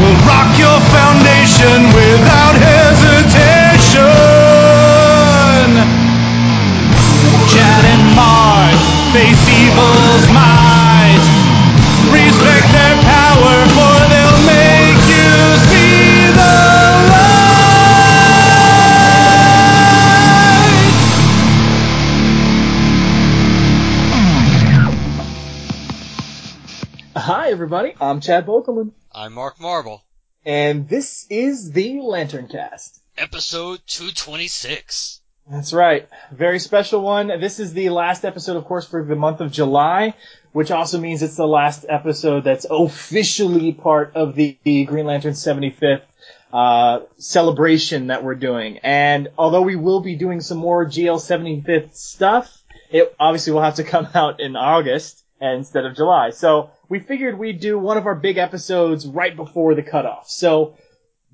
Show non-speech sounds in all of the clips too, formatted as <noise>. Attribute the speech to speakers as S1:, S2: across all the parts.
S1: will rock your foundation without hesitation. Chad and Mark face evil's
S2: I'm Chad Bokelman,
S3: I'm Mark Marble.
S2: and this is the Lantern Cast.
S3: Episode 226.
S2: That's right. Very special one. This is the last episode, of course, for the month of July, which also means it's the last episode that's officially part of the, the Green Lantern 75th uh, celebration that we're doing. And although we will be doing some more GL 75th stuff, it obviously will have to come <laughs> out in August instead of July. So we figured we'd do one of our big episodes right before the cutoff. So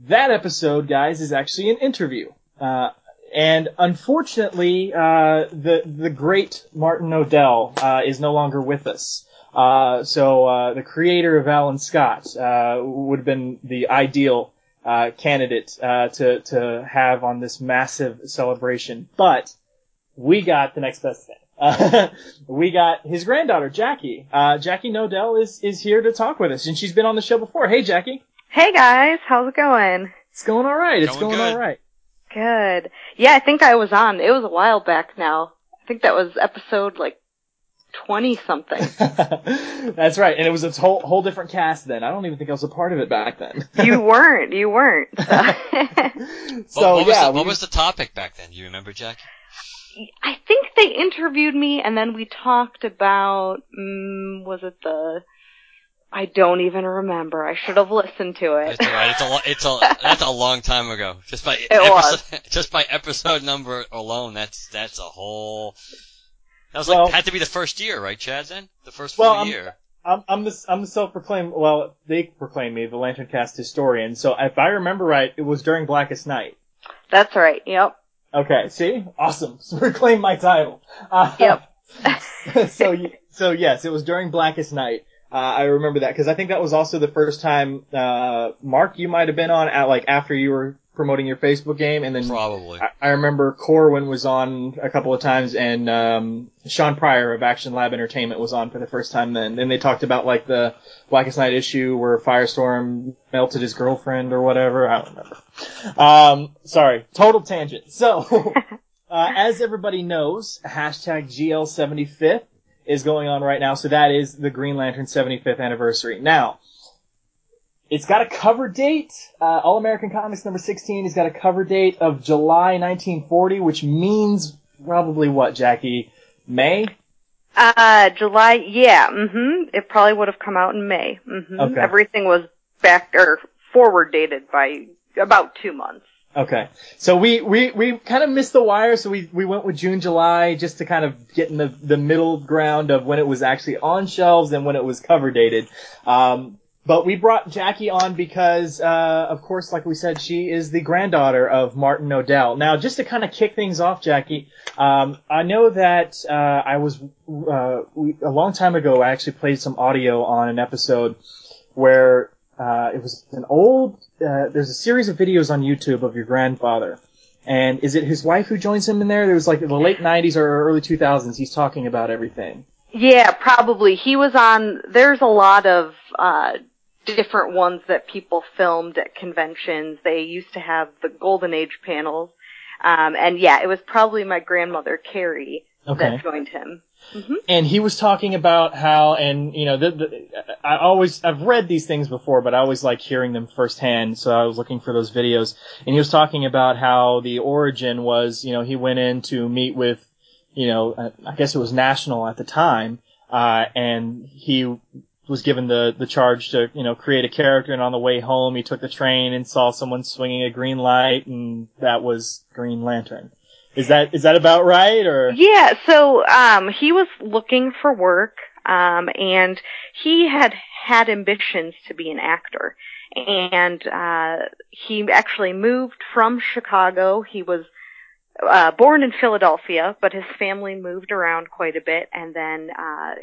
S2: that episode, guys, is actually an interview. Uh, and unfortunately, uh, the the great Martin Nodell uh, is no longer with us. Uh, so uh, the creator of Alan Scott uh, would have been the ideal uh, candidate uh, to to have on this massive celebration, but we got the next best thing. Uh, <laughs> we got his granddaughter Jacque. Uh, Jacque Nodell is is here to talk with us, and she's been on the show before. Hey, Jacque,
S4: Hey guys, how's it going?
S2: it's going all right. It's
S3: Going
S2: going all right.
S4: Good. Yeah, I think I was on. It was a while back now. I think that was episode like 20 something. <laughs>
S2: That's right, and it was a whole whole different cast then. I don't even think I was a part of it back then. <laughs>
S4: you weren't, you weren't. So.
S2: so
S3: what, what was
S2: yeah,
S3: the, what was the topic back then? Do you remember, Jacque?
S4: I think they interviewed me and then we talked about, mm, was it the, I don't even remember. I should have listened to it.
S3: It's alright. It's a lo- it's a <laughs> that's a long time ago. Just by
S4: It
S3: episode, <laughs> just by episode number alone, that's that's a whole. That was like
S2: Well-
S3: had to be the first year, right, Chad? Then the first full
S2: Well, I'm-
S3: year.
S2: I'm, I'm the I'm the self-proclaimed. Well, they proclaim me the Lantern Cast historian. So if I remember right, it was during Blackest Night.
S4: That's right, yep.
S2: Okay, see, awesome. So <laughs> reclaim my title. Uh,
S4: Yep. <laughs>
S2: so so yes, it was during Blackest Night. Uh, I remember that because I think that was also the first time uh, Mark you might have been on at like after you were promoting your Facebook game, and then
S3: Probably.
S2: I, I remember Corwin was on a couple of times, and um, Shawn Pryor of Action Lab Entertainment was on for the first time. Then, then they talked about like the Blackest Night issue where Firestorm melted his girlfriend or whatever. I don't remember. Um, sorry, total tangent. So, <laughs> uh, as everybody knows, hashtag GL75th is going on right now. So that is the Green Lantern 75th anniversary. Now, it's got a cover date. Uh, All American Comics number 16 has got a cover date of July 1940, which means probably what, Jacque? May?
S4: Uh, July, yeah, mm-hmm. It probably would have come out in May. Mm-hmm.
S2: Okay.
S4: Everything was back, or forward dated by about two months.
S2: Okay. So we, we, we kind of missed the wire, so we, we went with June, July, just to kind of get in the, the middle ground of when it was actually on shelves and when it was cover dated. Um, but we brought Jacque on because, uh, of course, like we said, she is the granddaughter of Martin Nodell. Now, just to kind of kick things off, Jacque, um, I know that uh, I was uh, we, a long time ago. I actually played some audio on an episode where uh, it was an old. Uh, there's a series of videos on YouTube of your grandfather, and is it his wife who joins him in there? There was like the late '90s or early 2000s. He's talking about everything.
S4: Yeah, probably. He was on, there's a lot of, uh, different ones that people filmed at conventions. They used to have the Golden Age panels. Um, and yeah, it was probably my grandmother, Carrie,
S2: Okay.
S4: that joined him.
S2: and he was talking about how, and you know, the, the, I always, I've read these things before, but I always like hearing them firsthand. So I was looking for those videos, and he was talking about how the origin was, you know, he went in to meet with, you know, uh, I guess it was National at the time, uh, and he was given the the charge to you know create a character, and on the way home he took the train and saw someone swinging a green light, and that was Green Lantern. Is that is that about right or?
S4: Yeah, so um, he was looking for work, um, and he had had ambitions to be an actor, and uh, he actually moved from Chicago. He was uh, born in Philadelphia, but his family moved around quite a bit, and then uh,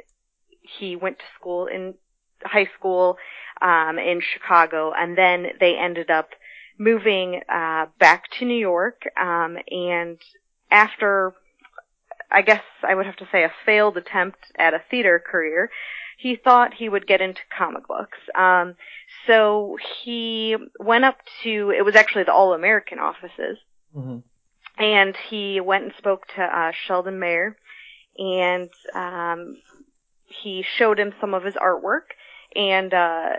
S4: he went to school in high school um, in Chicago, and then they ended up moving uh, back to New York. Um, and after, I guess I would have to say, a failed attempt at a theater career, he thought he would get into comic books. Um, so he went up to, it was actually the All American offices,
S2: hmm
S4: and he went and spoke to uh, Sheldon Mayer, and um, he showed him some of his artwork, and uh,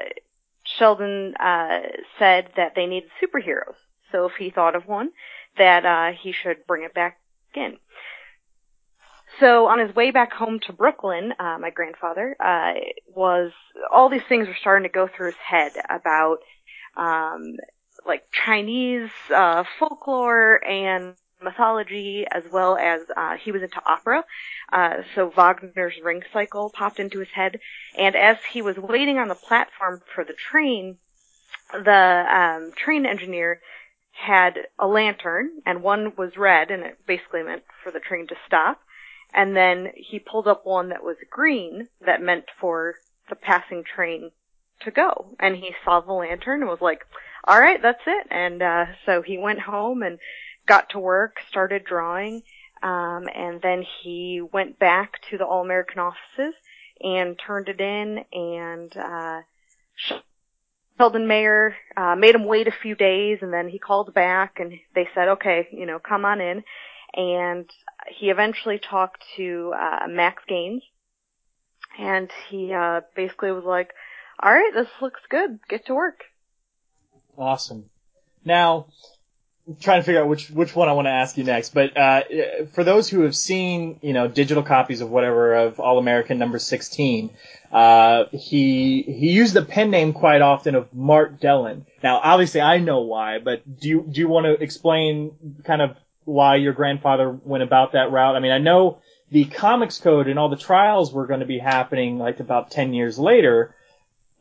S4: Sheldon uh, said that they needed superheroes. So if he thought of one, that uh, he should bring it back in. So on his way back home to Brooklyn, uh, my grandfather uh, was all these things were starting to go through his head about um, like Chinese uh, folklore and mythology, as well as uh, he was into opera. Uh, so Wagner's Ring Cycle popped into his head, and as he was waiting on the platform for the train, the um, train engineer had a lantern, and one was red, and it basically meant for the train to stop. And then he pulled up one that was green, that meant for the passing train to go. And he saw the lantern and was like, all right, that's it. And uh, so he went home and got to work, started drawing, um, and then he went back to the All American offices and turned it in. And uh, Sheldon Mayer uh, made him wait a few days, and then he called back, and they said, okay, you know, come on in. And he eventually talked to uh, Max Gaines, and he uh, basically was like, all right, this looks good. Get to work.
S2: Awesome. Now, trying to figure out which which one I want to ask you next, but uh, for those who have seen, you know, digital copies of whatever of All American number 16, uh, he he used the pen name quite often of Mart Dellon. Now, obviously, I know why, but do you do you want to explain kind of why your grandfather went about that route? I mean, I know the comics code and all the trials were going to be happening like about 10 years later,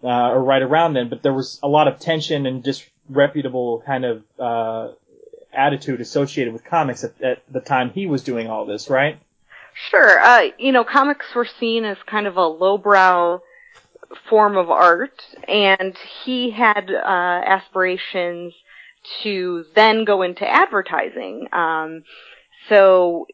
S2: uh, or right around then, but there was a lot of tension and disreputable kind of, uh, attitude associated with comics at, at the time he was doing all this, right?
S4: Sure. Uh, you know, comics were seen as kind of a lowbrow form of art, and he had uh, aspirations to then go into advertising. Um, so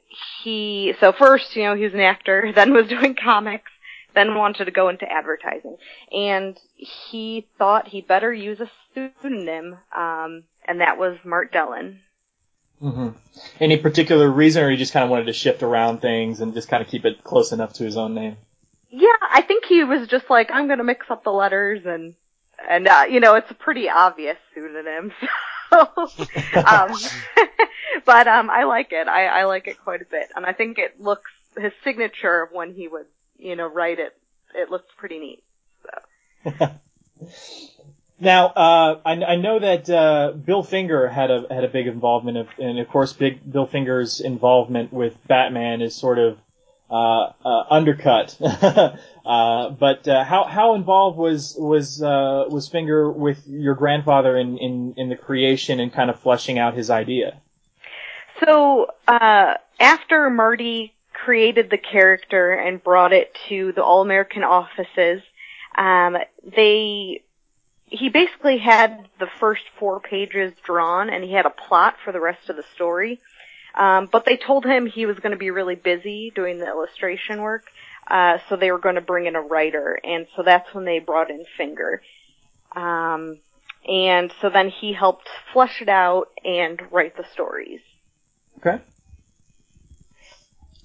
S4: he, so first, you know, he was an actor, <laughs> then was doing comics, then wanted to go into advertising, and he thought he better use a pseudonym, um, and that was Mart Dellon.
S2: Hmm Any particular reason, or he just kind of wanted to shift around things and just kind of keep it close enough to his own name?
S4: Yeah, I think he was just like, I'm gonna mix up the letters and, and, uh, you know, it's a pretty obvious pseudonym. <laughs> So, <laughs> um, <laughs> but, um, I like it. I, I like it quite a bit. And I think it looks, his signature when he would, you know, write it, it looks pretty neat. So.
S2: Now, uh, I, I know that uh, Bill Finger had a had a big involvement, of, and of course, big Bill Finger's involvement with Batman is sort of uh, uh, undercut. <laughs> uh, but uh, how how involved was was was Finger with your grandfather in, in in the creation and kind of fleshing out his idea?
S4: So, uh, after Marty created the character and brought it to the All American offices, um, they he basically had the first four pages drawn and he had a plot for the rest of the story. Um, but they told him he was going to be really busy doing the illustration work, uh, so they were going to bring in a writer, and so that's when they brought in Finger. Um, and so then he helped flesh it out and write the stories.
S2: Okay.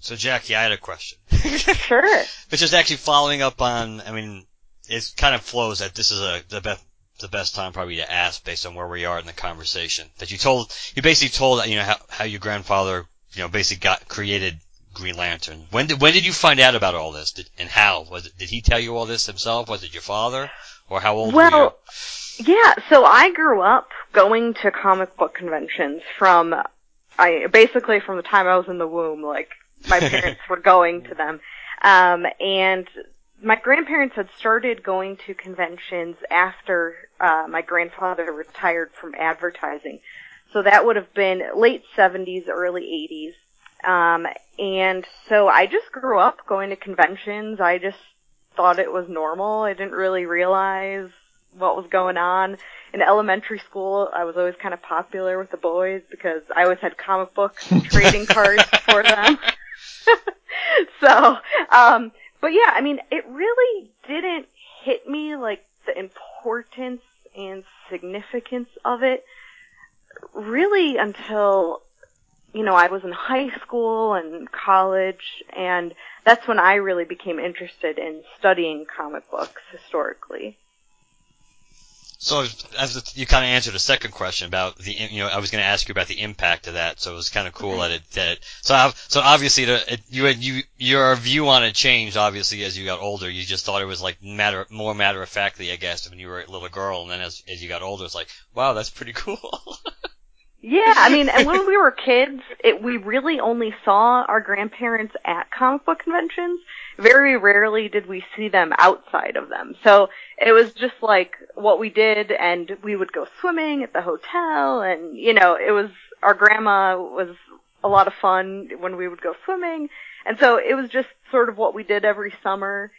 S3: So Jacque, I had a question. <laughs>
S4: Sure.
S3: Which is actually following up on, I mean, it kind of flows that this is a, the best, the best time probably to ask based on where we are in the conversation. That you told, you basically told, you know, how, how your grandfather, you know, basically got, created Green Lantern. When did when did you find out about all this, did, and how? Was it, did he tell you all this himself? Was it your father, or how old were you?
S4: Well, yeah, so I grew up going to comic book conventions from I basically from the time I was in the womb, like my <laughs> parents were going to them. Um and my grandparents had started going to conventions after uh my grandfather retired from advertising. So that would have been late 70s, early 80s. Um and so I just grew up going to conventions. I just thought it was normal. I didn't really realize what was going on. In elementary school, I was always kind of popular with the boys because I always had comic books and trading <laughs> cards for them. <laughs> so, um, but yeah, I mean, it really didn't hit me like the importance and significance of it really until you know, I was in high school and college, and that's when I really became interested in studying comic books historically.
S3: So as you kind of answered a second question about the, you know, I was going to ask you about the impact of that. So it was kind of cool mm-hmm. that it that it, so so obviously the, it, you had you your view on it changed obviously as you got older. You just thought it was like matter more matter of factly, I guess, when you were a little girl, and then as as you got older, it's like, wow, that's pretty <laughs> cool.
S4: Yeah, I mean, and when we were kids, it, we really only saw our grandparents at comic book conventions. Very rarely did we see them outside of them. So it was just like what we did, and we would go swimming at the hotel, and you know, it was our grandma was a lot of fun when we would go swimming, and so it was just sort of what we did every summer.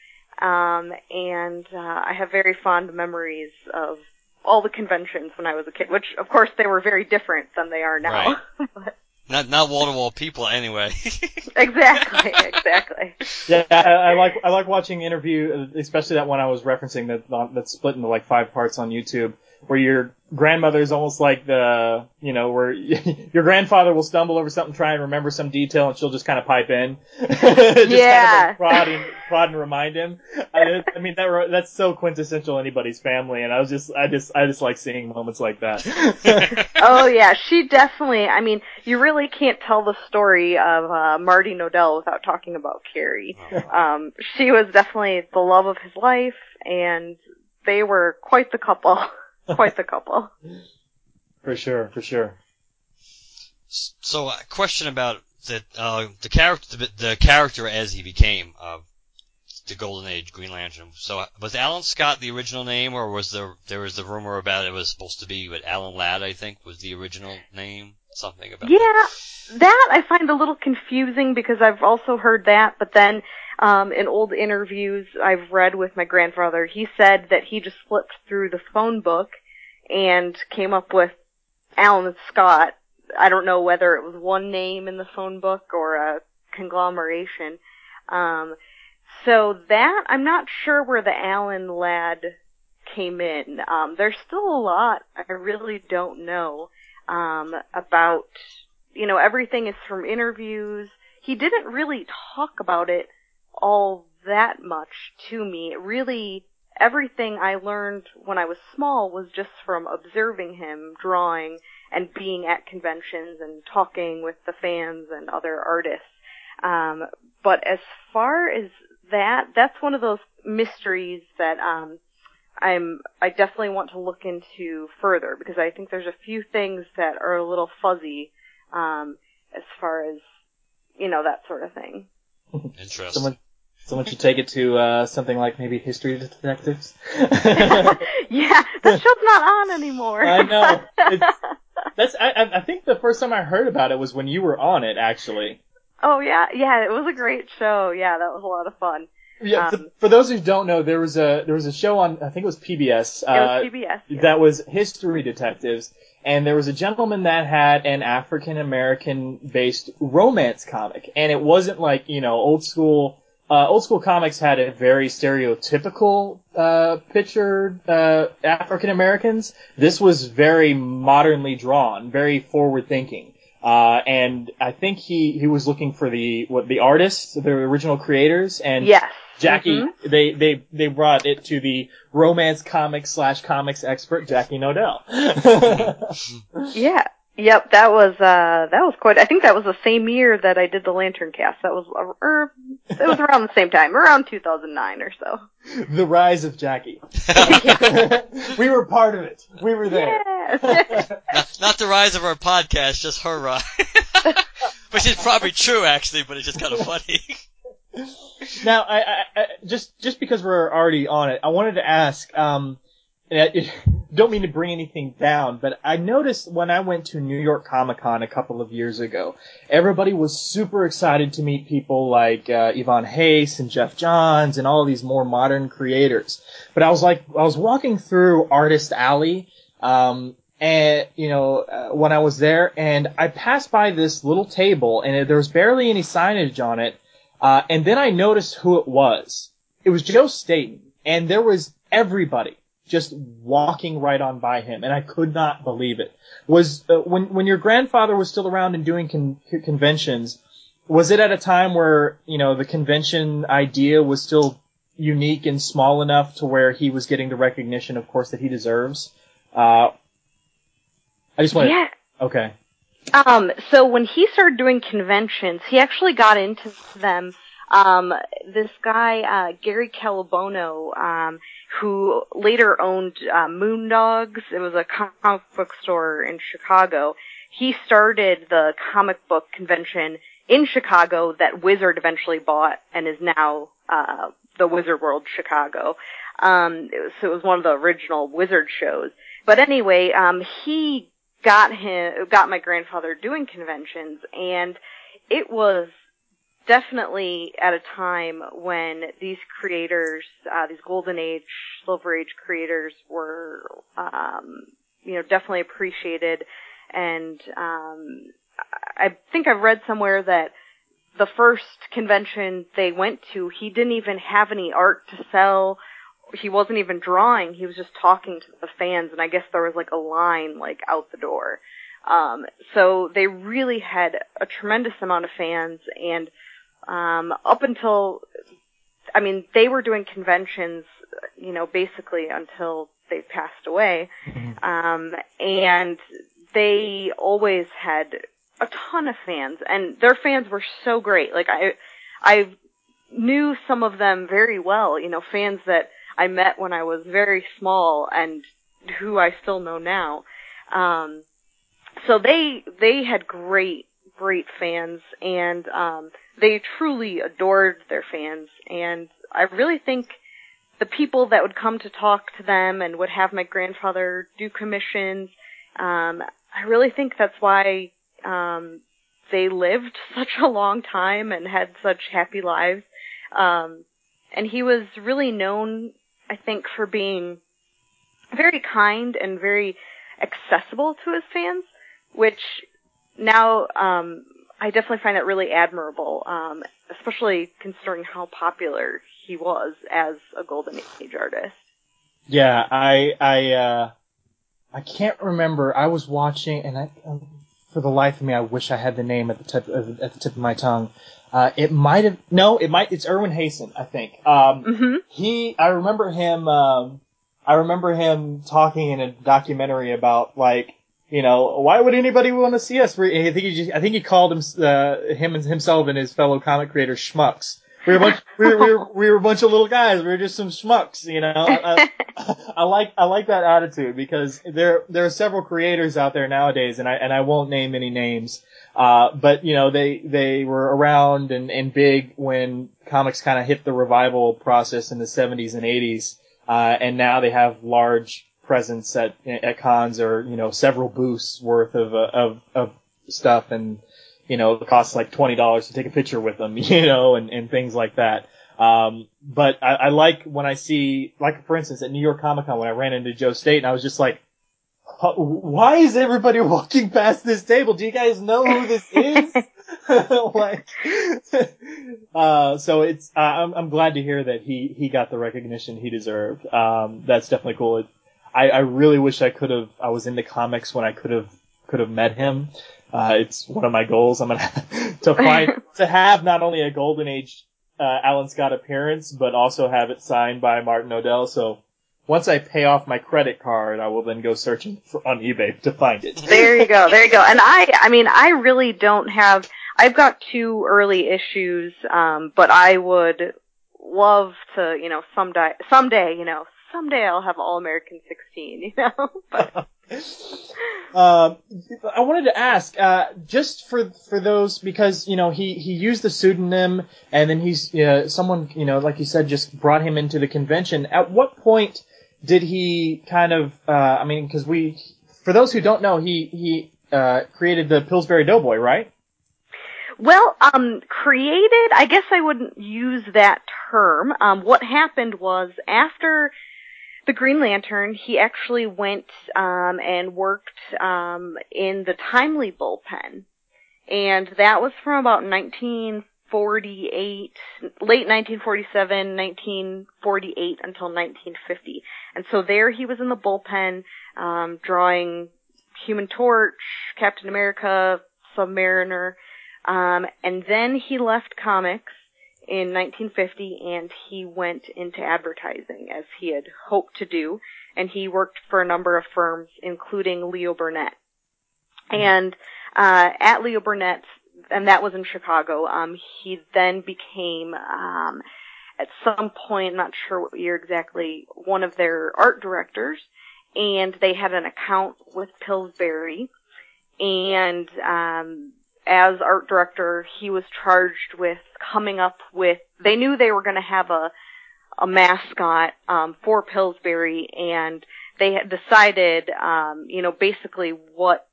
S4: Um, and uh, I have very fond memories of all the conventions when I was a kid, which of course they were very different than they are now.
S3: Right. <laughs> not not wall to wall people anyway. <laughs>
S4: exactly, exactly.
S2: Yeah, I, I, like I like watching interview, especially that one I was referencing that that's split into like five parts on YouTube, where your grandmother is almost like the you know where <laughs> your grandfather will stumble over something, try and remember some detail, and she'll just kind of pipe in, <laughs> just
S4: Yeah.
S2: kind of like prod and prod and remind him. I, <laughs> I mean that that's so quintessential anybody's family, and I was just I just I just like seeing moments like that.
S4: Oh yeah, she definitely. I mean, you really can't tell the story of uh, Marty Nodell without talking about Carrie. Um, she was definitely the love of his life, and they were quite the couple. Quite the couple.
S2: for sure, for sure.
S3: So, a question about the uh, the character the, the character as he became uh, the Golden Age Green Lantern. So, was Alan Scott the original name, or was there there was the rumor about it was supposed to be but Alan Ladd I think was the original name? Something about
S4: Yeah,
S3: that.
S4: that I find a little confusing because I've also heard that, but then um, in old interviews I've read with my grandfather, he said that he just flipped through the phone book and came up with Alan Scott. I don't know whether it was one name in the phone book or a conglomeration. Um, so that I'm not sure where the Alan Ladd came in. Um, there's still a lot I really don't know um, about. You know, everything is from interviews. He didn't really talk about it all that much to me. Really, everything I learned when I was small was just from observing him drawing and being at conventions and talking with the fans and other artists. Um, but as far as that, that's one of those mysteries that um, I'm I definitely want to look into further because I think there's a few things that are a little fuzzy um, as far as you know that sort of thing. <laughs>
S3: Interesting.
S2: Someone, someone should take it to uh, something like maybe History Detectives. <laughs>
S4: yeah, that show's not on anymore.
S2: I know. It's, <laughs> that's. I, I I think the first time I heard about it was when you were on it, actually.
S4: oh yeah, yeah, it was a great show. Yeah, that was a lot of fun.
S2: Yeah.
S4: Um,
S2: for, those who don't know, there was a there was a show on I think it was PBS.
S4: It
S2: Uh,
S4: was PBS. yeah.
S2: that was History Detectives, and there was a gentleman that had an African American based romance comic, and it wasn't like you know old school. Uh, old school comics had a very stereotypical uh, picture uh, African Americans. This was very modernly drawn, very forward thinking. Uh, and I think he, he was looking for the what the artists, the original creators, and
S4: Yes.
S2: Jacque,
S4: Mhm.
S2: they, they, they brought it to the romance comics slash comics expert, Jacque Nodell. <laughs>
S4: Yeah, Yep, that was uh that was quite. I think that was the same year that I did the Lantern Cast. That was uh, er, it was around the same time, around 2009 or so.
S2: The rise of Jacque. <laughs> <laughs> we were part of it. We were there.
S4: Yes. <laughs>
S3: Not, not the rise of our podcast, just her rise. Which is probably true, actually, but it's just kind of funny.
S2: Now, I, I, I just just because we're already on it, I wanted to ask. Um, and I- don't mean to bring anything down, but I noticed when I went to New York Comic Con a couple of years ago, everybody was super excited to meet people like uh, Ivan Reis and Geoff Johns and all these more modern creators. But I was like, I was walking through Artist Alley, um, and you know, uh, when I was there, and I passed by this little table, and there was barely any signage on it. Uh, and then I noticed who it was. It was Joe Staton, and there was everybody just walking right on by him, and I could not believe it. Was uh, when when your grandfather was still around and doing con- conventions? Was it at a time where you know the convention idea was still unique and small enough to where he was getting the recognition, of course, that he deserves? Uh, I just want
S4: yeah.
S2: okay.
S4: Um, so when he started doing conventions, he actually got into them. Um, this guy, uh, Gary Colabuono, um, who later owned uh, Moondogs. It was a comic book store in Chicago. He started the comic book convention in Chicago that Wizard eventually bought and is now uh, the Wizard World Chicago. Um, so it was one of the original Wizard shows. But anyway, um, he got him, got my grandfather doing conventions, and it was definitely at a time when these creators, uh, these golden age, silver age creators were, um, you know, definitely appreciated. And um, I think I've read somewhere that the first convention they went to, he didn't even have any art to sell. He wasn't even drawing. He was just talking to the fans, and I guess there was like a line like out the door. Um, so they really had a tremendous amount of fans, and um, up until, I mean, they were doing conventions, you know, basically until they passed away, um, and they always had a ton of fans, and their fans were so great. Like I, I knew some of them very well, you know, fans that I met when I was very small and who I still know now. Um, so they they had great great fans and um they truly adored their fans. And I really think the people that would come to talk to them and would have my grandfather do commissions um I really think that's why um they lived <laughs> such a long time and had such happy lives. Um and he was really known I think for being very kind and very accessible to his fans which now um, I definitely find that really admirable, um, especially considering how popular he was as a golden age artist.
S2: Yeah, I I uh, I can't remember. I was watching, and I, um, for the life of me, I wish I had the name at the tip of, at the tip of my tongue. Uh, it might have no, it might. It's Irwin Hasen, I think. Um,
S4: hmm
S2: he, I remember him. Um, I remember him talking in a documentary about like, you know, why would anybody want to see us? I think he, just, I think he called him, uh, him and himself and his fellow comic creators schmucks. We were a bunch, we were, we were, we were a bunch of little guys. We were just some schmucks, you know. I, I, <laughs> I like, I like that attitude because there, there are several creators out there nowadays, and I, and I won't name any names. Uh, but you know, they, they were around and, and big when comics kind of hit the revival process in the 70s and 80s. Uh, and now they have large presence at, at cons or, you know, several booths worth of, uh, of, of stuff and, you know, it costs like $20 to take a picture with them, <laughs> you know, and, and things like that. Um, but I, I like when I see, like for instance, at New York Comic Con when I ran into Joe Staton and I was just like, why is everybody <laughs> walking past this table? Do you guys know who this is? <laughs> like, uh, so it's, uh, I'm, I'm glad to hear that he, he got the recognition he deserved. Um, that's definitely cool. It, I, I really wish I could have, I was into comics when I could have, could have met him. Uh, it's one of my goals. I'm gonna <laughs> to find <laughs> to have not only a golden age uh, Alan Scott appearance, but also have it signed by Martin Nodell. So once I pay off my credit card, I will then go searching for, on eBay to find it. <laughs>
S4: There you go. There you go. And I, I mean, I really don't have. I've got two early issues, um, but I would love to, you know, someday, someday, you know, someday I'll have All American 16, <laughs> you know. but <laughs>
S2: Um, I wanted to ask, uh, just for for those because you know he he used the pseudonym and then he's uh, someone you know like you said just brought him into the convention. At what point did he kind of? Uh, I mean, because we for those who don't know, he he uh, created the Pillsbury Doughboy, right?
S4: Well, um, created, I guess I wouldn't use that term. Um, what happened was after the Green Lantern, he actually went, um, and worked, um, in the Timely bullpen. And that was from about 1948, late 1947, 1948 until 1950. And so there he was in the bullpen, um, drawing Human Torch, Captain America, Submariner, um, and then he left comics in 1950 and he went into advertising as he had hoped to do. And he worked for a number of firms, including Leo Burnett. And, uh, at Leo Burnett, and that was in Chicago, um, he then became, um, at some point, I'm not sure what year exactly, one of their art directors. And they had an account with Pillsbury. And, um, as art director, he was charged with coming up with. They knew they were going to have a a mascot um, for Pillsbury, and they had decided, um, you know, basically what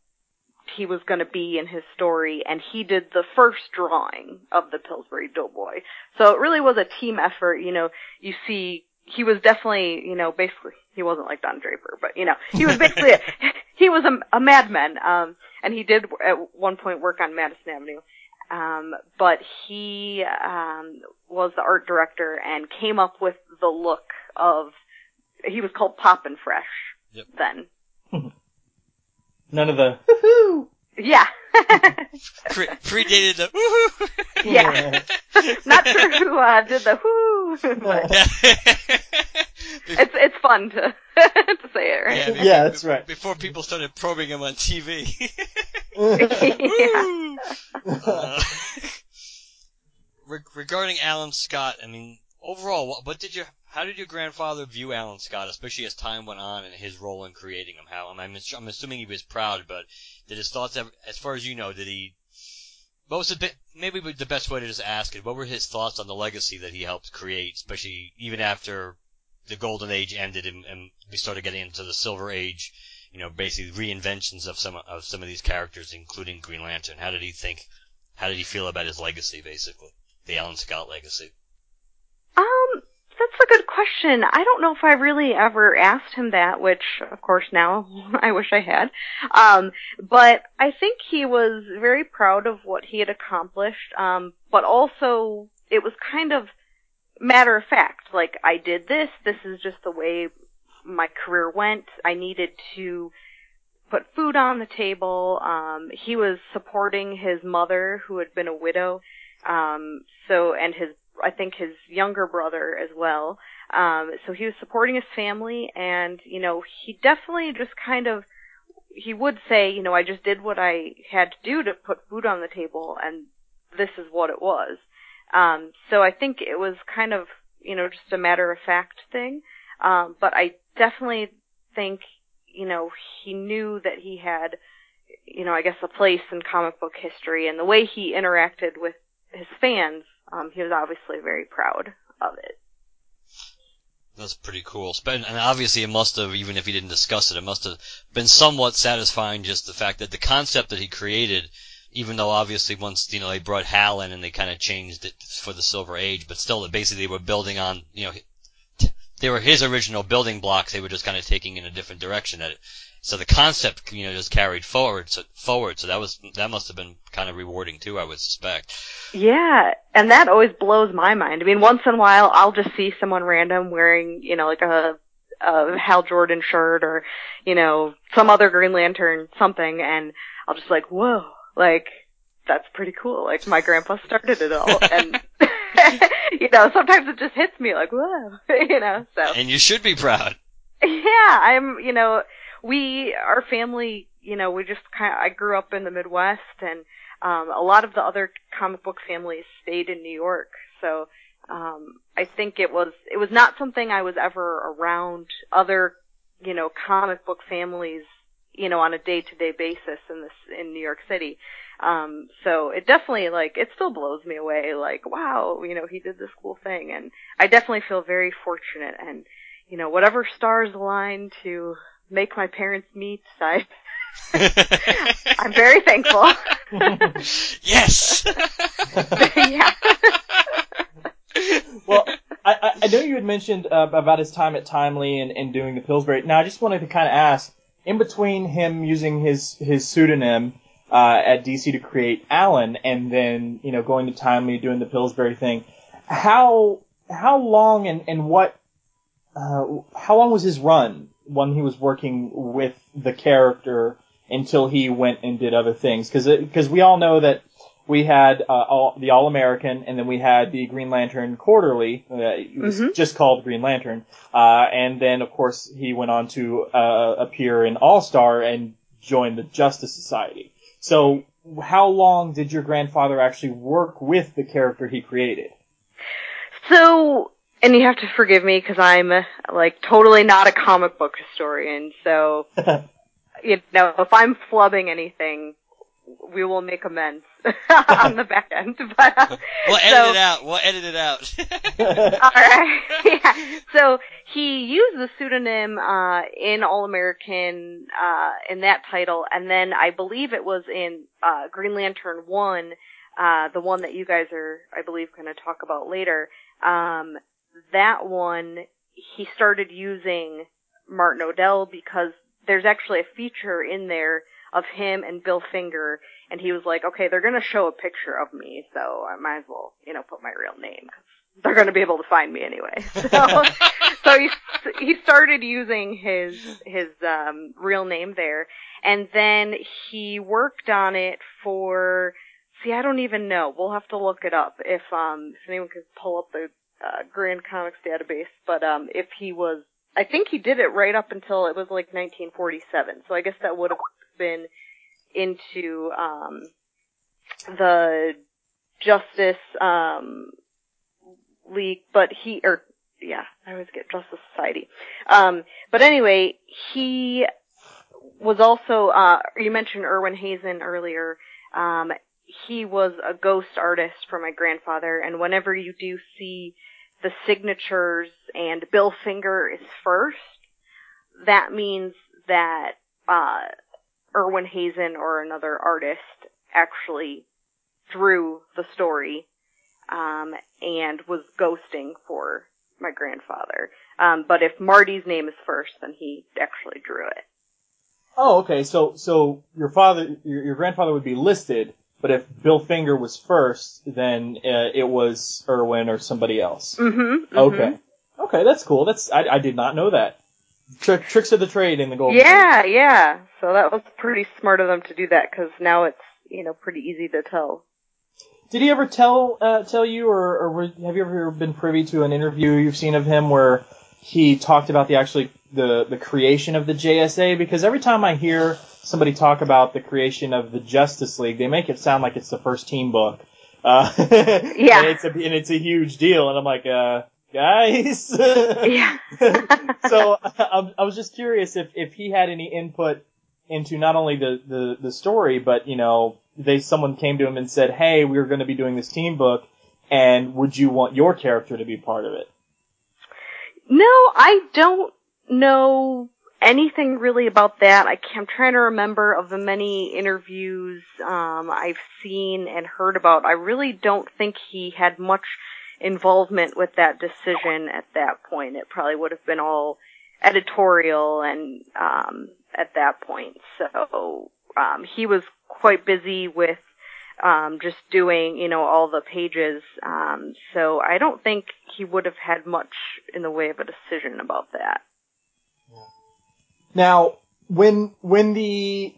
S4: he was going to be in his story, and he did the first drawing of the Pillsbury Doughboy. So it really was a team effort. You know, you see, he was definitely, you know, basically he wasn't like Don Draper, but you know, he was basically <laughs> a, he was a, a madman. Um, and he did at one point work on Madison Avenue. Um, but he um, was the art director and came up with the look of. He was called Poppin' Fresh
S3: Yep.
S4: then. <laughs>
S2: None of the woohoo.
S4: Yeah. <laughs>
S3: Pre- predated the woohoo. <laughs>
S4: yeah. Not sure who uh, did the whoo, but it's it's fun to <laughs> to say it, right?
S3: Yeah, be-
S2: Yeah, that's right.
S3: Before people started probing him on TV. <laughs> <laughs> Uh, re- regarding Alan Scott, I mean, overall, what, what did your, how did your grandfather view Alan Scott, especially as time went on and his role in creating him? How, I'm, I'm assuming he was proud, but did his thoughts ever, as far as you know, did he, what was the bit, maybe the best way to just ask it, what were his thoughts on the legacy that he helped create, especially even after the golden age ended and, and we started getting into the silver age, you know, basically reinventions of some of some of these characters, including Green Lantern. How did he think? How did he feel about his legacy, basically, the Alan Scott legacy?
S4: Um, that's a good question. I don't know if I really ever asked him that, which of course now <laughs> I wish I had. Um, but I think he was very proud of what he had accomplished. Um, but also it was kind of matter of fact. Like I did this. This is just the way my career went. I needed to put food on the table. Um, he was supporting his mother, who had been a widow. Um, so, and his, I think his younger brother as well. Um, so he was supporting his family, and you know, he definitely just kind of, he would say, you know, I just did what I had to do to put food on the table, and this is what it was. Um, so I think it was kind of, you know, just a matter of fact thing. Um, but I definitely think, you know, he knew that he had, you know, I guess a place in comic book history and the way he interacted with his fans, um, he was obviously very proud of it.
S3: That's pretty cool. And obviously, it must have, even if he didn't discuss it, it must have been somewhat satisfying just the fact that the concept that he created, even though obviously once, you know, they brought Hal in and they kind of changed it for the Silver Age, but still, basically, they were building on, you know, they were his original building blocks. They were just kind of taking in a different direction at it. So the concept, you know, just carried forward, so, forward. So that was, that must have been kind of rewarding too, I would suspect.
S4: Yeah, and that always blows my mind. I mean, once in a while, I'll just see someone random wearing, you know, like a, a Hal Jordan shirt or, you know, some other Green Lantern something, and I'll just like, whoa, like, that's pretty cool. Like, my grandpa started it all, <laughs> and, <laughs> you know, sometimes it just hits me like, whoa, <laughs> you know, so.
S3: And you should be proud.
S4: Yeah, I'm. You know, we our family. You know, we just kind. of I grew up in the Midwest, and um, a lot of the other comic book families stayed in New York. So um, I think it was it was not something I was ever around other you know comic book families you know on a day to day basis in this in New York City. Um, so it definitely like it still blows me away. Like wow, you know he did this cool thing, and I definitely feel very fortunate. And you know whatever stars align to make my parents meet, I <laughs> I'm very thankful. <laughs>
S3: yes. <laughs>
S4: yeah.
S2: well, I, I know you had mentioned uh, about his time at Timely and, and doing the Pillsbury. Now, I just wanted to kind of ask, in between him using his his pseudonym uh, at DC to create Alan, and then you know going to Timely doing the Pillsbury thing, how how long and and what uh, how long was his run when he was working with the character until he went and did other things? Because because we all know that we had uh, all, the All American, and then we had the Green Lantern Quarterly. Uh, it was
S4: Mhm.
S2: just called Green Lantern. Uh, and then, of course, he went on to uh, appear in All Star and join the Justice Society. So, how long did your grandfather actually work with the character he created?
S4: So, and you have to forgive me because I'm like totally not a comic book historian. So, <laughs> you know, if I'm flubbing anything, we will make amends <laughs> on the back end. But uh, <laughs>
S3: We'll edit
S4: so,
S3: it out. We'll edit it out. <laughs>
S4: All right. yeah. So he used the pseudonym uh, in All American uh, in that title, and then I believe it was in uh, Green Lantern One, uh, the one that you guys are, I believe, going to talk about later. Um, that one he started using Martin Nodell because there's actually a feature in there of him and Bill Finger, and he was like, okay, they're to show a picture of me, so I might as well, you know, put my real name 'cause they're to be able to find me anyway. <laughs> So, so he he started using his his um, real name there, and then he worked on it for. See, I don't even know. We'll have to look it up if um if anyone could pull up the uh, Grand Comics database. But um if he was, I think he did it right up until it was like 1947. So I guess that would have been into um the Justice um League, but he or yeah, I always get Justice Society. Um, but anyway, he was also uh, you mentioned Irwin Hasen earlier. Um, he was a ghost artist for my grandfather, and whenever you do see the signatures and Bill Finger is first, that means that uh, Irwin Hasen or another artist actually drew the story um, and was ghosting for my grandfather. Um, but if Marty's name is first, then he actually drew it.
S2: Oh, okay. So, so your father, your, your grandfather would be listed, but if Bill Finger was first, then uh, it was Irwin or somebody else.
S4: Mm-hmm.
S2: Okay. Okay, that's cool. That's I, I did not know that. Tri- tricks of the trade in the gold.
S4: Yeah, yeah. So that was pretty smart of them to do that because now it's you know pretty easy to tell.
S2: Did he ever tell uh, tell you, or, or have you ever been privy to an interview you've seen of him where he talked about the actually the the creation of the JSA? Because every time I hear somebody talk about the creation of the Justice League, they make it sound like it's the first team book. Uh, <laughs>
S4: Yeah.
S2: and it's a and it's a huge deal, and I'm like, uh, guys.
S4: Yeah. <laughs>
S2: so I, I was just curious if if he had any input into not only the the the story, but you know, they someone came to him and said, "Hey, we're going to be doing this team book, and would you want your character to be part of it?"
S4: No, I don't know anything really about that. I I'm trying to remember of the many interviews um, I've seen and heard about. I really don't think he had much involvement with that decision at that point. It probably would have been all editorial and um, at that point. So um, he was quite busy with um, just doing, you know, all the pages. Um, so I don't think he would have had much in the way of a decision about that.
S2: Now, when when the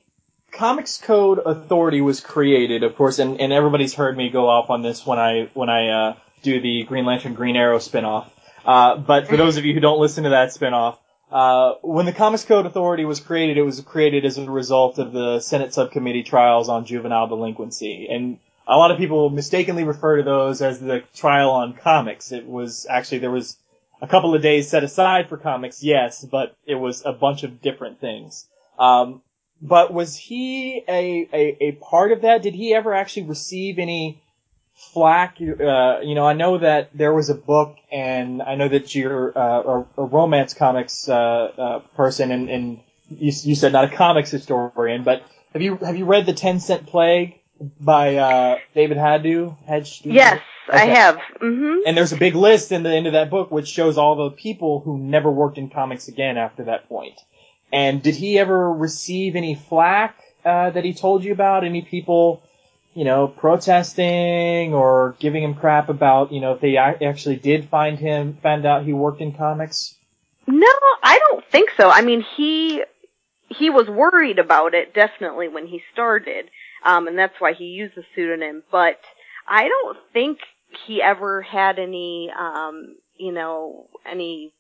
S2: Comics Code Authority was created, of course, and, and everybody's heard me go off on this when I when I uh, do the Green Lantern Green Arrow spinoff. Uh, but for those of you who don't listen to that spinoff, uh, when the Comics Code Authority was created, it was created as a result of the Senate subcommittee trials on juvenile delinquency. And a lot of people mistakenly refer to those as the trial on comics. It was actually, there was a couple of days set aside for comics, yes, but it was a bunch of different things. Um, but was he a, a, a part of that? Did he ever actually receive any flack? Uh, you know, I know that there was a book, and I know that you're uh, a, a romance comics uh, uh, person, and, and you, you said not a comics historian, but have you have you read the Ten Cent Plague by uh, David Hajdu? Hedge?
S4: Yes, I
S2: Okay.
S4: have. hmm
S2: And there's a big list in the end of that book which shows all the people who never worked in comics again after that point. And did he ever receive any flack uh, that he told you about? Any people, you know, protesting or giving him crap about, you know, if they actually did find him, found out he worked in comics?
S4: No, I don't think so. I mean, he he was worried about it definitely when he started, um, and that's why he used the pseudonym. But I don't think he ever had any, um, you know, any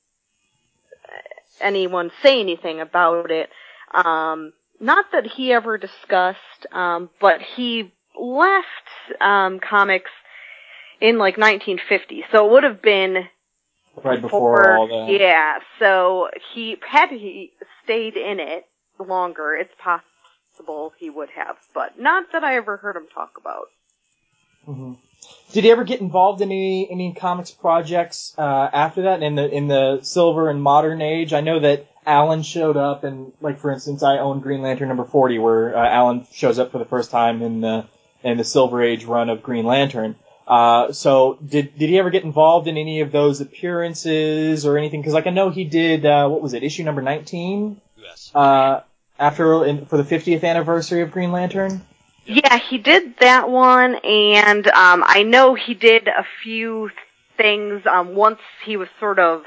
S4: anyone say anything about it. Um, not that he ever discussed, um, but he left um, comics in like 1950, so it would have been
S2: Right before all the.
S4: yeah, so he had he stayed in it longer, it's possible he would have, but not that I ever heard him talk about.
S2: Mhm. Did he ever get involved in any any comics projects uh, after that in the in the silver and modern age? I know that Alan showed up, and like for instance, I own Green Lantern number forty, where uh, Alan shows up for the first time in the in the Silver Age run of Green Lantern. Uh, so did did he ever get involved in any of those appearances or anything? Because like I know he did. Uh, what was it? Issue number nineteen.
S3: Yes.
S2: Uh, after in, for the 50th anniversary of Green Lantern.
S4: Yeah, he did that one, and um, I know he did a few things. Um, once he was sort of,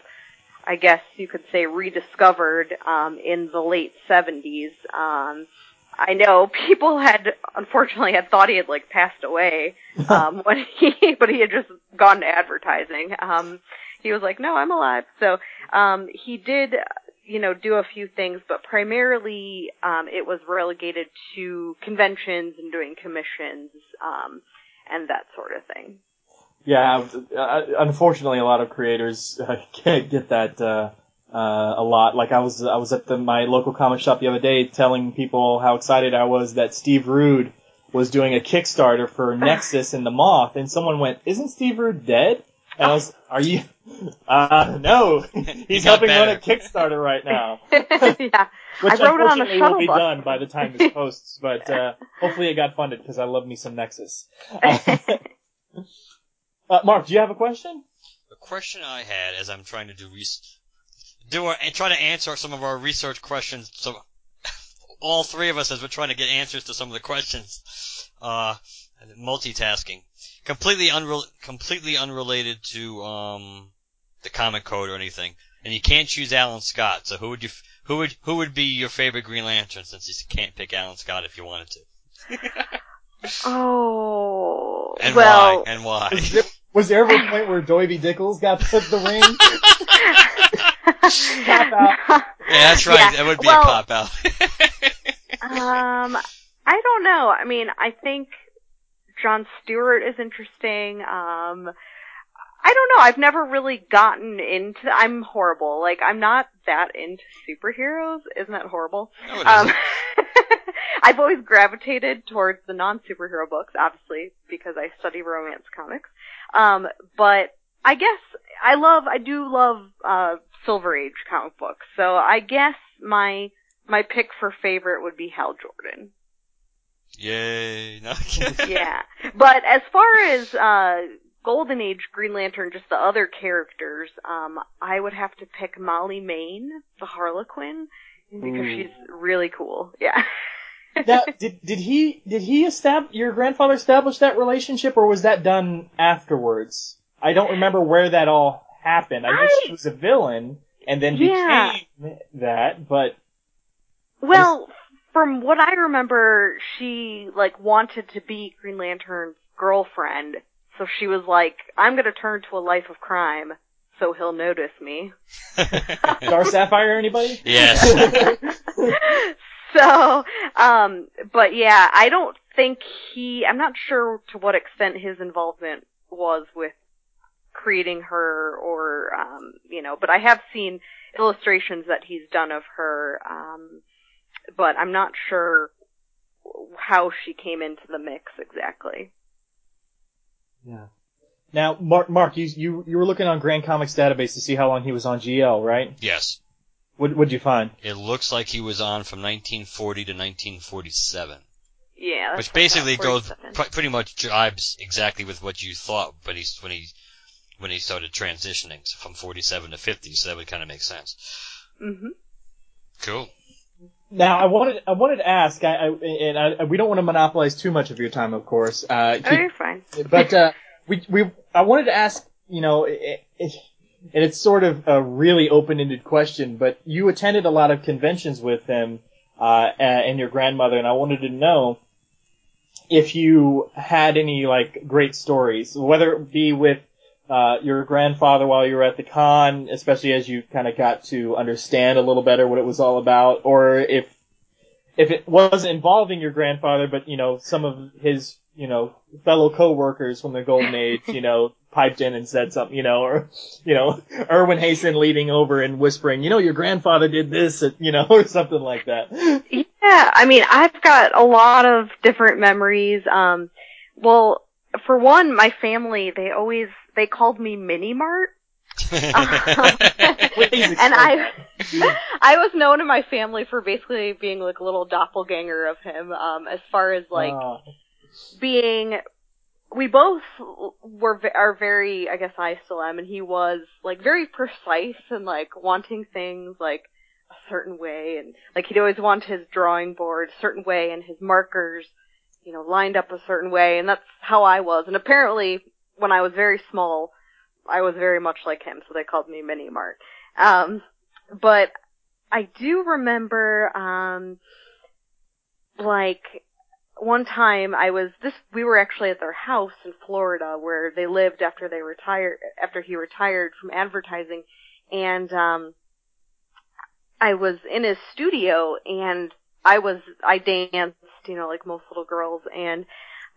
S4: I guess you could say, rediscovered um, in the late seventies. Um, I know <laughs> people had, unfortunately, had thought he had like passed away <laughs> um, when he, but he had just gone to advertising. Um, he was like, "No, I'm alive." So um, he did you know, do a few things, but primarily um, it was relegated to conventions and doing commissions um, and that sort of thing.
S2: Yeah, uh, unfortunately, a lot of creators uh, <laughs> can't get that uh, uh, a lot. Like I was, I was at the, my local comic shop the other day, telling people how excited I was that Steve Rude was doing a Kickstarter for <laughs> Nexus and the Moth, and someone went, "Isn't Steve Rude dead?" And I was, "Are you?" <laughs> Uh, no, <laughs> he's
S3: got
S2: helping run a. Kickstarter right now,
S4: yeah.
S2: which
S4: I wrote it on a
S2: unfortunately will be
S4: bus.
S2: done by the time this posts. But uh, hopefully, it got funded because I love me some Nexus. Uh, Mark, do you have a question?
S3: The question I had as I'm trying to do res- do our, and try to answer some of our research questions. So all three of us, as we're trying to get answers to some of the questions, uh, multitasking, completely unrel- completely unrelated to um the comic code or anything. And you can't choose Alan Scott. So who would you f- who would who would be your favorite Green Lantern since you can't pick Alan Scott if you wanted to? <laughs>
S4: Oh.
S3: And
S4: well,
S3: why? And why? <laughs>
S2: Was there, ever a point where Doiby Dickles got the, the ring? <laughs> Cop out.
S3: Yeah, that's right.
S4: Yeah,
S3: That would be
S4: well-
S3: a cop out. <laughs>
S4: um, I don't know. I mean, I think John Stewart is interesting. Um, I don't know. I've never really gotten into. I'm horrible. Like, I'm not that into superheroes. Isn't that horrible?
S3: No, it
S4: Um,
S3: isn't. <laughs>
S4: I've always gravitated towards the non-superhero books, obviously, because I study romance comics. Um, but I guess I love, I do love, uh, Silver Age comic books. So I guess my, my pick for favorite would be Hal Jordan.
S3: Yay. <laughs> No.
S4: Yeah. But as far as, uh, Golden Age Green Lantern, just the other characters, um, I would have to pick Molly Mayne, the Harlequin, because
S2: Ooh.
S4: she's really cool. Yeah. <laughs>
S2: Now, did did he did he establish your grandfather established that relationship, or was that done afterwards? I don't remember where that all happened. I knew
S4: I-
S2: she was a villain and then
S4: Yeah.
S2: became that, but
S4: Well, from what I remember, she like wanted to be Green Lantern's girlfriend, so she was like, "I'm gonna turn to a life of crime so he'll notice me. <laughs>
S2: Star Sapphire, anybody?
S3: yes. <laughs> <laughs>
S4: so, um, but yeah, I don't think he, I'm not sure to what extent his involvement was with creating her or, um, you know, but I have seen illustrations that he's done of her, um, but I'm not sure how she came into the mix exactly.
S2: Yeah. Now, Mark, Mark, you, you you were looking on Grand Comics database to see how long he was on GL, right?
S3: yes.
S2: What what'd you find?
S3: It looks like he was on from 1940 to 1947,
S4: Yeah.
S3: which basically goes pr- pretty much jibes exactly with what you thought when he when he when he started transitioning from 47 to 50. So that would kind of make sense.
S4: Mhm.
S3: Cool.
S2: Now, I wanted I wanted to ask, I, I and I, we don't want to monopolize too much of your time, of course. Uh,
S4: Oh, you're fine. <laughs>
S2: but uh, we we I wanted to ask, you know, it, it, and it's sort of a really open-ended question, but you attended a lot of conventions with him uh, and your grandmother, and I wanted to know if you had any like great stories, whether it be with uh, your grandfather while you were at the con, especially as you kind of got to understand a little better what it was all about, or if if it wasn't involving your grandfather, but you know some of his you know fellow coworkers from the golden age, you know, piped in and said something, you know, or you know, <laughs> Irwin Hasen leading over and whispering, you know, your grandfather did this, you know, <laughs> or something like that.
S4: Yeah, I mean, I've got a lot of different memories. Um, well, for one, my family, they always, they called me Mini Mart.
S2: Please <laughs>
S4: and I, I was known in my family for basically being like a little doppelganger of him, um, as far as like
S2: Uh,
S4: being, we both were, are very, I guess I still am, and he was like very precise and like wanting things like a certain way, and like he'd always want his drawing board a certain way and his markers, you know, lined up a certain way, and that's how I was. And apparently, when I was very small, I was very much like him, so they called me Mini Mart. Um, but I do remember, um, like one time I was this we were actually at their house in Florida where they lived after they retired after he retired from advertising and um I was in his studio and I was I danced, you know, like most little girls and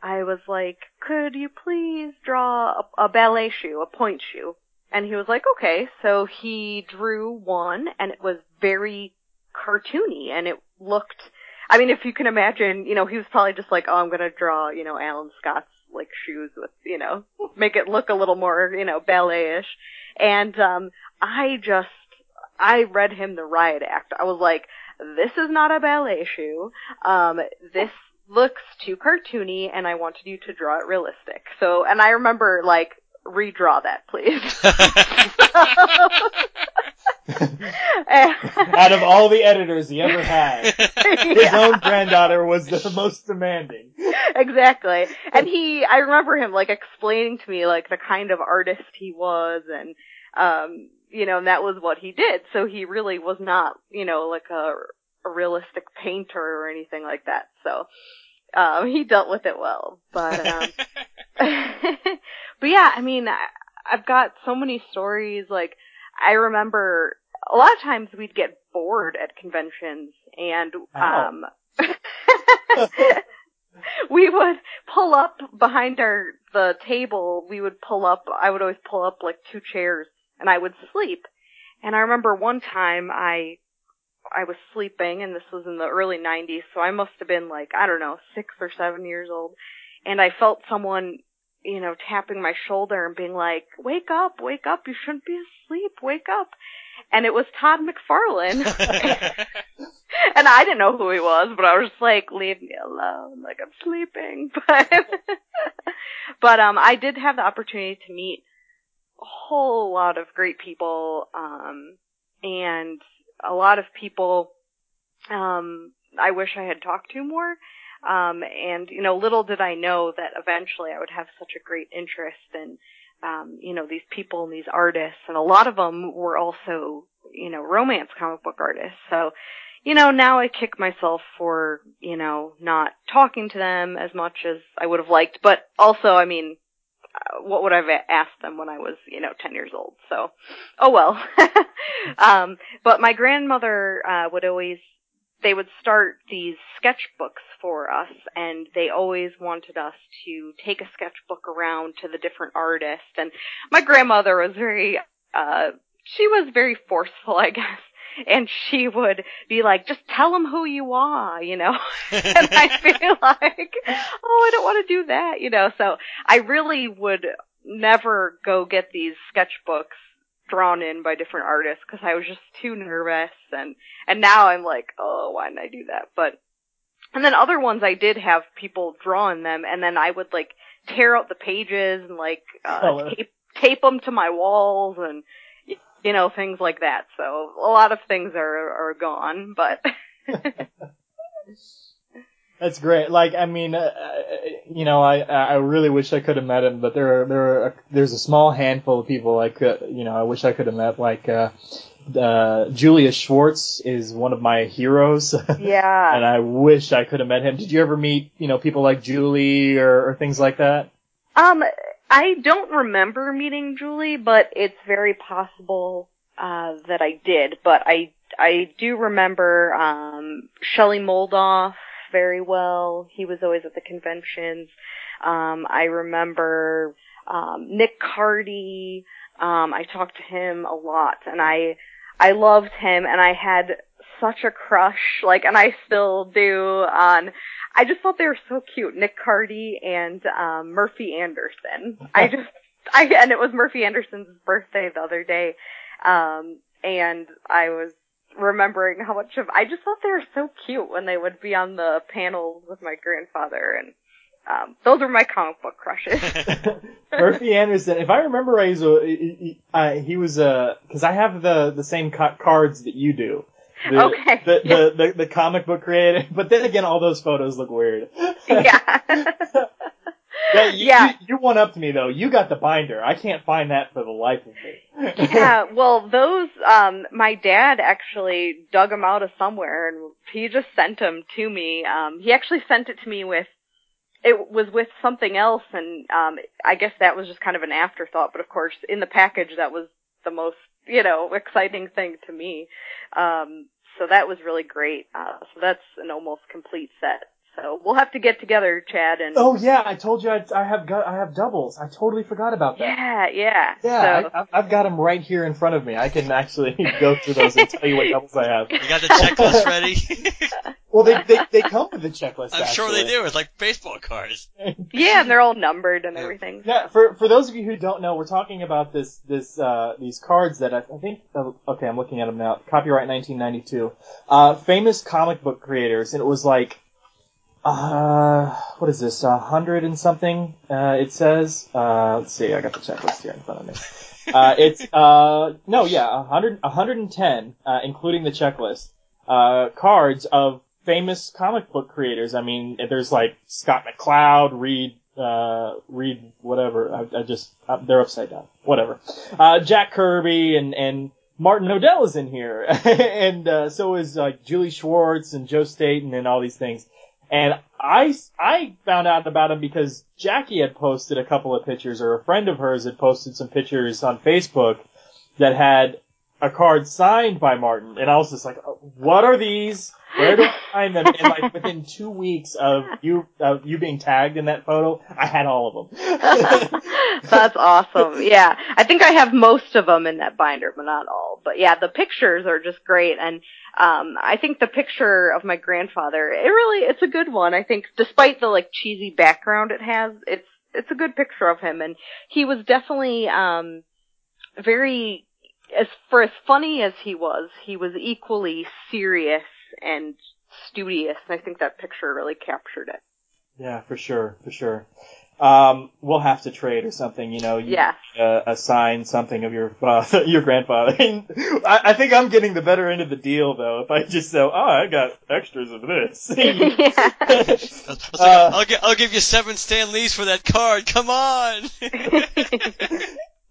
S4: I was like, "Could you please draw a, a ballet shoe, a point shoe?" And he was like, "Okay." So he drew one and it was very cartoony and it looked I mean, if you can imagine, you know, he was probably just like, oh, I'm gonna draw, you know, Alan Scott's like shoes with, you know, <laughs> make it look a little more, you know, ballet-ish. And, um, I just, I read him the riot act. I was like, this is not a ballet shoe. Um, this looks too cartoony and I wanted you to draw it realistic. So, and I remember like, redraw that, please. <laughs> <laughs> <laughs>
S2: out of all the editors he ever had, <laughs> his
S4: Yeah.
S2: own granddaughter was the most demanding.
S4: exactly. And he, I remember him like explaining to me like the kind of artist he was and, um, you know, and that was what he did. So he really was not, you know, like a, a realistic painter or anything like that. So, um, he dealt with it well. But, um, <laughs> but yeah, I mean, I, I've got so many stories. Like, I remember a lot of times we'd get bored at conventions and,
S2: Ow.
S4: um, <laughs> we would pull up behind our, the table, we would pull up, I would always pull up like two chairs and I would sleep. And I remember one time I, I was sleeping and this was in the early 90s, so I must have been like, I don't know, six or seven years old. And I felt someone, you know, tapping my shoulder and being like, wake up, wake up, you shouldn't be asleep, wake up. And it was Todd McFarlane. <laughs> <laughs> and I didn't know who he was, but I was just like, leave me alone, like I'm sleeping. <laughs> But, but um, I did have the opportunity to meet a whole lot of great people, um, and a lot of people, um, I wish I had talked to more. Um, and you know, little did I know that eventually I would have such a great interest in, um, you know, these people and these artists, and a lot of them were also, you know, romance comic book artists. So, you know, now I kick myself for, you know, not talking to them as much as I would have liked. But also, I mean, uh, what would I have asked them when I was, you know, 10 years old? So, oh well. <laughs> um, but my grandmother, uh, would always, they would start these sketchbooks for us and they always wanted us to take a sketchbook around to the different artists and my grandmother was very, uh, she was very forceful, I guess and she would be like, just tell them who you are, you know? <laughs> and I feel <laughs> like, oh, I don't want to do that, you know? So I really would never go get these sketchbooks drawn in by different artists because I was just too nervous and, and now I'm like, oh, why didn't I do that? But, and then other ones I did have people draw in them and then I would like tear out the pages and like, uh, tape, tape them to my walls and, you know, things like that. So a lot of things are are gone, but <laughs> <laughs>
S2: That's great. Like, I mean, uh, you know, I I really wish I could have met him, but there are, there are a, there's a small handful of people I could, you know, I wish I could have met. Like, uh, uh, Julius Schwartz is one of my heroes. <laughs>
S4: Yeah.
S2: and I wish I could have met him. Did you ever meet, you know, people like Julie or, or things like that?
S4: Um, I don't remember meeting Julie, but it's very possible uh, that I did. But I I do remember um, Shelley Moldoff very well. He was always at the conventions. Um, I remember um, Nick Cardy. Um, I talked to him a lot, and I I loved him, and I had such a crush, like, and I still do on I just thought they were so cute. Nick Cardy and um, Murphy Anderson. <laughs> I just, I and it was Murphy Anderson's birthday the other day, um, and I was remembering how much of I just thought they were so cute when they would be on the panels with my grandfather and. Um, those were my comic book crushes. <laughs> <laughs>
S2: Murphy Anderson, if I remember right, he was, he, uh, he was uh, cause I have the, the same ca- cards that you do. The,
S4: okay.
S2: The, the, the, the comic book creator, <laughs> but then again, all those photos look weird.
S4: yeah.
S2: Yeah, you,
S4: Yeah.
S2: You, one up to me though. You got the binder. I can't find that for the life of me.
S4: yeah, well, those, um, my dad actually dug them out of somewhere and he just sent them to me. Um, he actually sent it to me with, it was with something else and, um, I guess that was just kind of an afterthought, but of course, in the package, that was the most, you know, <laughs> exciting thing to me. Um, so that was really great. Uh, so that's an almost complete set. So we'll have to get together, Chad, and
S2: oh yeah, I told you I, I have got I have doubles. I totally forgot about that.
S4: yeah, yeah.
S2: Yeah,
S4: So,
S2: I, I've got them right here in front of me. I can actually <laughs> go through those and tell you what doubles I have.
S3: You got the checklist <laughs> ready? <laughs>
S2: Well, they they, they come with the checklist.
S3: I'm sure they do. It's like baseball cards.
S4: yeah, and they're all numbered and everything.
S2: Yeah, for for those of you who don't know, we're talking about this this uh, these cards that I, I think. Uh, okay, I'm looking at them now. Copyright 1992. Uh, famous comic book creators, and it was like, uh, what is this? A hundred and something. Uh, it says. Uh, let's see. I got the checklist here in front of me. Uh, it's uh no yeah a hundred a hundred and ten uh, including the checklist uh cards of famous comic book creators. I mean there's like Scott McCloud, Reed uh Reed whatever I, I just uh, they're upside down whatever uh Jack Kirby and and Martin Nodell is in here <laughs> and uh, so is like Julie Schwartz and Joe Staton and all these things. And I, I found out about him because Jacque had posted a couple of pictures, or a friend of hers had posted some pictures on Facebook that had a card signed by Martin. And I was just like, "Oh, what are these? Where do I <laughs> find them? And like within two weeks of you, of you being tagged in that photo, I had all of them. <laughs>
S4: That's awesome. Yeah. I think I have most of them in that binder, but not all. But yeah, the pictures are just great. And, um, I think the picture of my grandfather, it really, it's a good one. I think despite the like cheesy background it has, it's, it's a good picture of him. And he was definitely, um, very, as, for as funny as he was, he was equally serious and studious. And I think that picture really captured it.
S2: Yeah, for sure, for sure. Um, we'll have to trade or something, you know. You,
S4: Yes.
S2: Uh, assign something of your father, <laughs> your grandfather. <laughs> I, I think I'm getting the better end of the deal, though. If I just say, "Oh, I got extras of this." <laughs>
S4: yeah.
S3: I was like,
S2: Uh,
S3: I'll, gi- I'll give you seven Stan Lees for that card. Come on.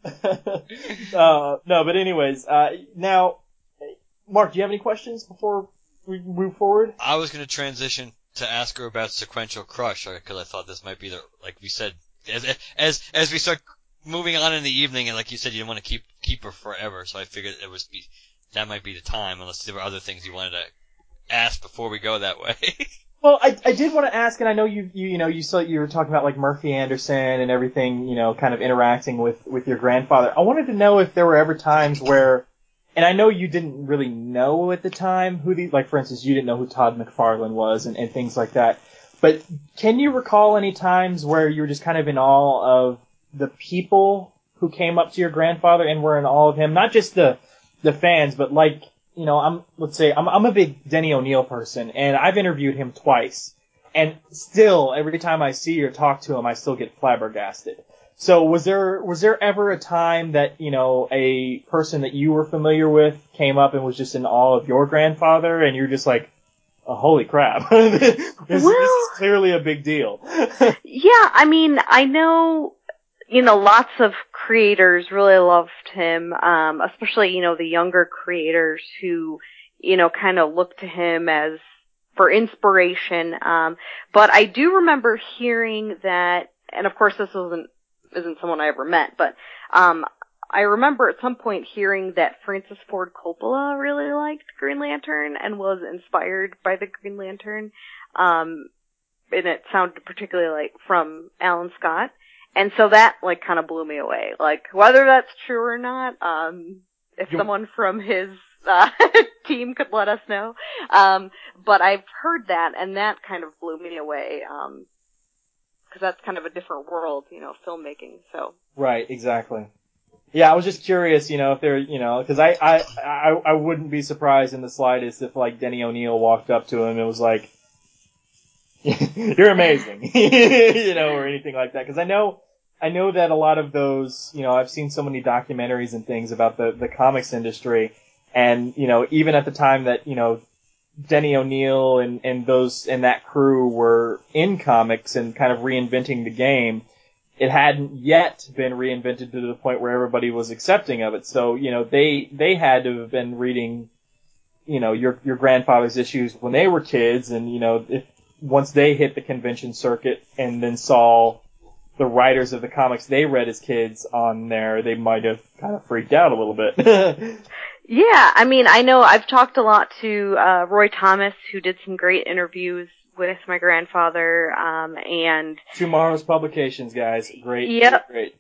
S3: <laughs>
S2: uh, no, but anyways, uh, now, Mark, do you have any questions before we move forward?
S3: I was going to transition to ask her about sequential crush because I thought this might be the like we said as as as we start moving on in the evening, and like you said, you didn't want to keep keep her forever, so I figured it was be that might be the time, unless there were other things you wanted to ask before we go that way. <laughs>
S2: Well, I, I did want to ask, and I know you, you, you know, you saw, you were talking about like Murphy Anderson and everything, you know, kind of interacting with, with your grandfather. I wanted to know if there were ever times where, and I know you didn't really know at the time who the, like for instance, you didn't know who Todd McFarlane was and, and things like that. But can you recall any times where you were just kind of in awe of the people who came up to your grandfather and were in awe of him? Not just the, the fans, but like, you know, I'm let's say I'm I'm a big Denny O'Neil person, and I've interviewed him twice, and still every time I see or talk to him, I still get flabbergasted. So was there was there ever a time that you know a person that you were familiar with came up and was just in awe of your grandfather, and you're just like, oh, holy crap, <laughs> this, this is clearly a big deal. <laughs>
S4: Yeah, I mean, I know, you know, lots of creators really loved him, um, especially, you know, the younger creators who, you know, kind of look to him as for inspiration. Um, but I do remember hearing that, and of course this wasn't, isn't someone I ever met, but, um, I remember at some point hearing that Francis Ford Coppola really liked Green Lantern and was inspired by the Green Lantern. Um, and it sounded particularly like from Alan Scott. And so that like kind of blew me away. Like whether that's true or not, um, if
S2: You-
S4: someone from his uh, <laughs> team could let us know. Um, but I've heard that, and that kind of blew me away. Um, because that's kind of a different world, you know, filmmaking. So
S2: Right, exactly. Yeah, I was just curious, you know, if there, you know, because I, I, I, I wouldn't be surprised in the slightest if like Denny O'Neil walked up to him and was like, <laughs> "You're amazing," <laughs> you know, or anything like that. Because I know, I know that a lot of those, you know, I've seen so many documentaries and things about the the comics industry, and you know, even at the time that you know Denny O'Neil and, and those and that crew were in comics and kind of reinventing the game, it hadn't yet been reinvented to the point where everybody was accepting of it. So, you know, they they had to have been reading, you know, your your grandfather's issues when they were kids and, you know, if once they hit the convention circuit and then saw the writers of the comics they read as kids on there, they might have kind of freaked out a little bit. <laughs>
S4: yeah, I mean, I know I've talked a lot to uh, Roy Thomas, who did some great interviews with my grandfather, um, and
S2: TwoMorrows publications, guys. Great.
S4: Yep.
S2: Great.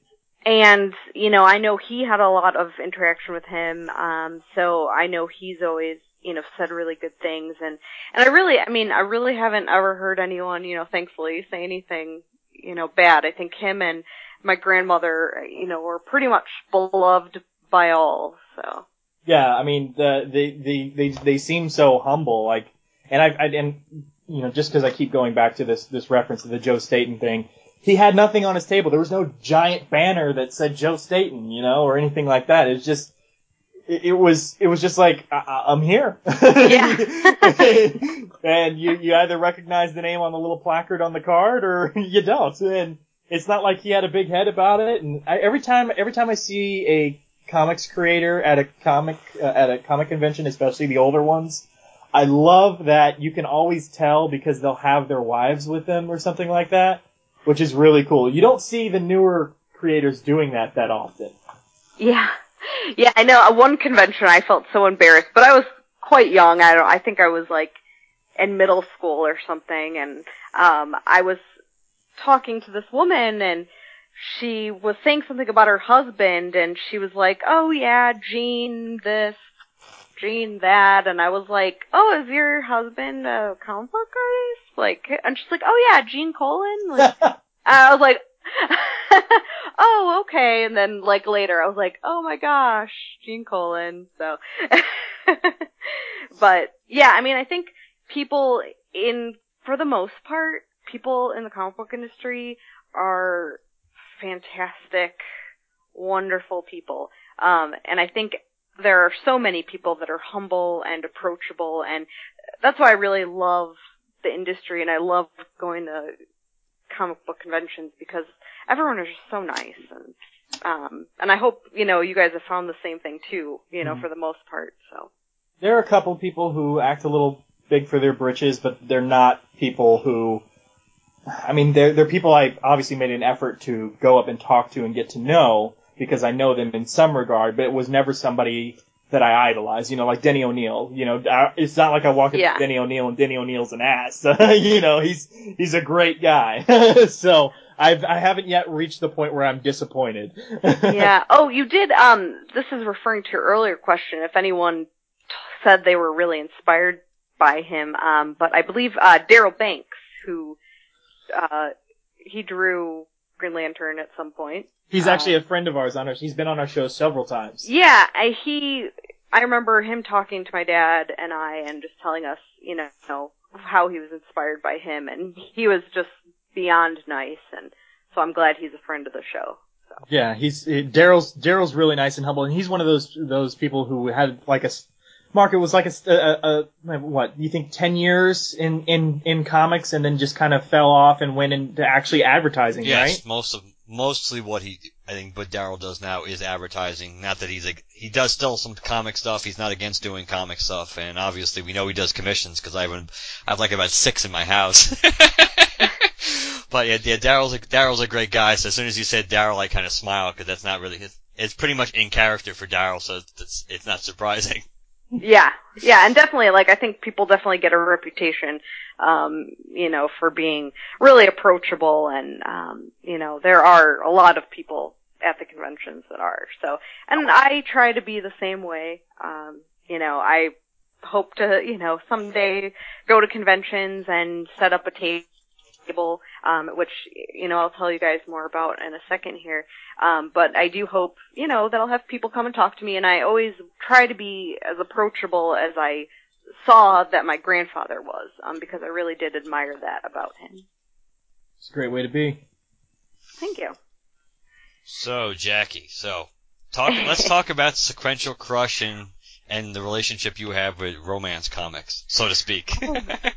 S4: and you know i know he had a lot of interaction with him um so i know he's always you know said really good things and and i really i mean i really haven't ever heard anyone you know thankfully say anything you know bad i think him and my grandmother you know were pretty much beloved by all so
S2: Yeah, I mean, the, they, they, they, they seem so humble, like, and I, I and, you know, just cause I keep going back to this, this reference to the Joe Staton thing, he had nothing on his table. There was no giant banner that said Joe Staton, you know, or anything like that. It was just, it, it was, it was just like, I, I- I'm here. <laughs> and you, you either recognize the name on the little placard on the card or <laughs> you don't. And it's not like he had a big head about it. And I, every time, every time I see a comics creator at a comic uh, at a comic convention, especially the older ones. I love that you can always tell because they'll have their wives with them or something like that, which is really cool. You don't see the newer creators doing that that often.
S4: Yeah. Yeah, I know. At one convention I felt so embarrassed, but I was quite young. I don't I think I was like in middle school or something and um I was talking to this woman and she was saying something about her husband and she was like, "Oh yeah, Gene this, Gene that." And I was like, "Oh, is your husband a comic book artist?" Like and she's like, "Oh yeah, Gene Colan." Like <laughs> I was like, <laughs> oh, okay. And then like later I was like, oh my gosh, Gene Colan. So, <laughs> but yeah, I mean, I think people in, for the most part, people in the comic book industry are fantastic, wonderful people. Um, and I think there are so many people that are humble and approachable and that's why I really love the industry and I love going to comic book conventions because everyone is just so nice and um and I hope you know you guys have found the same thing too you know
S2: Mhm.
S4: for the most part so
S2: There are a couple people who act a little big for their britches, but they're not people who I mean, they're, they're people I obviously made an effort to go up and talk to and get to know because I know them in some regard, but it was never somebody that I idolize, you know, like Denny O'Neil. You know, I- it's not like I walk up
S4: Yeah.
S2: to Denny O'Neil and Denny O'Neil's an ass. <laughs> you know, he's he's a great guy. <laughs> so I've I haven't yet reached the point where I'm disappointed. <laughs>
S4: yeah. Oh, you did. Um, this is referring to your earlier question. If anyone t- said they were really inspired by him, um, but I believe uh, Darryl Banks, who uh, he drew Green Lantern at some point.
S2: he's
S4: Uh,
S2: actually a friend of ours on our. He's been on our show several times.
S4: Yeah, I, he. I remember him talking to my dad and I, and just telling us, you know, how he was inspired by him, and he was just beyond nice, and so I'm glad he's a friend of the show.
S2: Yeah, he's Darryl's Darryl's really nice and humble, and he's one of those those people who had like a Mark. It was like a what you think ten years in in in comics, and then just kind of fell off and went into actually advertising,
S3: Yes,
S2: right?
S3: most of mostly what he I think what Darryl does now is advertising. Not that he's like he does still some comic stuff. He's not against doing comic stuff, and obviously we know he does commissions because I have I have like about six in my house. <laughs> but yeah, yeah, Darryl's a, Darryl's a great guy. So as soon as you said Darryl, I kind of smiled because that's not really his. It's pretty much in character for Darryl, so it's it's not surprising.
S4: Yeah, yeah, and definitely, like, I think people definitely get a reputation, um, you know, for being really approachable, and, um, you know, there are a lot of people at the conventions that are, so, and I try to be the same way, um, you know, I hope to, you know, someday go to conventions and set up a table, um, which, you know, I'll tell you guys more about in a second here. Um, but I do hope, you know, that I'll have people come and talk to me and I always try to be as approachable as I saw that my grandfather was, um, because I really did admire that about him.
S2: It's a great way to be.
S4: Thank you.
S3: So Jacque, so talk. let's talk <laughs> about sequential crush and and the relationship you have with romance comics, so to speak. <laughs> <laughs>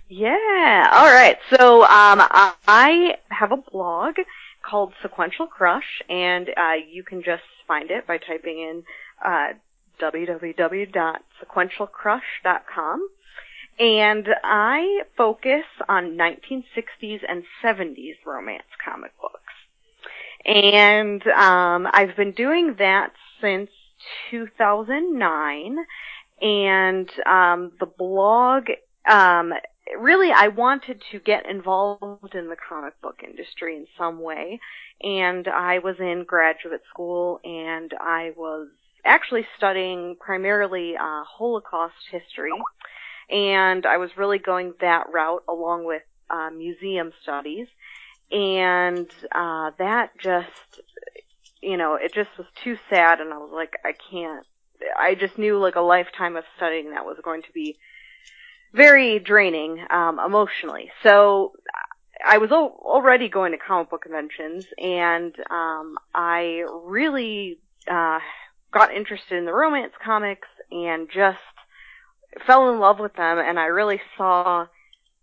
S4: Yeah. All right. So, um, I- I have a blog called Sequential Crush, and uh, you can just find it by typing in uh, www.sequentialcrush.com. And I focus on 1960s and 70s romance comic books. And um, I've been doing that since 2009. And um, the blog um, really I wanted to get involved in the comic book industry in some way. And I was in graduate school and I was actually studying primarily uh, Holocaust history. And I was really going that route along with uh, museum studies. And uh, that just you know it just was too sad and I was like I can't I just knew like a lifetime of studying that was going to be very draining um, emotionally. So I was al- already going to comic book conventions, and um, I really uh, got interested in the romance comics and just fell in love with them. And I really saw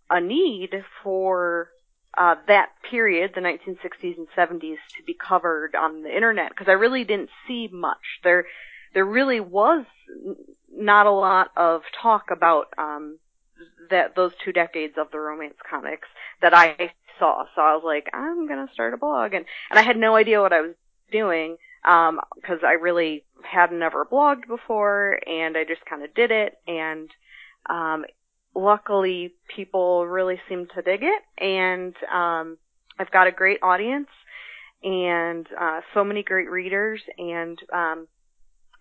S4: a need for uh, that period, the 1960s and 70s, to be covered on the internet because I really didn't see much. There, there really was not a lot of talk about um, that those two decades of the romance comics that I saw. So I was like, I'm gonna start a blog, and and I had no idea what I was doing um because I really had never blogged before, and I just kind of did it, and um luckily people really seem to dig it, and um I've got a great audience and uh so many great readers, and um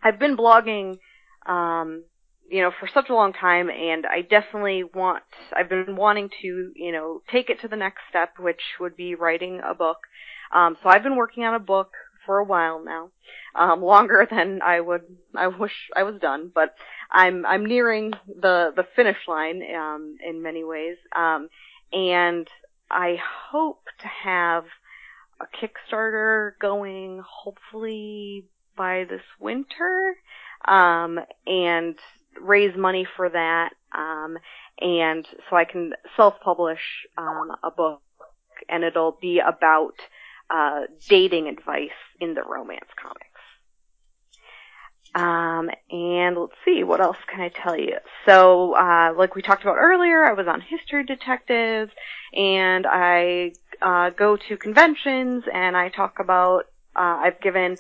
S4: I've been blogging um you know, for such a long time and I definitely want, I've been wanting to, you know, take it to the next step, which would be writing a book. Um, so I've been working on a book for a while now, um, longer <laughs> than I would, I wish I was done, but I'm, I'm nearing the, the finish line, um, in many ways. Um, and I hope to have a Kickstarter going hopefully by this winter. Um, and raise money for that, um, and so I can self-publish um, a book, and it'll be about uh, dating advice in the romance comics. Um, and let's see, what else can I tell you? So, uh, like we talked about earlier, I was on History Detectives, and I uh, go to conventions and I talk about. Uh, I've given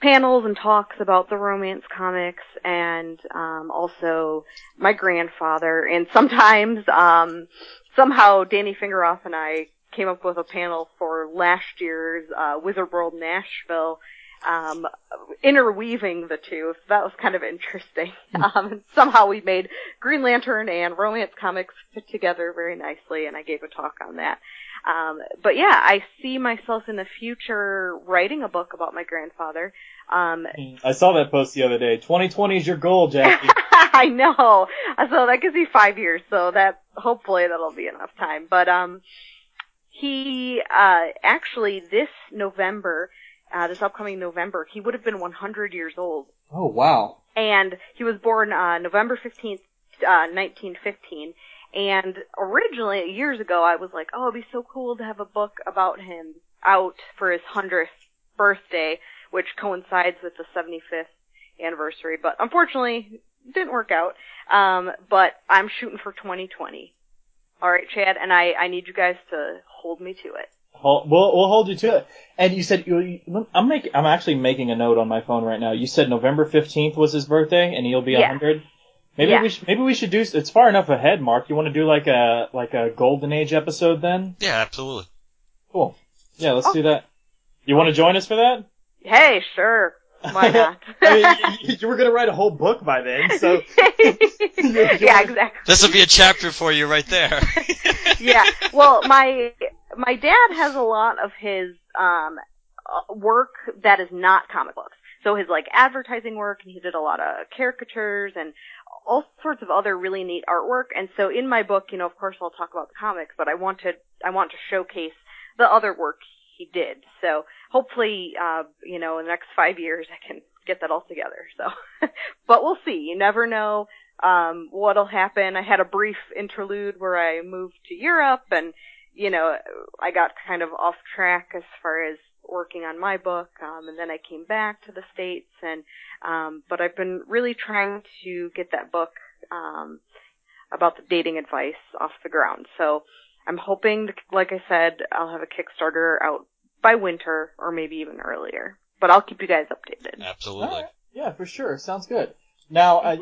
S4: panels and talks about the romance comics and um, also my grandfather. And sometimes, um, somehow, Danny Fingeroth and I came up with a panel for last year's uh, Wizard World Nashville. Um, interweaving the two, so that was kind of interesting. <laughs> Um, somehow we made Green Lantern and romance comics fit together very nicely, and I gave a talk on that. Um, but yeah, I see myself in the future writing a book about my grandfather. Um,
S2: I saw that post the other day. 2020 is your goal, Jacque. <laughs>
S4: I know. So that gives me five years. So that hopefully that'll be enough time. But um, he uh actually this November, uh, this upcoming November, he would have been 100 years old.
S2: oh wow.
S4: And he was born uh, November 15th, uh, 1915. And originally, years ago, I was like, oh, it'd be so cool to have a book about him out for his 100th birthday, which coincides with the 75th anniversary. But unfortunately, it didn't work out. Um, but I'm shooting for 2020. All right, Chad, and I, I need you guys to hold me to it.
S2: Hol- We'll, we'll hold you to it. And you said you, you- I'm making I'm actually making a note on my phone right now. You said November 15th was his birthday, and he'll be
S4: Yeah.
S2: 100. Maybe
S4: Yeah.
S2: we should, maybe we should do. It's far enough ahead, Mark. You want to do like a like a golden age episode then?
S3: Yeah, absolutely.
S2: Cool. Yeah, let's
S4: Oh.
S2: do that. You want to join us for that?
S4: Hey, sure. Why <laughs> not?
S2: I mean, you, you were gonna write a whole book by then, so <laughs> <laughs>
S4: yeah, exactly.
S3: This will be a chapter for you right there.
S4: yeah. Well, my my dad has a lot of his um uh, work that is not comic books. So his like advertising work, and he did a lot of caricatures and all sorts of other really neat artwork. And so in my book, you know, of course I'll talk about the comics, but I want to I want to showcase the other work he did. So hopefully, uh, you know, in the next five years I can get that all together. So, <laughs> but we'll see. You never know um, what'll happen. I had a brief interlude where I moved to Europe and, you know, I got kind of off track as far as working on my book, um, and then I came back to the States and, um, but I've been really trying to get that book, um, about the dating advice off the ground. So I'm hoping, to, like I said, I'll have a Kickstarter out by winter or maybe even earlier. But I'll keep you guys updated.
S3: absolutely.
S2: Alright. Yeah, for sure. Sounds good. Now, uh,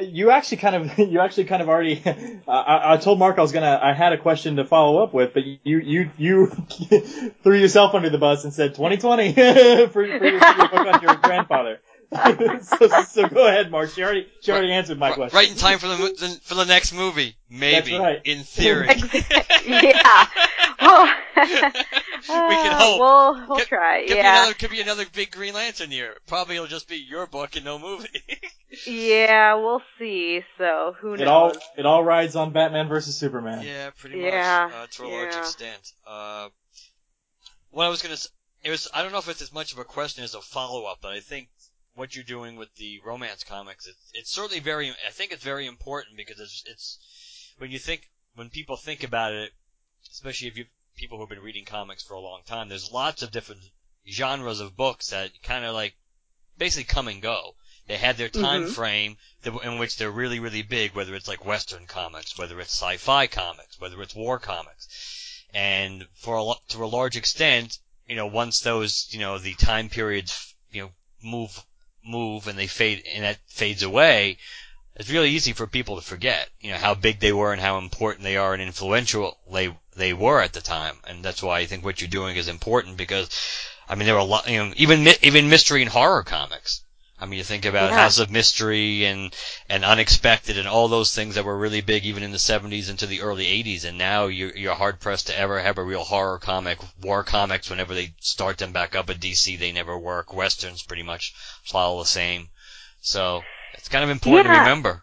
S2: you actually kind of, <laughs> you actually kind of already. <laughs> Uh, I, I told Mark I was gonna, I had a question to follow up with, but you, you, you <laughs> threw yourself under the bus and said 2020 for, for, your, for your book on your grandfather. <laughs> so, so go ahead, Mark. She already, she already answered my
S3: Right-
S2: question.
S3: Right in time for the the- for the next movie, maybe.
S2: That's right.
S3: In theory. <laughs>
S4: yeah. Well, <laughs>
S3: We can hope.
S4: We'll, we'll
S3: Could-
S4: try.
S3: Could be
S4: yeah.
S3: another could be another big Green Lantern year. Probably it'll just be your book and no movie.
S4: Yeah, we'll see. So who knows?
S2: It all, it all rides on Batman versus Superman.
S3: yeah, pretty
S4: Yeah,
S3: much. Uh, to a large
S4: yeah.
S3: extent. Uh, what I was gonna, s- it was I don't know if it's as much of a question as a follow up, but I think what you're doing with the romance comics, it's, it's certainly very. I think it's very important because it's it's when you think when people think about it, especially if you people who've been reading comics for a long time, there's lots of different genres of books that kind of like basically come and go. They had their time
S4: Mhm.
S3: frame that, in which they're really, really big, whether it's like Western comics, whether it's sci-fi comics, whether it's war comics. And for a, to a large extent, you know, once those, you know, the time periods, you know, move, move and they fade, and that fades away, it's really easy for people to forget, you know, how big they were and how important they are and influential they, they were at the time. And that's why I think what you're doing is important because, I mean, there were a lot, you know, even, even mystery and horror comics. I mean, you think about
S4: Yeah.
S3: House of Mystery and, and Unexpected and all those things that were really big even in the 70s into the early 80s. And now you're, you're hard pressed to ever have a real horror comic. War comics, whenever they start them back up at DC, they never work. Westerns pretty much follow the same. So it's kind of important to remember.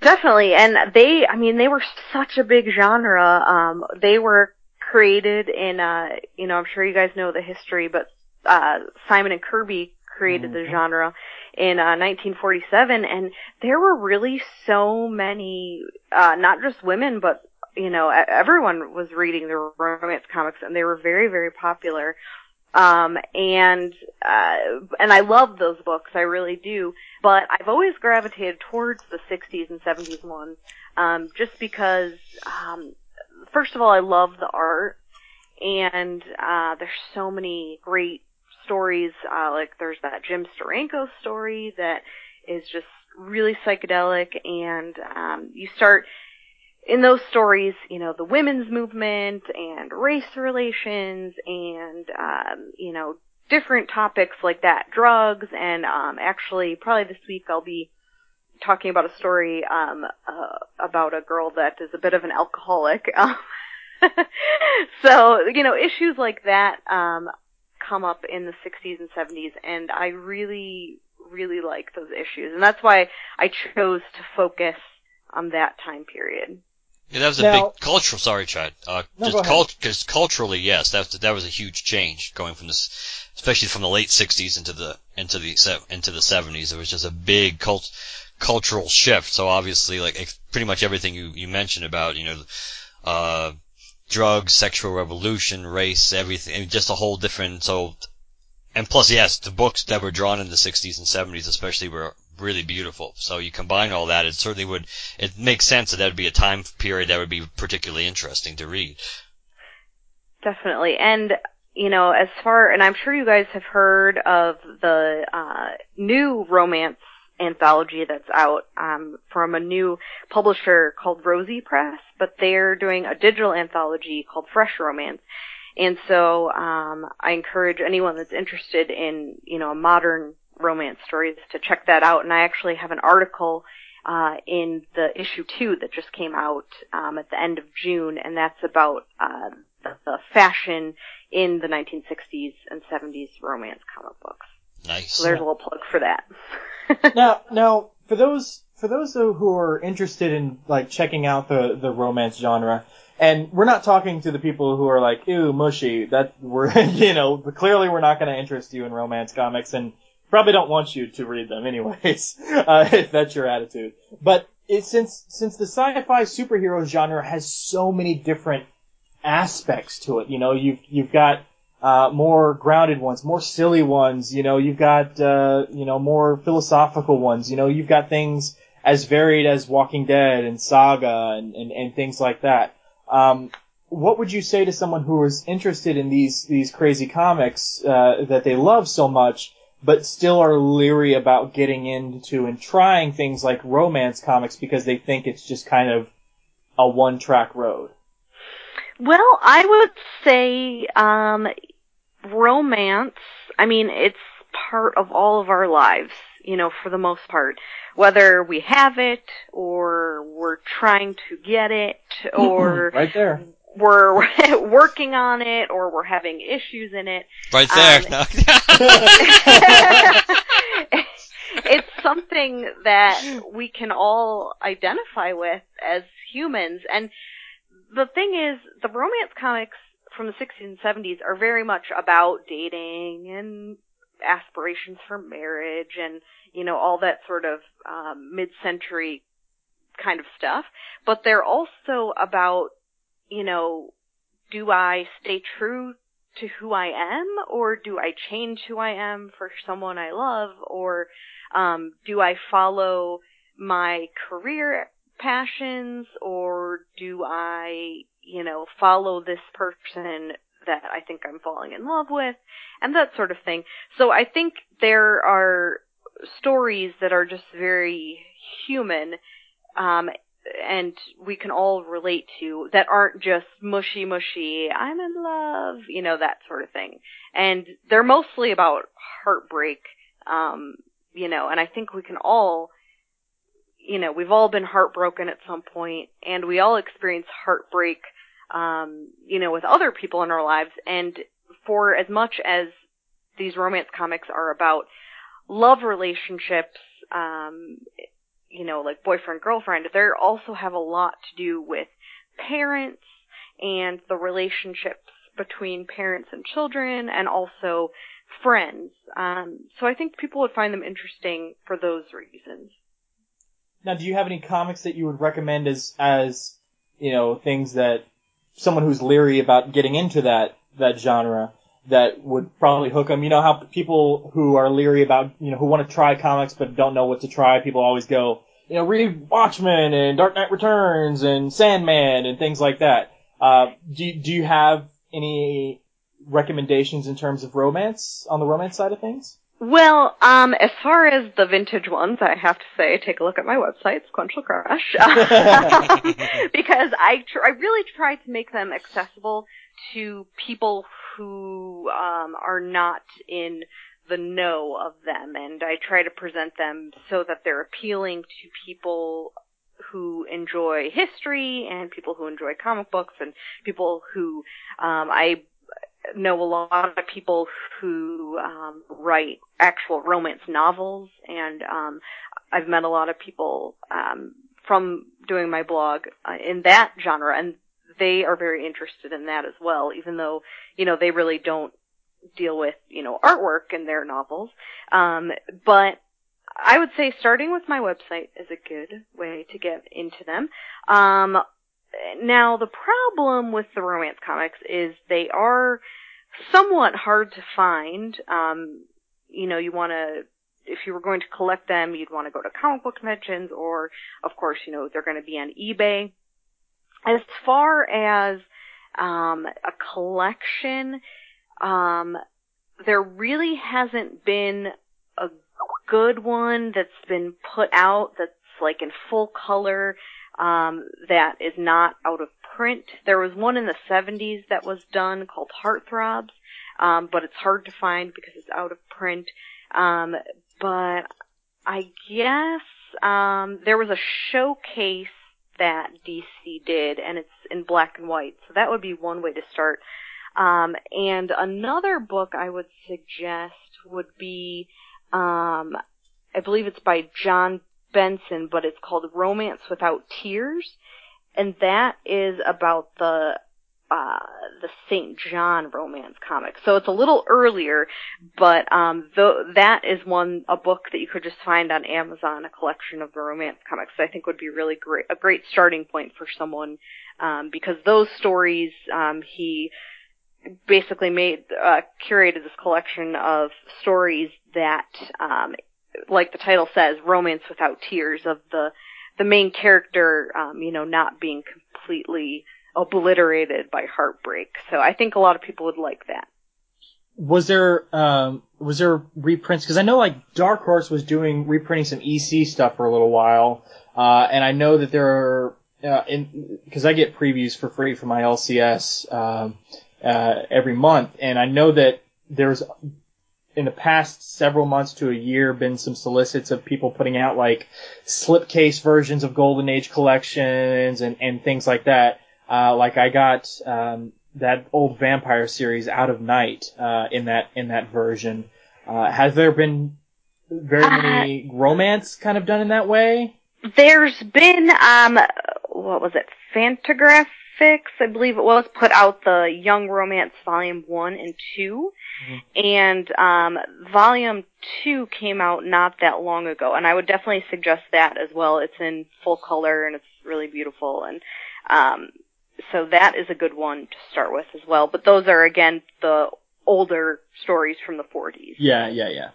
S4: Definitely, and they, I mean, they were such a big genre. Um, they were created in, uh, you know, I'm sure you guys know the history, but uh, Simon and Kirby created the
S2: Mhm.
S4: genre in uh, 1947, and there were really so many, uh, not just women, but you know, everyone was reading the romance comics, and they were very, very popular. Um, and uh, and I love those books, I really do. But I've always gravitated towards the 60s and 70s ones, um, just because, um, first of all, I love the art, and uh, there's so many great stories. Uh, like there's that Jim Steranko story that is just really psychedelic, and um, you start in those stories, you know, the women's movement and race relations and, um, you know, different topics like that, drugs, and um, actually, probably this week I'll be talking about a story um, uh, about a girl that is a bit of an alcoholic. <laughs> so, you know, issues like that um, come up in the 60s and 70s, and I really, really like those issues, and that's why I chose to focus on that time period.
S3: Yeah, that was a
S2: Now-
S3: big cultural. Sorry, Chad. Uh,
S2: No, go
S3: just
S2: ahead.
S3: cult, cause culturally, yes, that was, that was a huge change going from this, especially from the late '60s into the into the se- into the '70s. It was just a big cult cultural shift. So obviously, like pretty much everything you you mentioned about, you know, uh, drugs, sexual revolution, race, everything, just a whole different. So, and plus, yes, the books that were drawn in the '60s and '70s, especially, were really beautiful. So you combine all that, it certainly would. It makes sense that that would be a time period that would be particularly interesting to read.
S4: Definitely. And, you know, as far, and I'm sure you guys have heard of the, uh, new romance anthology that's out, um, from a new publisher called Rosy Press, but they're doing a digital anthology called Fresh Romance. And so, um, I encourage anyone that's interested in, you know, modern romance stories to check that out. And I actually have an article, uh, in the issue two that just came out, um, at the end of June, and that's about, uh, the, the fashion in the 1960s and 70s romance comic books.
S3: Nice.
S4: So there's a little plug for that. <laughs>
S2: now, now for those for those who are interested in like checking out the the romance genre, and we're not talking to the people who are like, ew, mushy. That we're <laughs> you know clearly we're not going to interest you in romance comics, and probably don't want you to read them anyways, <laughs> uh, if that's your attitude. But it, since since the sci-fi superhero genre has so many different aspects to it, you know, you've you've got uh, more grounded ones, more silly ones. You know, you've got uh, you know more philosophical ones. You know, you've got things as varied as Walking Dead and Saga and and, and things like that. Um, what would you say to someone who is interested in these these crazy comics uh, that they love so much, but still are leery about getting into and trying things like romance comics because they think it's just kind of a one track road?
S4: Well, I would say um, romance. I mean, it's part of all of our lives, you know, for the most part. Whether we have it, or we're trying to get it, mm-hmm. or
S2: right there.
S4: we're <laughs> working on it, or we're having issues in it.
S3: Right there.
S4: Um, <laughs> <laughs> it's something that we can all identify with as humans. And the thing is, the romance comics from the 60s and 70s are very much about dating and aspirations for marriage and, you know, all that sort of um, mid-century kind of stuff. But they're also about, you know, do I stay true to who I am or do I change who I am for someone I love or um, do I follow my career passions or do I, you know, follow this person that I think I'm falling in love with and that sort of thing. So I think there are stories that are just very human um, and we can all relate to that aren't just mushy mushy i'm in love you know that sort of thing and they're mostly about heartbreak um you know and i think we can all you know we've all been heartbroken at some point and we all experience heartbreak um you know with other people in our lives and for as much as these romance comics are about love relationships um you know, like boyfriend, girlfriend, they also have a lot to do with parents and the relationships between parents and children and also friends. Um, so I think people would find them interesting for those reasons.
S2: Now, do you have any comics that you would recommend as, as, you know, things that someone who's leery about getting into that, that genre that would probably hook them? You know how people who are leery about, you know, who want to try comics but don't know what to try, people always go, you know, read Watchmen and Dark Knight Returns and Sandman and things like that. Uh, do, do you have any recommendations in terms of romance on the romance side of things?
S4: Well, um, as far as the vintage ones, I have to say, take a look at my website, Sequential Crush, <laughs> <laughs> because I tr- I really try to make them accessible to people who um, are not in the know of them, and I try to present them so that they're appealing to people who enjoy history and people who enjoy comic books and people who um, I know a lot of people who um, write actual romance novels, and um, I've met a lot of people um, from doing my blog uh, in that genre, and they are very interested in that as well, even though you know they really don't deal with you know artwork in their novels. Um, but I would say starting with my website is a good way to get into them. Um, now the problem with the romance comics is they are somewhat hard to find. Um, you know, you want to, if you were going to collect them, you'd want to go to comic book conventions, or of course, you know, they're going to be on eBay. As far as um, a collection, um, there really hasn't been a good one that's been put out that's like in full color um, that is not out of print. There was one in the 70s that was done called Heartthrobs, um, but it's hard to find because it's out of print. Um, but I guess um, there was a showcase that DC did, and it's in black and white, so that would be one way to start. Um, and another book I would suggest would be, um, I believe it's by John Benson, but it's called Romance Without Tears, and that is about the uh, the St. John romance comic. So it's a little earlier, but um, th- that is one a book that you could just find on Amazon, a collection of the romance comics. I think would be really great, a great starting point for someone um, because those stories um, he basically made uh, curated this collection of stories that um, like the title says, romance without tears of the the main character, um, you know, not being completely obliterated by heartbreak. So I think a lot of people would like that.
S2: Was there um, was there reprints? Because I know like Dark Horse was doing reprinting some EC stuff for a little while, uh, and I know that there are uh, because I get previews for free from my LCS um, uh, every month, and I know that there's in the past several months to a year been some solicits of people putting out like slipcase versions of Golden Age collections and, and things like that. Uh, like I got um, that old vampire series Out of Night uh, in that in that version. Uh, has there been very many romance kind of done in that way?
S4: There's been um, what was it? Fantagraph Fix, I believe it was, put out the Young Romance Volume 1 and 2. Mm-hmm. And um, Volume 2 came out not that long ago, and I would definitely suggest that as well. It's in full color and it's really beautiful. And um, so that is a good one to start with as well. But those are, again, the older stories from the 40s.
S2: Yeah, yeah, yeah.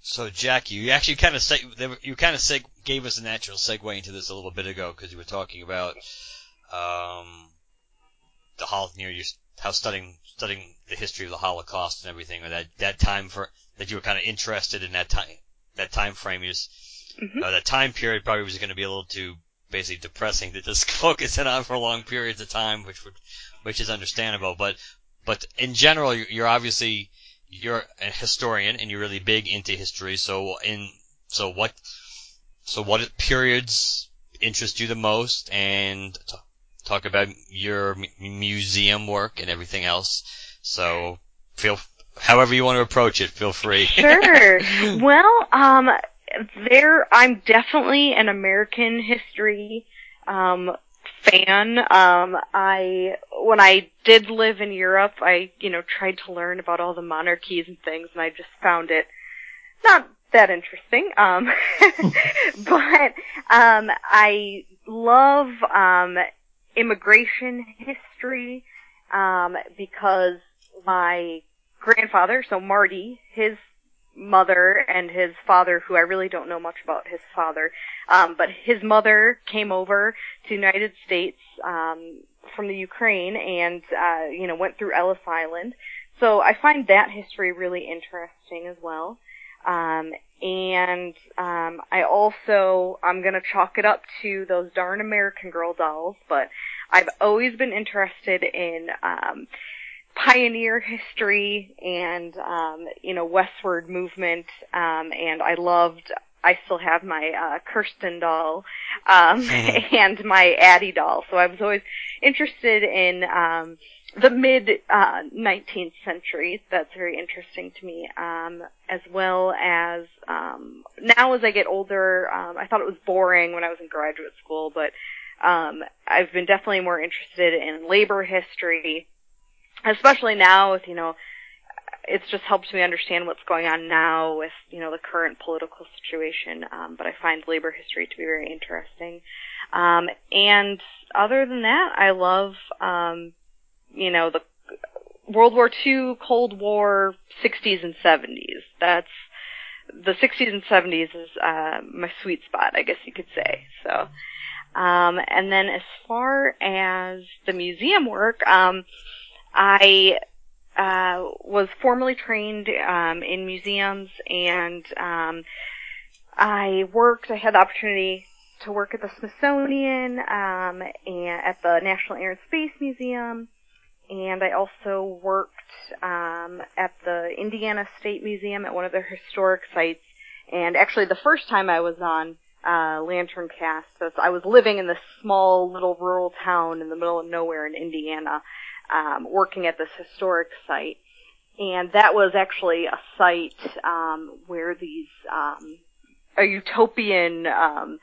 S3: So Jacque, you actually kind of seg- you kind of seg- gave us a natural segue into this a little bit ago because you were talking about um, the hol- you know, you how studying studying the history of the Holocaust and everything, or that that time for that you were kind of interested in that time that time frame is mm-hmm. uh, that time period probably was going to be a little too basically depressing to just <laughs> focus it on for long periods of time, which would which is understandable. But but in general, you're, you're obviously you're a historian and you're really big into history. So in so what so what periods interest you the most, and talk about your museum work and everything else. So feel however you want to approach it, feel free. <laughs>
S4: Sure. well, um, there I'm definitely an American history um, fan. Um, I when I did live in Europe, I you know tried to learn about all the monarchies and things, and I just found it not that interesting. Um, <laughs> <laughs> but um, I love um, immigration history um, because my grandfather, so Marty, his mother and his father, who I really don't know much about his father, um, but his mother came over to United States um, from the Ukraine and uh, you know went through Ellis Island. So I find that history really interesting as well. Um, and um, I also I'm gonna chalk it up to those darn American Girl dolls, but I've always been interested in um, pioneer history and um, you know westward movement, um, and I loved. I still have my uh, Kirsten doll um, <laughs> and my Addy doll, so I was always interested in um, the mid uh, 19th century. That's very interesting to me, um, as well as um, now as I get older. Um, I thought it was boring when I was in graduate school, but um, I've been definitely more interested in labor history, especially now with you know. It's just helped me understand what's going on now with, you know, the current political situation. Um, but I find labor history to be very interesting. Um, and other than that, I love, um, you know, the World War II, Cold War, 60s and 70s. That's the 60s and 70s is uh, my sweet spot, I guess you could say. So, um, and then as far as the museum work, um, I uh, was formally trained um, in museums, and um, I worked. I had the opportunity to work at the Smithsonian um, and at the National Air and Space Museum and I also worked um, at the Indiana State Museum at one of their historic sites. And actually, the first time I was on uh, Lantern Cast, I was living in this small little rural town in the middle of nowhere in Indiana, um, working at this historic site. And that was actually a site um, where these um, a utopian um,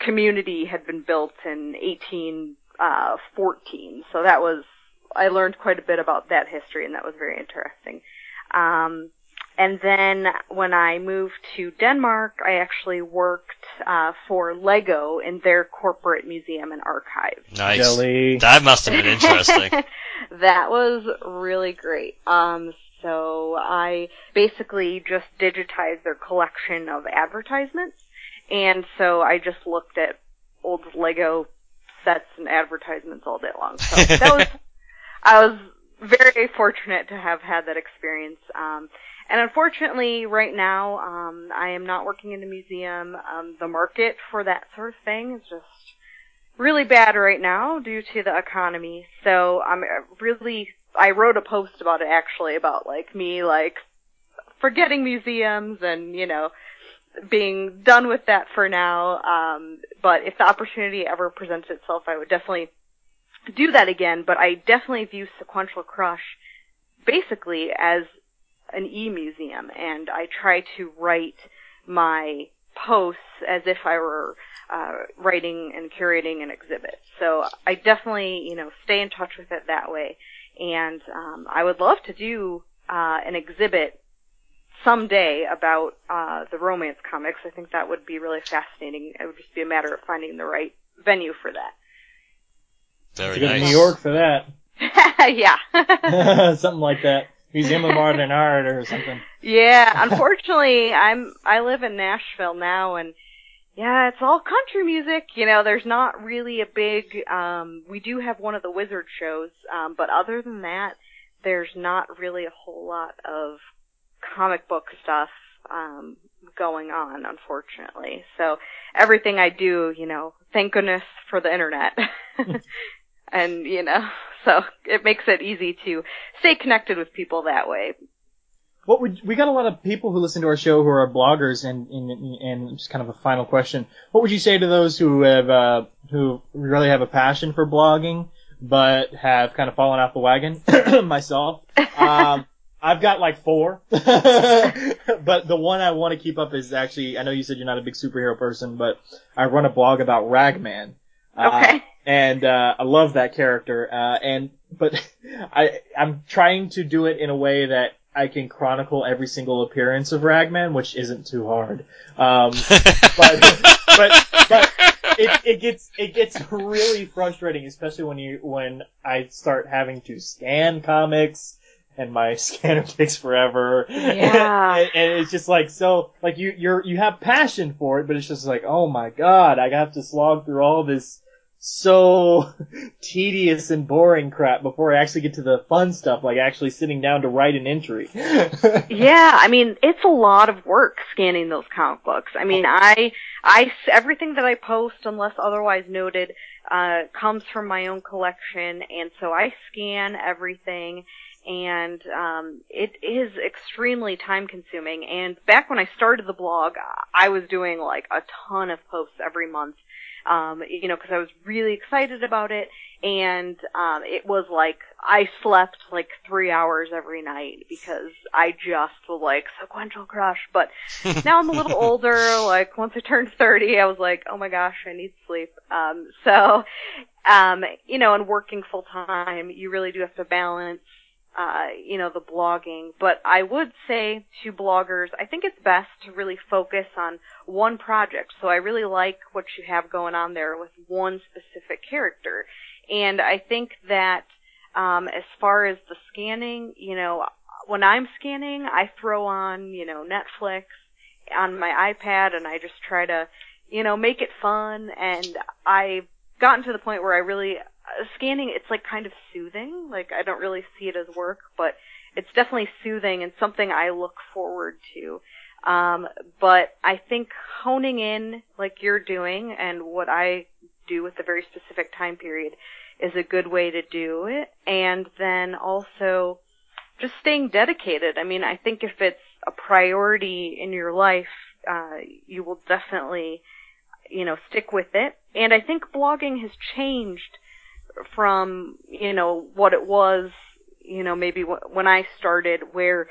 S4: community had been built in 1814. Uh, so that was I learned quite a bit about that history, and that was very interesting. Um, and then when I moved to Denmark, I actually worked uh, for Lego in their corporate museum and archive.
S3: Nice.
S2: Jelly.
S3: That must have been <laughs> interesting.
S4: that was really great. Um, so I basically just digitized their collection of advertisements, and so I just looked at old Lego sets and advertisements all day long. So that was <laughs> I was very fortunate to have had that experience. Um, and unfortunately, right now, um, I am not working in a museum. Um, the market for that sort of thing is just really bad right now due to the economy. So I'm really, I wrote a post about it actually about like me like forgetting museums and you know being done with that for now. Um, but if the opportunity ever presents itself, I would definitely do that again, but I definitely view Sequential Crush basically as an e-museum, and I try to write my posts as if I were uh, writing and curating an exhibit. So I definitely, you know, stay in touch with it that way, and um, I would love to do uh, an exhibit someday about uh, the romance comics. I think that would be really fascinating. It would just be a matter of finding the right venue for that.
S3: Very
S2: to go
S3: nice.
S2: to New York for that. <laughs>
S4: yeah. <laughs> <laughs>
S2: something like that. Museum of Modern <laughs> Art or something.
S4: yeah, <laughs> unfortunately, I'm I live in Nashville now and yeah, it's all country music. You know, there's not really a big um we do have one of the wizard shows, um but other than that, there's not really a whole lot of comic book stuff um going on, unfortunately. So everything I do, you know, thank goodness for the internet. <laughs> and you know, <laughs> so it makes it easy to stay connected with people that way.
S2: What would we got a lot of people who listen to our show who are bloggers, and and, and just kind of a final question: What would you say to those who have uh, who really have a passion for blogging, but have kind of fallen off the wagon? <coughs> Myself, um, <laughs> I've got like four, <laughs> but the one I want to keep up is actually I know you said you're not a big superhero person, but I run a blog about Ragman. Uh,
S4: Okay.
S2: and uh, I love that character. Uh, and but <laughs> I I'm trying to do it in a way that I can chronicle every single appearance of Ragman, which isn't too hard. Um, <laughs> but but but it, it gets it gets really frustrating, especially when you when I start having to scan comics and my <laughs> scanner takes forever.
S4: Yeah.
S2: and, and it's just like so like you you're you have passion for it, but it's just like oh my god, I have to slog through all this so <laughs> tedious and boring crap before I actually get to the fun stuff, like actually sitting down to write an entry. <laughs>
S4: Yeah, I mean, it's a lot of work scanning those comic books. I mean, I, I, everything that I post, unless otherwise noted, uh, comes from my own collection, and so I scan everything, and, um, it is extremely time consuming, and back when I started the blog, I was doing like a ton of posts every month, um, you know, because I was really excited about it, and um, it was like I slept like three hours every night because I just was like sequential crush. But <laughs> now I'm a little older. Like once I turned 30, I was like, oh my gosh, I need sleep. Um, so, um, you know, and working full time, you really do have to balance uh, you know, the blogging. But I would say to bloggers, I think it's best to really focus on one project. So I really like what you have going on there with one specific character. And I think that, um, as far as the scanning, you know, when I'm scanning, I throw on, you know, Netflix on my iPad and I just try to, you know, make it fun and I've gotten to the point where I really uh, scanning it's like kind of soothing. Like I don't really see it as work, but it's definitely soothing and something I look forward to. Um, but I think honing in like you're doing and what I do with a very specific time period is a good way to do it. And then also just staying dedicated. I mean, I think if it's a priority in your life, uh, you will definitely, you know, stick with it. And I think blogging has changed from, you know, what it was, you know, maybe when I started where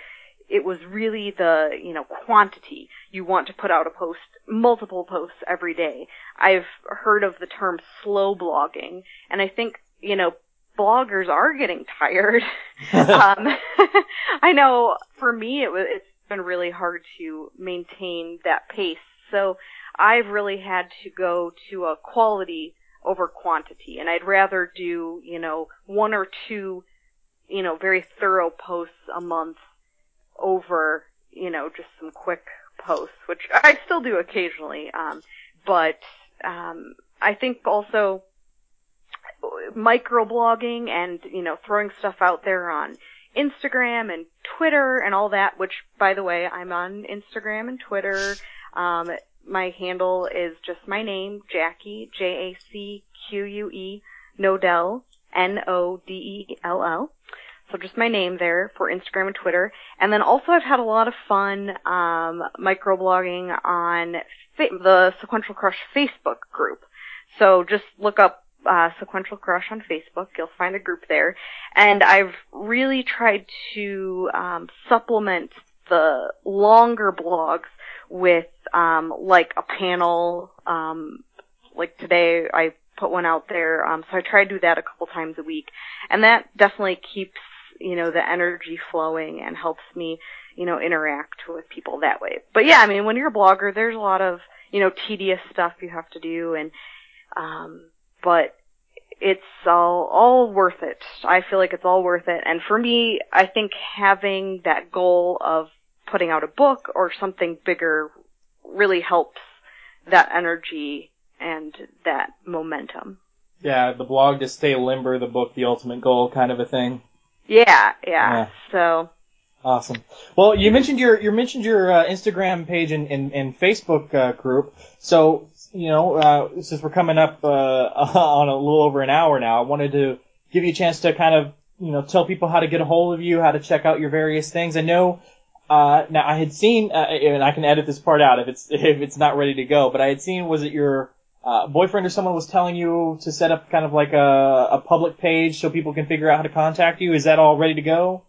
S4: it was really the, you know, quantity. You want to put out a post, multiple posts every day. I've heard of the term slow blogging, and I think, you know, bloggers are getting <laughs> tired. <laughs> um, <laughs> I know for me it was, it's been really hard to maintain that pace. So I've really had to go to a quality over quantity. And I'd rather do, you know, one or two, you know, very thorough posts a month over, you know, just some quick posts, which I still do occasionally. Um, but, um, I think also microblogging and, you know, throwing stuff out there on Instagram and Twitter and all that, which by the way, I'm on Instagram and Twitter. Um, my handle is just my name, Jacque, J-A-C-Q-U-E, Nodell, N-O-D-E-L-L. So just my name there for Instagram and Twitter. And then also I've had a lot of fun, um, microblogging on fa- the Sequential Crush Facebook group. So just look up, uh, Sequential Crush on Facebook. You'll find a group there. And I've really tried to, um, supplement the longer blogs with um, like a panel. Um, like today, I put one out there. Um, so I try to do that a couple times a week, and that definitely keeps you know the energy flowing and helps me you know interact with people that way. But yeah, I mean, when you're a blogger, there's a lot of you know tedious stuff you have to do, and um, but it's all all worth it. I feel like it's all worth it. And for me, I think having that goal of putting out a book or something bigger really helps that energy and that momentum.
S2: Yeah, the blog to stay limber, the book the ultimate goal kind of a thing.
S4: Yeah, yeah.
S2: Yeah.
S4: So
S2: Awesome. Well, you mentioned your you mentioned your uh, Instagram page and, and, and Facebook uh, group. So you know, uh, since we're coming up uh, <laughs> on a little over an hour now, I wanted to give you a chance to kind of you know tell people how to get a hold of you, how to check out your various things. I know. Uh, now I had seen, uh, and I can edit this part out if it's <laughs> if it's not ready to go. But I had seen, was it your uh, boyfriend or someone was telling you to set up kind of like a, a public page so people can figure out how to contact you? Is that all ready to go?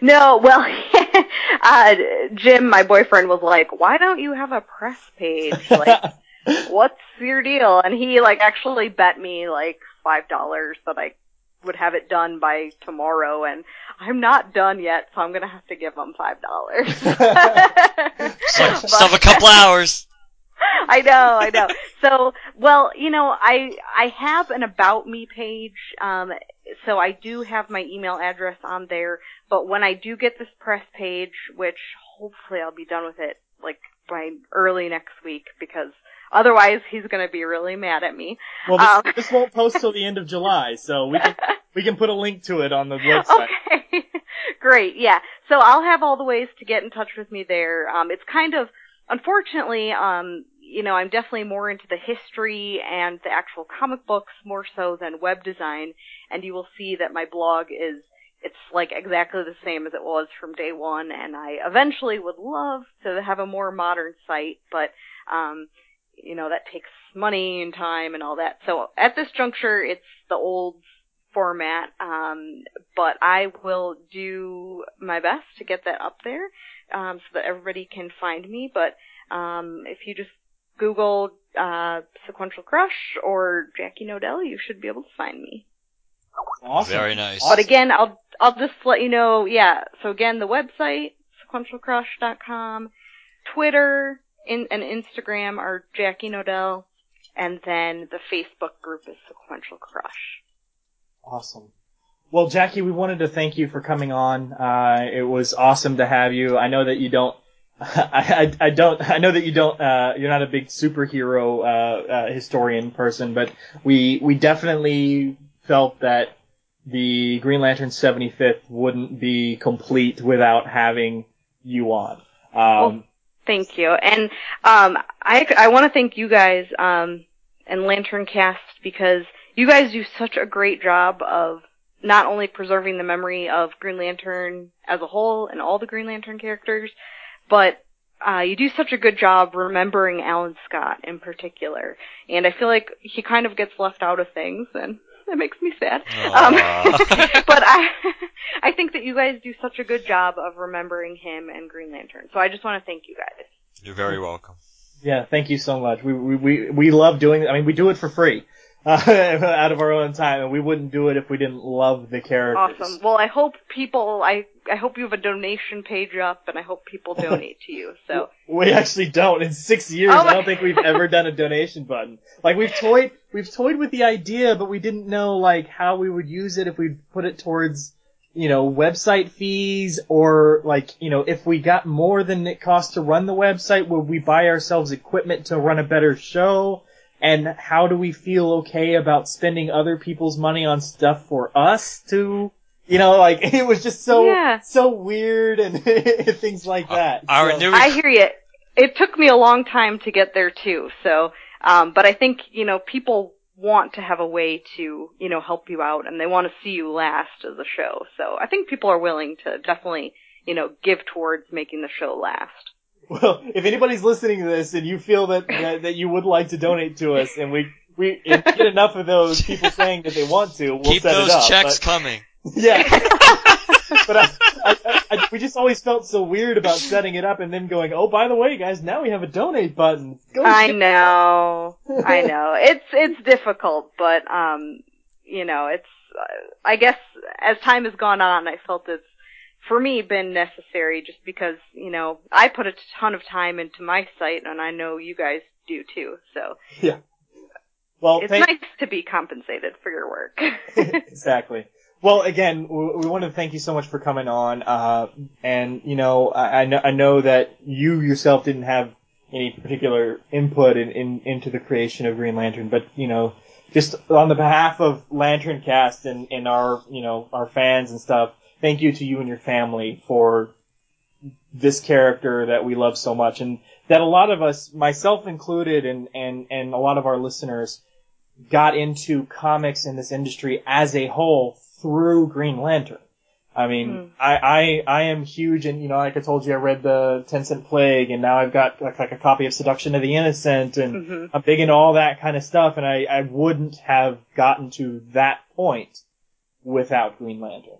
S4: no, well, <laughs> uh, Jim, my boyfriend, was like, "Why don't you have a press page? <laughs> Like, what's your deal?" And he like actually bet me like five dollars that I would have it done by tomorrow, and I'm not done yet, so I'm gonna have to give him five dollars. <laughs>
S3: So, so <laughs> a couple hours.
S4: I know, I know. So, well, you know, I I have an about me page. Um, so I do have my email address on there, but when I do get this press page, which hopefully I'll be done with it like by early next week because otherwise he's going to be really mad at me.
S2: Well, this,
S4: Um, <laughs>
S2: this won't post till the end of July, so we can <laughs> we can put a link to it on the <laughs> website.
S4: Okay. Great. Yeah. So I'll have all the ways to get in touch with me there. Um, it's kind of, unfortunately, um, you know, I'm definitely more into the history and the actual comic books more so than web design. And you will see that my blog is, it's like exactly the same as it was from day one. And I eventually would love to have a more modern site, but, um, you know, that takes money and time and all that. So at this juncture, it's the old format, um, but I will do my best to get that up there um, so that everybody can find me. But um, if you just Google uh, Sequential Crush or Jacque Nodell, you should be able to find me.
S2: Awesome.
S3: Very nice.
S4: But again, I'll I'll just let you know. Yeah. So again, the website sequentialcrush.com, Twitter in, and Instagram are Jacque Nodell, and then the Facebook group is Sequential Crush.
S2: Awesome. Well, Jacque, we wanted to thank you for coming on. Uh, it was awesome to have you. I know that you don't. <laughs> I, I, I don't. I know that you don't. Uh, you're not a big superhero uh, uh, historian person, but we we definitely felt that the Green Lantern 75th wouldn't be complete without having you on. Um,
S4: Thank you. And um, I, I want to thank you guys um, and Lantern Cast because you guys do such a great job of not only preserving the memory of Green Lantern as a whole and all the Green Lantern characters, but uh, you do such a good job remembering Alan Scott in particular. And I feel like he kind of gets left out of things, and <laughs> that makes me sad. Um, <laughs> but I, <laughs> I think that you guys do such a good job of remembering him and Green Lantern. So I just want to thank you guys.
S3: You're very welcome.
S2: Yeah, thank you so much. We we we, we love doing. I mean, we do it for free. Uh, <laughs> out of our own time, and we wouldn't do it if we didn't love the characters.
S4: Awesome. Well, I hope people, I, I hope you have a donation page up, and I hope people <laughs> donate to you. So
S2: We actually don't. In six years,
S4: Oh
S2: I don't think we've ever done a donation button. Like we've toyed, we've toyed with the idea, but we didn't know like how we would use it if we put it towards, you know, website fees or like, you know, if we got more than it costs to run the website, would we buy ourselves equipment to run a better show? And how do we feel okay about spending other people's money on stuff for us to, you know, like <laughs> it was just so
S4: Yeah.
S2: so weird and <laughs> things like that.
S3: Our
S2: So-
S3: new
S4: I hear you. It took me a long time to get there too. So, um, but I think you know people want to have a way to you know help you out, and they want to see you last as a show. So I think people are willing to definitely you know give towards making the show last.
S2: Well, if anybody's listening to this and you feel that, that, that you would like to donate to us and we, we if we get enough of those people saying that they want to, we'll
S3: keep
S2: set
S3: those
S2: it up.
S3: checks
S2: but-
S3: coming. <laughs>
S2: yeah. but I, I, I, I, we just always felt so weird about setting it up and then going, oh, by the way, guys, now we have a donate button. Go
S4: I know, <laughs> I know. It's it's difficult, but um, you know, it's. Uh, I guess as time has gone on, I felt it's for me been necessary just because you know I put a ton of time into my site, and I know you guys do too. So yeah,
S2: Well,
S4: it's
S2: thank,
S4: nice to be compensated for your work. <laughs> <laughs>
S2: exactly. Well, again, we, want to thank you so much for coming on. Uh, and you know, I, I know I know that you yourself didn't have any particular input in, in into the creation of Green Lantern, but you know, just on the behalf of Lantern Cast and, and our you know our fans and stuff, thank you to you and your family for this character that we love so much, and that a lot of us, myself included, and and and a lot of our listeners got into comics in this industry as a whole through Green Lantern. I mean,
S4: Hmm.
S2: I, I, I am huge and, you know, like I told you, I read the Ten Cent Plague and now I've got like, like a copy of Seduction of the Innocent and
S4: hmm
S2: I'm big into all that kind of stuff and I, I wouldn't have gotten to that point without Green Lantern.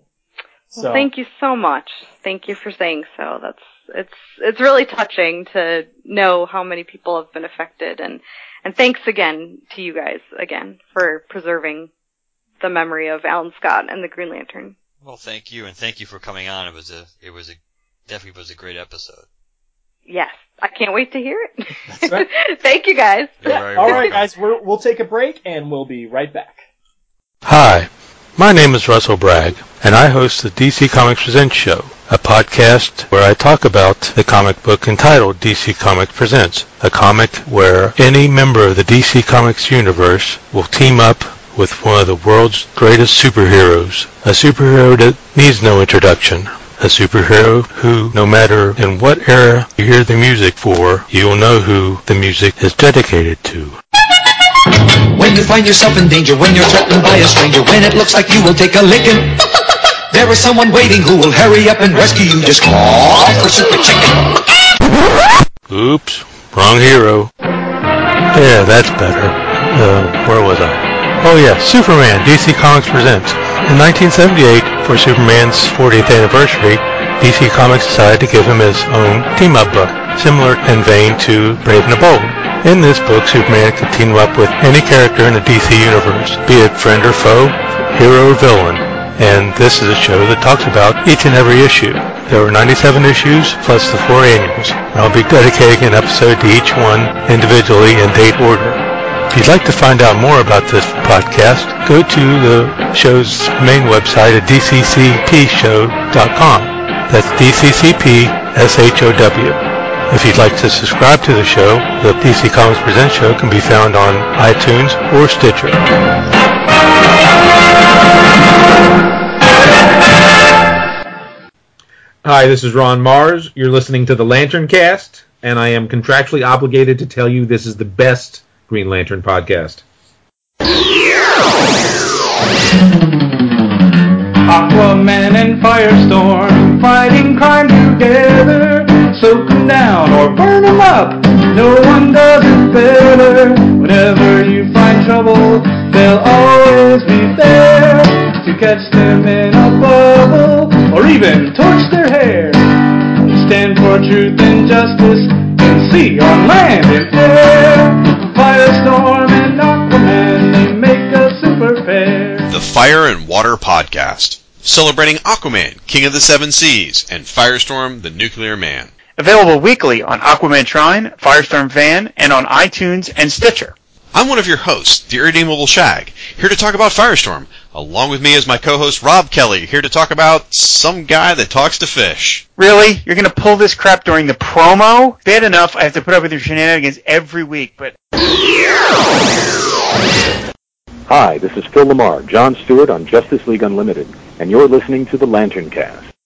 S2: So,
S4: Well, thank you so much. Thank you for saying so. That's it's it's really touching to know how many people have been affected and and thanks again to you guys again for preserving the memory of Alan Scott and the Green Lantern.
S3: Well, thank you, and thank you for coming on. It was a, it was a, definitely was a great episode.
S4: Yes, I can't wait to hear it.
S2: That's right. <laughs>
S4: Thank you guys.
S3: You're very
S2: all
S3: welcome.
S2: right, guys, we're, we'll take a break and we'll be right back.
S1: Hi,
S5: My name is Russell Burbage, and I host the DC Comics Presents Show, a podcast where I talk about the comic book entitled DC Comics Presents, a comic where any member of the DC Comics universe will team up with one of the world's greatest superheroes, a superhero that needs no introduction, a superhero who, no matter in what era you hear the music for, you will know who the music is dedicated to.
S6: When you find yourself in danger, when you're threatened by a stranger, when it looks like you will take a licking, <laughs> there is someone waiting who will hurry up and rescue you. Just call for Super Chicken.
S5: Oops, wrong hero. Yeah, that's better. Uh, where was I? Oh yeah, Superman, DC Comics presents. In 1978, for Superman's 40th anniversary, DC Comics decided to give him his own team-up book, similar in vein to Brave and the Bold. In this book, Superman could team up with any character in the DC universe, be it friend or foe, hero or villain. And this is a show that talks about each and every issue. There were 97 issues plus the four annuals. I'll be dedicating an episode to each one individually in date order. If you'd like to find out more about this podcast, go to the show's main website at dccpshow.com. That's DCCPSHOW. If you'd like to subscribe to the show, the DC Comics Presents show can be found on iTunes or Stitcher.
S7: Hi, this is Ron Marz. You're listening to the Lantern Cast, and I am contractually obligated to tell you this is the best Green Lantern podcast.
S1: Aquaman and Firestorm fighting crime together. Soak 'em down or burn 'em up. No one does it better. Whenever you find trouble, they'll always be there to catch them in a bubble or even torch their hair. Stand for truth and justice in sea, on land, and air. Firestorm and Aquaman, they make a super pair.
S8: The Fire and Water Podcast, celebrating Aquaman, King of the Seven Seas, and Firestorm, the Nuclear Man.
S9: Available weekly on Aquaman Shrine, Firestorm Fan, and on iTunes and Stitcher.
S8: I'm one of your hosts, the Irredeemable Shag, here to talk about Firestorm. Along with me is my co-host Rob Kelly, here to talk about some guy that talks to fish.
S9: Really? You're gonna pull this crap during the promo? Bad enough I have to put up with your shenanigans every week, but
S10: Hi, this is Phil LaMarr, John Stewart on Justice League Unlimited, and you're listening to the Lantern Cast.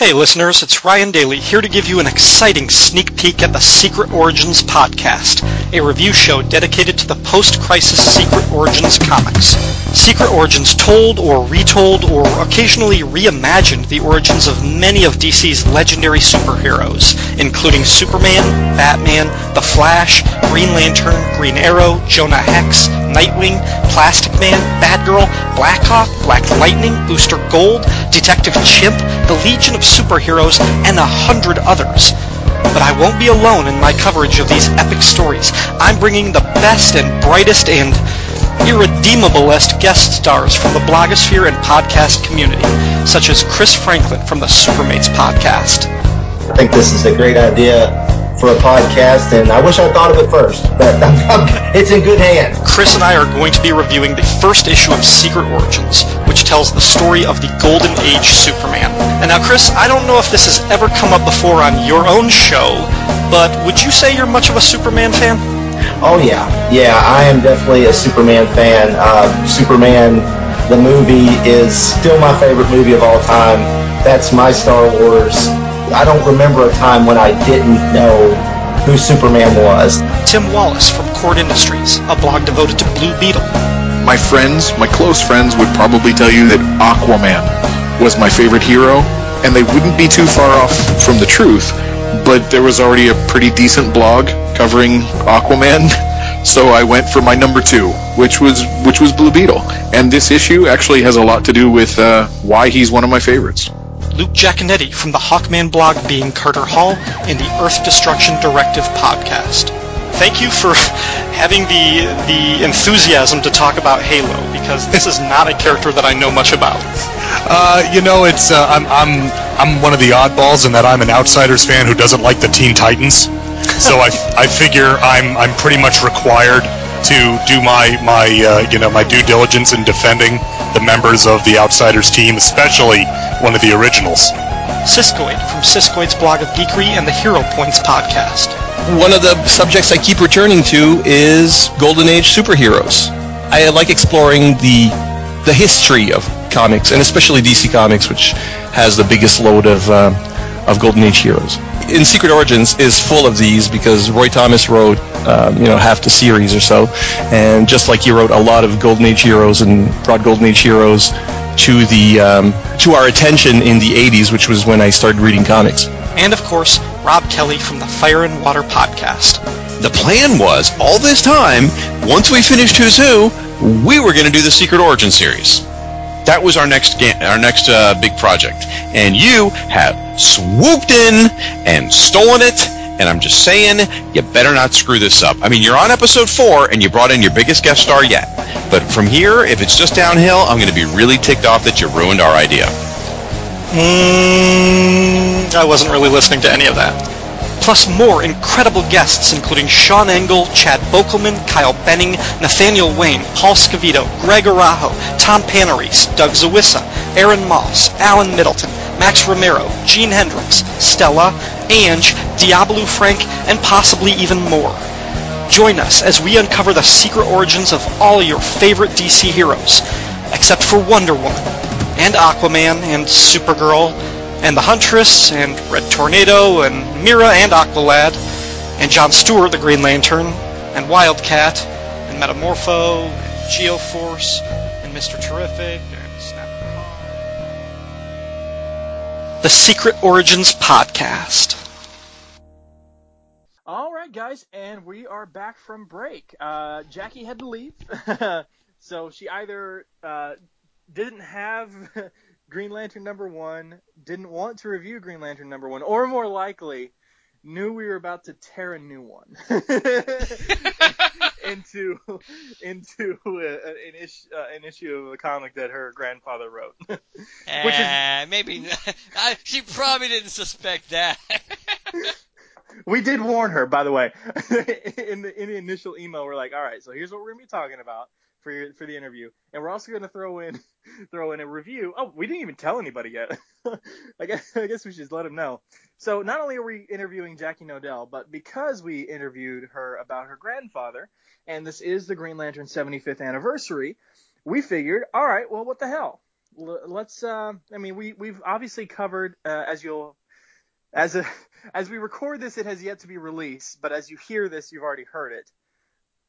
S11: Hey listeners, it's Ryan Daly here to give you an exciting sneak peek at the Secret Origins podcast, a review show dedicated to the post-crisis Secret Origins comics. Secret Origins told or retold or occasionally reimagined the origins of many of DC's legendary superheroes, including Superman, Batman, The Flash, Green Lantern, Green Arrow, Jonah Hex, Nightwing, Plastic Man, Batgirl, Blackhawk, Black Lightning, Booster Gold, Detective Chimp, the Legion of Superheroes, and a hundred others. But I won't be alone in my coverage of these epic stories. I'm bringing the best and brightest and irredeemablest guest stars from the blogosphere and podcast community, such as Chris Franklin from the Supermates podcast.
S12: I think this is a great idea for a podcast, and I wish I thought of it first, but <laughs> it's in good hands.
S11: Chris and I are going to be reviewing the first issue of Secret Origins, which tells the story of the Golden Age Superman. And now, Chris, I don't know if this has ever come up before on your own show, but would you say you're much of a Superman fan?
S12: Oh yeah, yeah, I am definitely a Superman fan. Uh, Superman, the movie, is still my favorite movie of all time. That's my Star Wars. I don't remember a time when I didn't know who Superman was.
S11: Tim Wallace from Kord Industries, a blog devoted to Blue Beetle.
S13: My friends, my close friends, would probably tell you that Aquaman was my favorite hero, and they wouldn't be too far off from the truth. But there was already a pretty decent blog covering Aquaman, <laughs> so I went for my number two, which was which was Blue Beetle. And this issue actually has a lot to do with uh, why he's one of my favorites.
S11: Luke Giaconetti from the Hawkman blog being Carter Hall and the Earth Destruction Directive podcast. Thank you for <laughs> having the the enthusiasm to talk about Halo because this is not a character that I know much about. <laughs>
S14: Uh, you know, it's uh, I'm I'm I'm one of the oddballs in that I'm an Outsiders fan who doesn't like the Teen Titans. So I, I figure I'm I'm pretty much required to do my my uh, you know my due diligence in defending the members of the Outsiders team, especially one of the originals.
S11: Siskoid from Siskoid's blog of geekery and the Hero Points podcast.
S15: One of the subjects I keep returning to is Golden Age superheroes. I like exploring the the history of comics, and especially DC Comics, which has the biggest load of uh, of Golden Age heroes. In Secret Origins is full of these because Roy Thomas wrote um, you know half the series or so, and just like he wrote a lot of Golden Age heroes and brought Golden Age heroes to the um, to our attention in the 80s, which was when I started reading comics.
S11: And of course, Rob Kelly from the Fire and Water podcast.
S8: The plan was all this time, once we finished Who's Who, we were going to do the Secret Origin series. That was our next ga- our next uh, big project, and you have swooped in and stolen it. And I'm just saying, you better not screw this up. I mean, you're on episode four, and you brought in your biggest guest star yet. But from here, if it's just downhill, I'm going to be really ticked off that you ruined our idea.
S11: Mm, I wasn't really listening to any of that. Plus more incredible guests including Sean Engel, Chad Bokelman, Kyle Benning, Nathaniel Wayne, Paul Scavito, Greg Arajo, Tom Panarese, Doug Zawisza, Aaron Moss, Alan Middleton, Max Romero, Gene Hendricks, Stella, Ange, Diablo Frank, and possibly even more. Join us as we uncover the secret origins of all your favorite DC heroes, except for Wonder Woman, and Aquaman, and Supergirl, and the Huntress, and Red Tornado, and Mera, and Aqualad, and John Stewart, the Green Lantern, and Wildcat, and Metamorpho, and Geoforce, and Mr. Terrific, and Snap. The Secret Origins Podcast.
S2: All right, guys, and we are back from break. Uh, Jacque had to leave, <laughs> so she either uh, didn't have Green Lantern number one, didn't want to review Green Lantern number one, or more likely, knew we were about to tear a new one <laughs> into into uh, an, issue, uh, an issue of a comic that her grandfather wrote. <laughs> Which is
S3: Uh, maybe <laughs> I, she probably didn't suspect that.
S2: We did warn her, by the way, in the in the initial email. We're like, all right, so here's what we're gonna be talking about for your, for the interview, and we're also gonna throw in <laughs> throw in a review. Oh, we didn't even tell anybody yet. <laughs> I guess I guess we should just let them know. So not only are we interviewing Jacque Nodell, but because we interviewed her about her grandfather, and this is the Green Lantern 75th anniversary, we figured, all right, well, what the hell? Let's. Uh, I mean, we we've obviously covered, uh, as you'll as a <laughs> as we record this, it has yet to be released, but as you hear this, you've already heard it.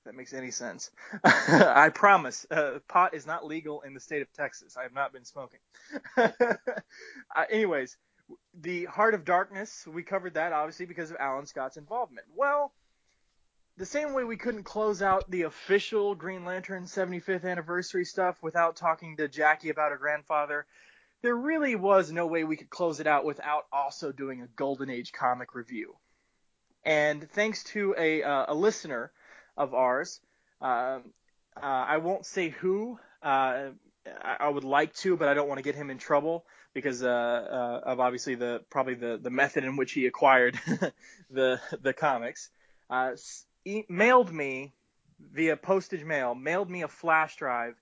S2: That makes any sense. <laughs> I promise, uh, pot is not legal in the state of Texas. I have not been smoking. <laughs> uh, anyways, the Heart of Darkness, we covered that obviously because of Alan Scott's involvement. Well, the same way we couldn't close out the official Green Lantern 75th anniversary stuff without talking to Jacque about her grandfather, there really was no way we could close it out without also doing a Golden Age comic review. And thanks to a, uh, a listener of ours, um uh, I won't say who. Uh, I, would like to, but I don't want to get him in trouble because uh, uh, of obviously the probably the, the method in which he acquired <laughs> the the comics. Uh, e- mailed me via postage mail, mailed me a flash drive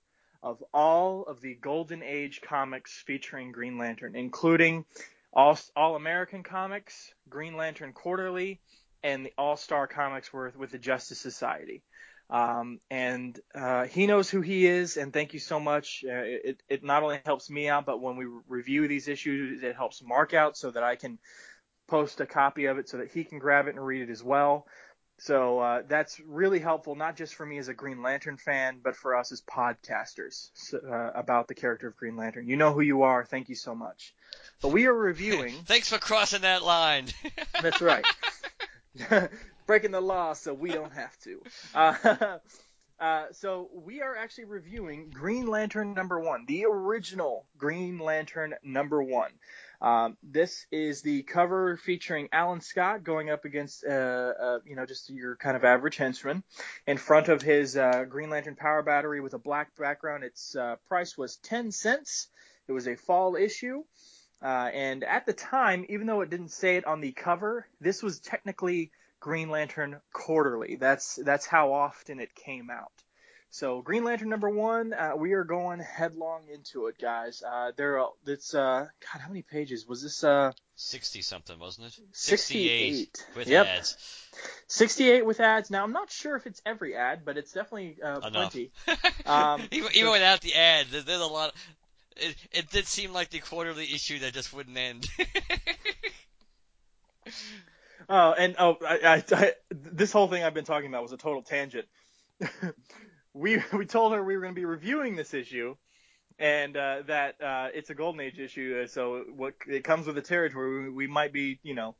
S2: of all of the Golden Age comics featuring Green Lantern, including all All American Comics, Green Lantern Quarterly, and the All Star Comics with with the Justice Society. Um, and uh, he knows who he is, and thank you so much. Uh, it it not only helps me out, but when we review these issues, it helps Mark out so that I can post a copy of it so that he can grab it and read it as well. So uh, that's really helpful, not just for me as a Green Lantern fan, but for us as podcasters uh, about the character of Green Lantern. You know who you are. Thank you so much. But we are reviewing. <laughs>
S3: Thanks for crossing that line.
S2: That's right. <laughs> <laughs> Breaking the law so we don't have to. Uh, <laughs> uh, so we are actually reviewing Green Lantern number one, the original Green Lantern number one. Um, this is the cover featuring Alan Scott going up against, uh, uh, you know, just your kind of average henchman in front of his uh, Green Lantern power battery with a black background. Its uh, price was 10 cents. It was a fall issue. Uh, and at the time, even though it didn't say it on the cover, this was technically Green Lantern Quarterly. That's that's how often it came out. So Green Lantern number one, uh, we are going headlong into it, guys. Uh, there, are- it's uh, God, how many pages was this? Uh,
S3: Sixty something, wasn't it?
S2: 68.
S3: with
S2: Yep.
S3: ads.
S2: 68 with ads. Now I'm not sure if it's every ad, but it's definitely uh, plenty. <laughs> Um,
S3: even, even without the ads, there's, there's a lot. It, it did seem like the quarterly issue that just wouldn't end. <laughs>
S2: Oh, and oh, I, I, I, this whole thing I've been talking about was a total tangent. <laughs> we we told her we were going to be reviewing this issue, and uh, that uh, it's a Golden Age issue, uh, so what it comes with the territory. We, we might be, you know,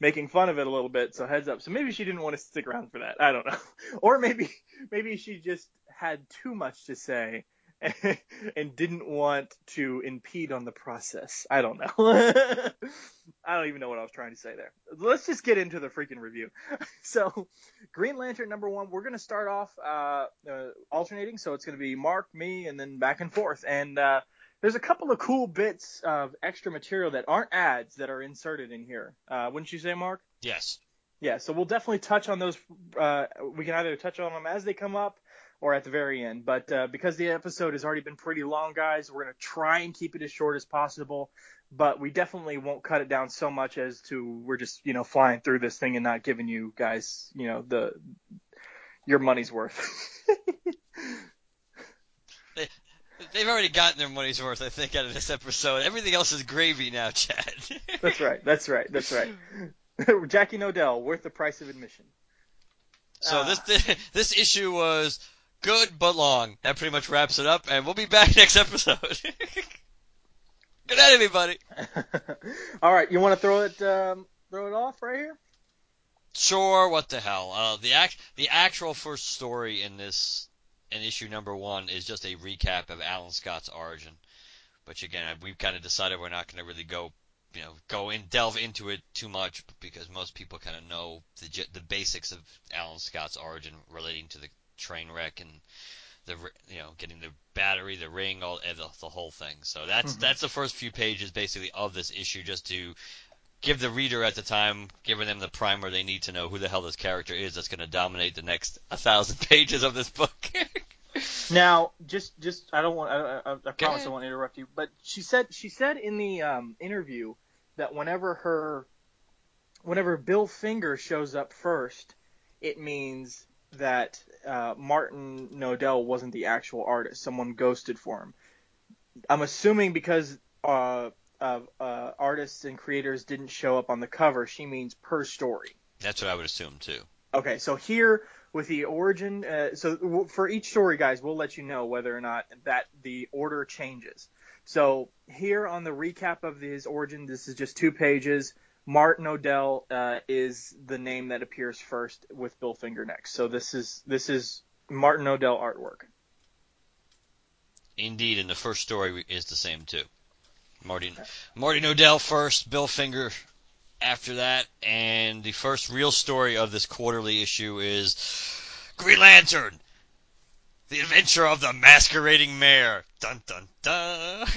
S2: making fun of it a little bit. So heads up. So maybe she didn't want to stick around for that. I don't know, <laughs> or maybe maybe she just had too much to say. <laughs> And didn't want to impede on the process. I don't know. <laughs> I don't even know what I was trying to say there. Let's just get into the freaking review. <laughs> So, Green Lantern number one, we're going to start off uh, uh, alternating. So, it's going to be Mark, me, and then back and forth. And uh, there's a couple of cool bits of extra material that aren't ads that are inserted in here. Uh, wouldn't you say, Mark?
S3: yes.
S2: Yeah, so we'll definitely touch on those. Uh, we can either touch on them as they come up or at the very end. But uh, because the episode has already been pretty long, guys, we're going to try and keep it as short as possible. But we definitely won't cut it down so much as to we're just you know flying through this thing and not giving you guys you know the your money's worth.
S3: They, <laughs> they've already gotten their money's worth, I think, out of this episode. Everything else is gravy now, Chad. <laughs>
S2: that's right. That's right. That's right. <laughs> Jacque Nodell, worth the price of admission.
S3: So
S2: Ah.
S3: this this issue was good but long. That pretty much wraps it up, and we'll be back <laughs> next episode. <laughs> good night, everybody. <laughs>
S2: All right, you want to throw it um, throw it off right here?
S3: Sure, what the hell? Uh, the act the actual first story in this in issue number one is just a recap of Alan Scott's origin. Which again, we've kind of decided we're not going to really go, you know, go in delve into it too much because most people kind of know the the basics of Alan Scott's origin relating to the train wreck and the you know getting the battery, the ring, all the, the whole thing. So that's
S2: Mhm.
S3: that's the first few pages basically of this issue, just to give the reader at the time, giving them the primer they need to know who the hell this character is that's going to dominate the next a <laughs> thousand pages of this book. <laughs>
S2: Now, just just I don't want I, I, I promise I won't interrupt you, but she said she said in the um, interview that whenever her whenever Bill Finger shows up first, it means that uh, Martin Nodell wasn't the actual artist. Someone ghosted for him. I'm assuming because uh, of uh, artists and creators didn't show up on the cover, she means per story.
S3: that's what I would assume too.
S2: Okay, so here with the origin, uh, so w- for each story, guys, we'll let you know whether or not that the order changes. So here on the recap of his origin, this is just two pages. Martin Nodell uh, is the name that appears first with Bill Finger next. So this is this is Martin Nodell artwork.
S3: Indeed, and the first story is the same too. Marty Marty Nodell first, Bill Finger after that, and the first real story of this quarterly issue is Green Lantern, the adventure of the masquerading mayor. Dun dun dun.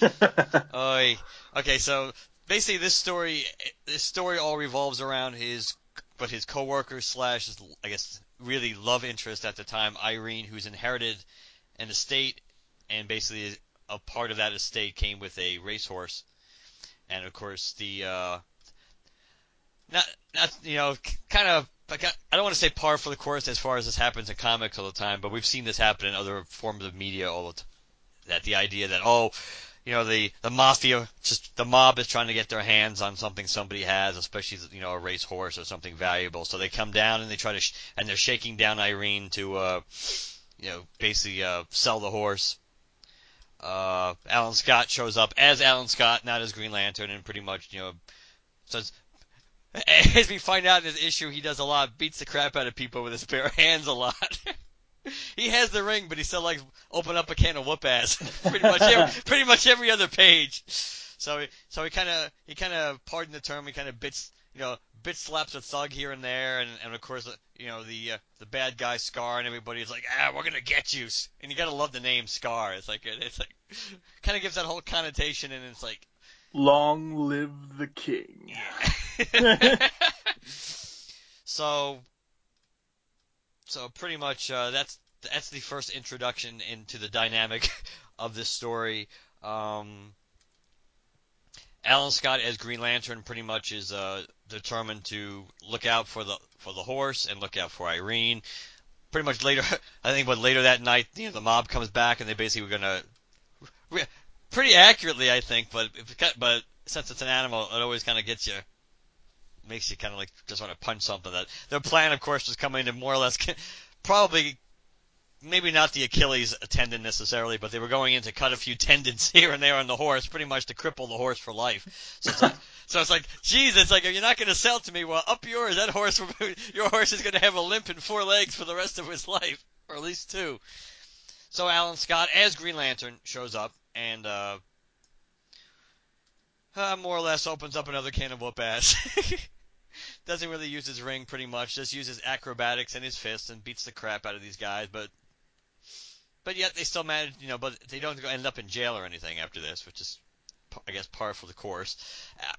S3: <laughs> Oy. Okay, so basically this story, this story all revolves around his, but his coworker slash, I guess, really love interest at the time, Irene, who's inherited an estate, and basically a part of that estate came with a racehorse, and of course the, uh, not, not, you know, kind of, I don't want to say par for the course as far as this happens in comics all the time, but we've seen this happen in other forms of media all the time. That the idea that, oh, you know the the mafia just the mob is trying to get their hands on something somebody has especially you know a racehorse or something valuable. So they come down and they try to sh- and they're shaking down Irene to uh you know basically uh sell the horse. Uh Alan Scott shows up as Alan Scott not as Green Lantern and pretty much you know says <laughs> as we find out in this issue he does a lot beats the crap out of people with his bare hands a lot <laughs> <laughs> he has the ring, but he still likes open up a can of whoop ass. <laughs> pretty much, every, <laughs> pretty much every other page. So, he, so he kind of, he kind of, pardon the term, he kind of bits, you know, bit slaps a thug here and there, and, and of course, you know, the uh, the bad guy Scar and everybody's like, ah, we're gonna get you, and you gotta love the name Scar. It's like, it's like, kind of gives that whole connotation, and it's like,
S2: Long live the king. Yeah.
S3: so, so pretty much uh, that's that's the first introduction into the dynamic <laughs> of this story. Um, Alan Scott as Green Lantern pretty much is uh, determined to look out for the for the horse and look out for Irene. Pretty much later, <laughs> I think, but later that night, you know, the mob comes back and they basically were gonna, pretty accurately, I think, but but since it's an animal, it always kind of gets you, makes you kind of like just want to punch something. That their plan, of course, was coming to more or less probably maybe not the Achilles tendon necessarily, but they were going in to cut a few tendons <laughs> here and there on the horse, pretty much to cripple the horse for life. So it's like, <laughs> so it's like, geez, it's like, you're not going to sell to me. Well, up yours, that horse, <laughs> your horse is going to have a limp and four legs for the rest of his life, or at least two. So Alan Scott, as Green Lantern, shows up and, uh, uh more or less opens up another can of whoop ass. Doesn't really use his ring pretty much, just uses acrobatics and his fists and beats the crap out of these guys, but but yet they still manage, you know, but they don't end up in jail or anything after this, which is, I guess, par for the course.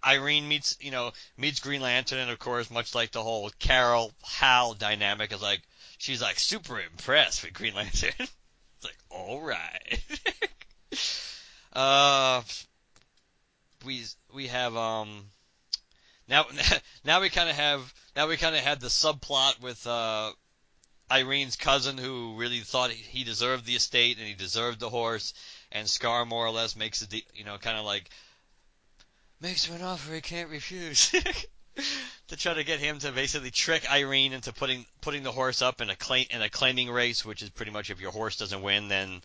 S3: Irene meets, you know, meets Green Lantern, and of course, much like the whole Carol Hal dynamic, is like she's like super impressed with Green Lantern. <laughs> it's like, all right. <laughs> uh, we we have um now <laughs> now we kind of have now we kind of had the subplot with uh Irene's cousin who really thought he deserved the estate and he deserved the horse, and Scar more or less makes a de- you know kind of like makes him an offer he can't refuse. <laughs> to try to get him to basically trick Irene into putting putting the horse up in a claim in a claiming race, which is pretty much if your horse doesn't win, then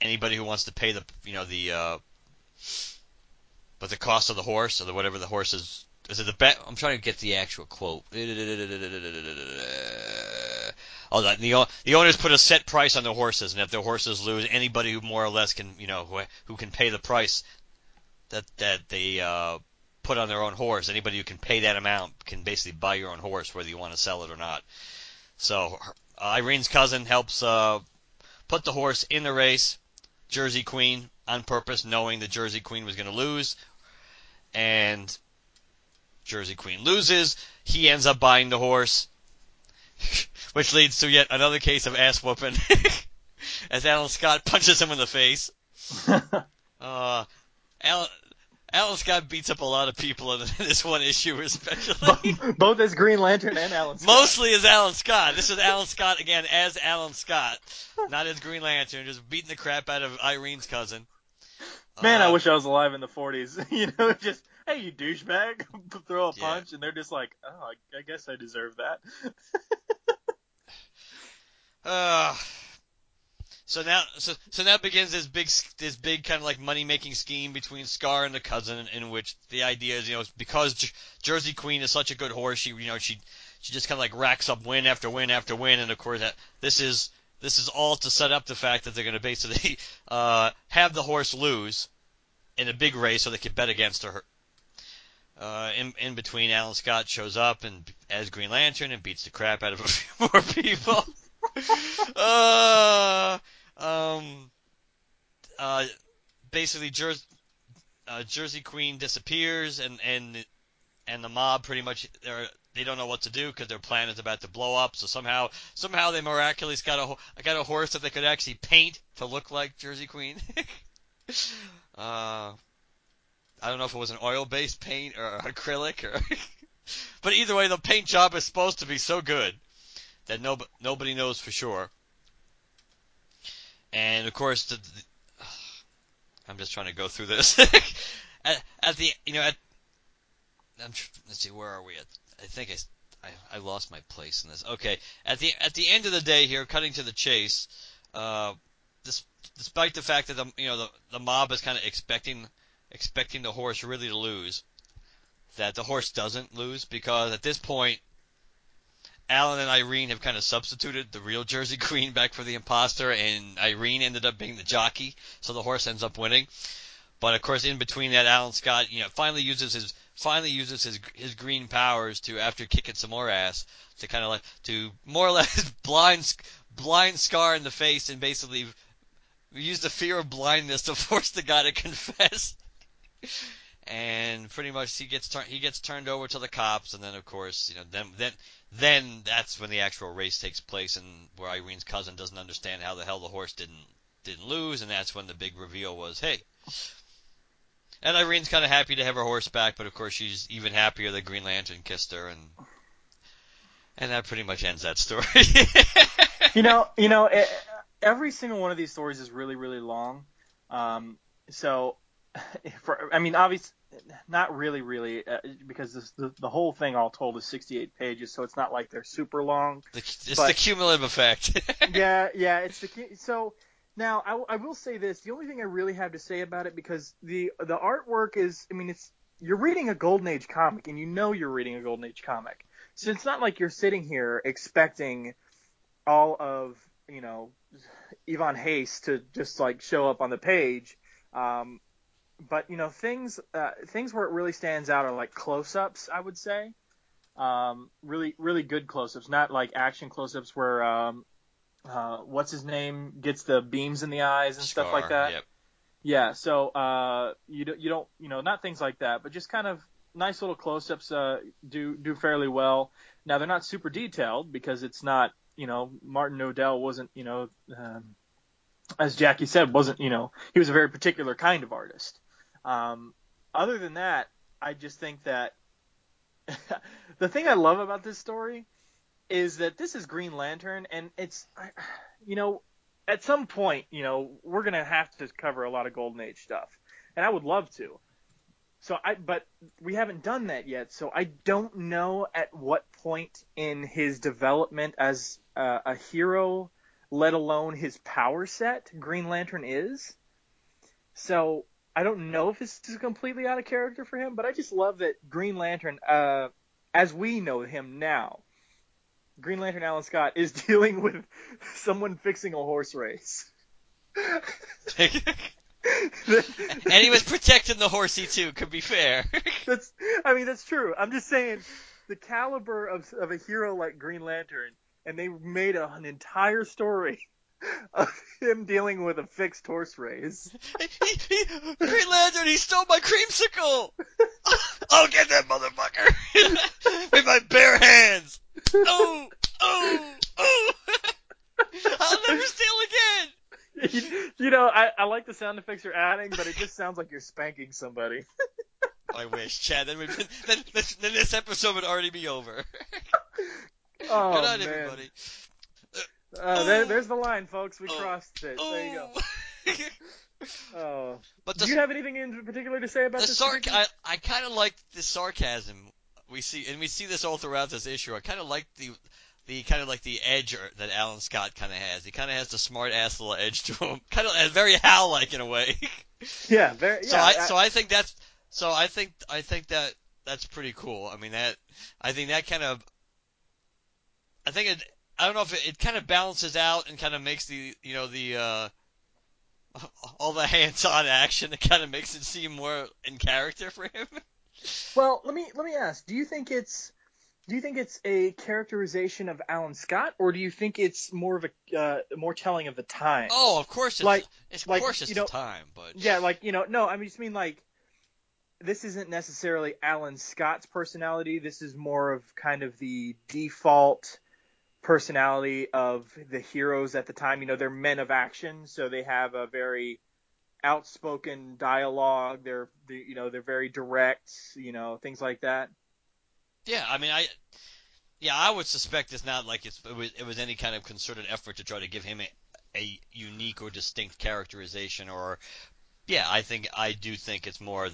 S3: anybody who wants to pay the you know the uh, but the cost of the horse or the whatever the horse is is it the bet? I'm trying to get the actual quote. <laughs> Oh, the the owners put a set price on their horses, and if their horses lose, anybody who more or less can, you know, who, who can pay the price that that they uh, put on their own horse, anybody who can pay that amount can basically buy your own horse, whether you want to sell it or not. So uh, Irene's cousin helps uh, put the horse in the race, Jersey Queen, on purpose, knowing the Jersey Queen was going to lose, and Jersey Queen loses. He ends up buying the horse <laughs> which leads to yet another case of ass whooping <laughs> as Alan Scott <laughs> punches him in the face. uh, Alan, Alan Scott beats up a lot of people in this one issue, especially.
S2: Both as Green Lantern and Alan Scott.
S3: Mostly as Alan Scott. This is Alan Scott again as Alan Scott, not as Green Lantern, just beating the crap out of Irene's cousin.
S2: Man,
S3: uh,
S2: I wish I was alive in the 40s. you know, just hey, you douchebag, <laughs> throw a
S3: Yeah.
S2: punch, and they're just like, oh, I, I guess I deserve that.
S3: Uh, <laughs> so now, so, so now begins this big, this big kind of like money making scheme between Scar and the cousin, in which the idea is, you know, because J- Jersey Queen is such a good horse, she, you know, she, she just kind of like racks up win after win after win, and of course that this is, this is all to set up the fact that they're going to basically, <laughs> uh, have the horse lose in a big race so they can bet against her. Uh, in, in between, Alan Scott shows up and as Green Lantern and beats the crap out of a <laughs> few more people. <laughs> uh, um, uh, basically, Jer- uh, Jersey Queen disappears, and and and the mob pretty much they're they don't know what to do because their plan is about to blow up. So somehow somehow they miraculously got a got a horse that they could actually paint to look like Jersey Queen. <laughs> uh, I don't know if it was an oil-based paint or <laughs> acrylic, or <laughs> but either way, the paint job is supposed to be so good that no, nobody knows for sure. And of course, the, the, <sighs> I'm just trying to go through this. <laughs> at, at the, you know, at, I'm, let's see, where are we at? I think I, I, I lost my place in this. Okay, at the at the end of the day here, cutting to the chase, uh, this, despite the fact that the you know the the mob is kind of expecting expecting the horse really to lose, that the horse doesn't lose because at this point Alan and Irene have kind of substituted the real Jersey <laughs> Queen back for the imposter, and Irene ended up being the jockey, so the horse ends up winning. But of course, in between that, Alan Scott, you know, finally uses his finally uses his his green powers to, after kicking some more ass, to kind of like to more or less <laughs> blind blind Scar in the face, and basically use the fear of blindness to <laughs> force the guy to confess. And pretty much he gets turned he gets turned over to the cops, and then of course you know then then then that's when the actual race takes place, and where Irene's cousin doesn't understand how the hell the horse didn't didn't lose, and that's when the big reveal was, hey. And Irene's kind of happy to have her horse back, but of course she's even happier that Green Lantern kissed her, and and that pretty much ends that story. <laughs>
S2: you know, you know, <laughs> every single one of these stories is really, really long. Um, so, <laughs> for, I mean, obviously, not really, really, uh, because this, the, the whole thing all told is 68 pages, so it's not like they're super long.
S3: The, it's
S2: But-
S3: the cumulative effect. <laughs>
S2: yeah, yeah, it's the. So now I, I will say this: the only thing I really have to say about it, because the the artwork is, I mean, it's you're reading a Golden Age comic, and you know you're reading a Golden Age comic, so it's not like you're sitting here expecting all of you know Ivan Reis to just like show up on the page. Um, but you know things uh, things where it really stands out are like close-ups, I would say. Um, really really good close-ups, not like action close-ups where um, uh, what's his name gets the beams in the eyes and stuff like that.
S3: Yep.
S2: Yeah, so uh, you don't, you don't you know not things like that, but just kind of nice little close-ups uh, do do fairly well. Now they're not super detailed because it's not you know Martin Nodell wasn't you know um, as Jacque said wasn't you know he was a very particular kind of artist. Um, other than that, I just think that <laughs> the thing I love about this story is that this is Green Lantern, and it's, <sighs> you know, at some point, you know, we're gonna have to cover a lot of Golden Age stuff, and I would love to. So I, but we haven't done that yet, so I don't know at what point in his development as uh, a hero, let alone his power set, Green Lantern is. So I don't know if this is completely out of character for him, but I just love that Green Lantern, uh, as we know him now, Green Lantern Alan Scott is <laughs> dealing with someone fixing a horse race. <laughs> <laughs>
S3: and he was protecting the horsey too. Could be fair.
S2: that's, I mean, that's true. I'm just saying the caliber of of a hero like Green Lantern, and they made a, an entire story of <laughs> him dealing with a fixed horse race. <laughs>
S3: Green Lantern, he stole my creamsicle. <laughs> I'll get that motherfucker with my bare hands. Oh, oh, oh! I'll never steal again.
S2: you, you know, I, I like the sound effects you're adding, but it just sounds like you're spanking somebody.
S3: I wish, Chad. Then, been, then, this, then this episode would already be over.
S2: Oh
S3: Good night,
S2: man.
S3: everybody.
S2: Uh, there, there's the line, folks. We crossed it. There you go. Oh. <laughs>
S3: But
S2: Do you have anything in particular to say about
S3: the
S2: this?
S3: Sarc- I, I kind of like the sarcasm we see, and we see this all throughout this issue. I kind of like the the kind of like the edge that Alan Scott kind of has. He kind of has the smart ass little edge to him, <laughs> kind of very Hal like in a way. <laughs>
S2: Yeah, very.
S3: so
S2: yeah,
S3: I so I think that's so I think I think that that's pretty cool. I mean that I think that kind of I think it I don't know if it, it kind of balances out and kind of makes the you know the uh <laughs> all the hands-on action. It kind of makes it seem more in character for him. <laughs>
S2: Well, let me let me ask. Do you think it's do you think it's a characterization of Alan Scott, or do you think it's more of a uh, more telling of the time?
S3: Oh, of course it's
S2: like
S3: it's, of
S2: like,
S3: course it's
S2: you know,
S3: the time, but
S2: yeah, like you know, no, I mean, just mean like this isn't necessarily Alan Scott's personality. This is more of kind of the default personality of the heroes at the time. You know, they're men of action, so they have a very outspoken dialogue. They're, they, you know, they're very direct. You know, things like that.
S3: Yeah, I mean, I yeah, I would suspect it's not like it's it was, it was any kind of concerted effort to try to give him a, a unique or distinct characterization. Or yeah, I think I do think it's more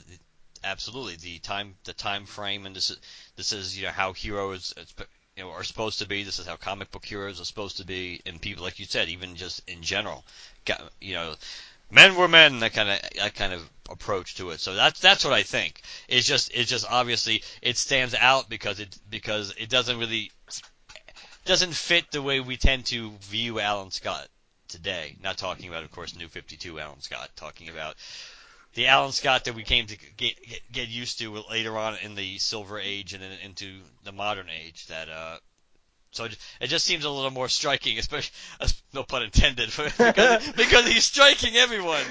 S3: absolutely the time the time frame, and this is this is you know how heroes you know are supposed to be. This is how comic book heroes are supposed to be, and people like you said, even just in general, you know. Men were men, that kind of that kind of approach to it. So that's that's what I think. It's just it's just obviously it stands out because it because it doesn't really doesn't fit the way we tend to view Alan Scott today. Not talking about, of course, New Fifty Two Alan Scott. Talking about the Alan Scott that we came to get get, get used to later on in the Silver Age and then into the modern age. That uh, so it, it just seems a little more striking, especially <laughs> no pun intended, <laughs> because, <laughs> because he's striking everyone.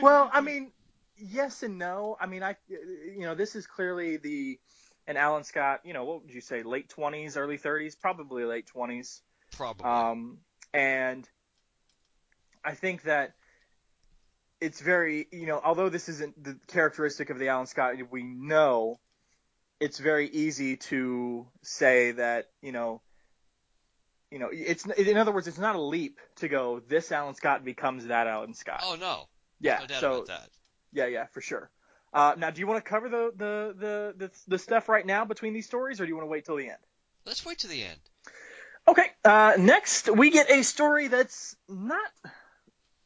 S2: well, I mean, yes and no. I mean, I you know this is clearly the and Alan Scott. You know, what would you say? Late twenties, early thirties, probably late twenties.
S3: Probably.
S2: Um, and I think that it's very, you know, although this isn't the characteristic of the Alan Scott we know, it's very easy to say that, you know, you know, it's in other words, it's not a leap to go. This Alan Scott becomes that Alan Scott.
S3: Oh no.
S2: Yeah.
S3: No
S2: so yeah, yeah, for sure. Uh, now, do you want to cover the, the, the, the, the stuff right now between these stories, or do you want to wait till the end?
S3: Let's wait to the end.
S2: Okay. Uh, next, we get a story that's not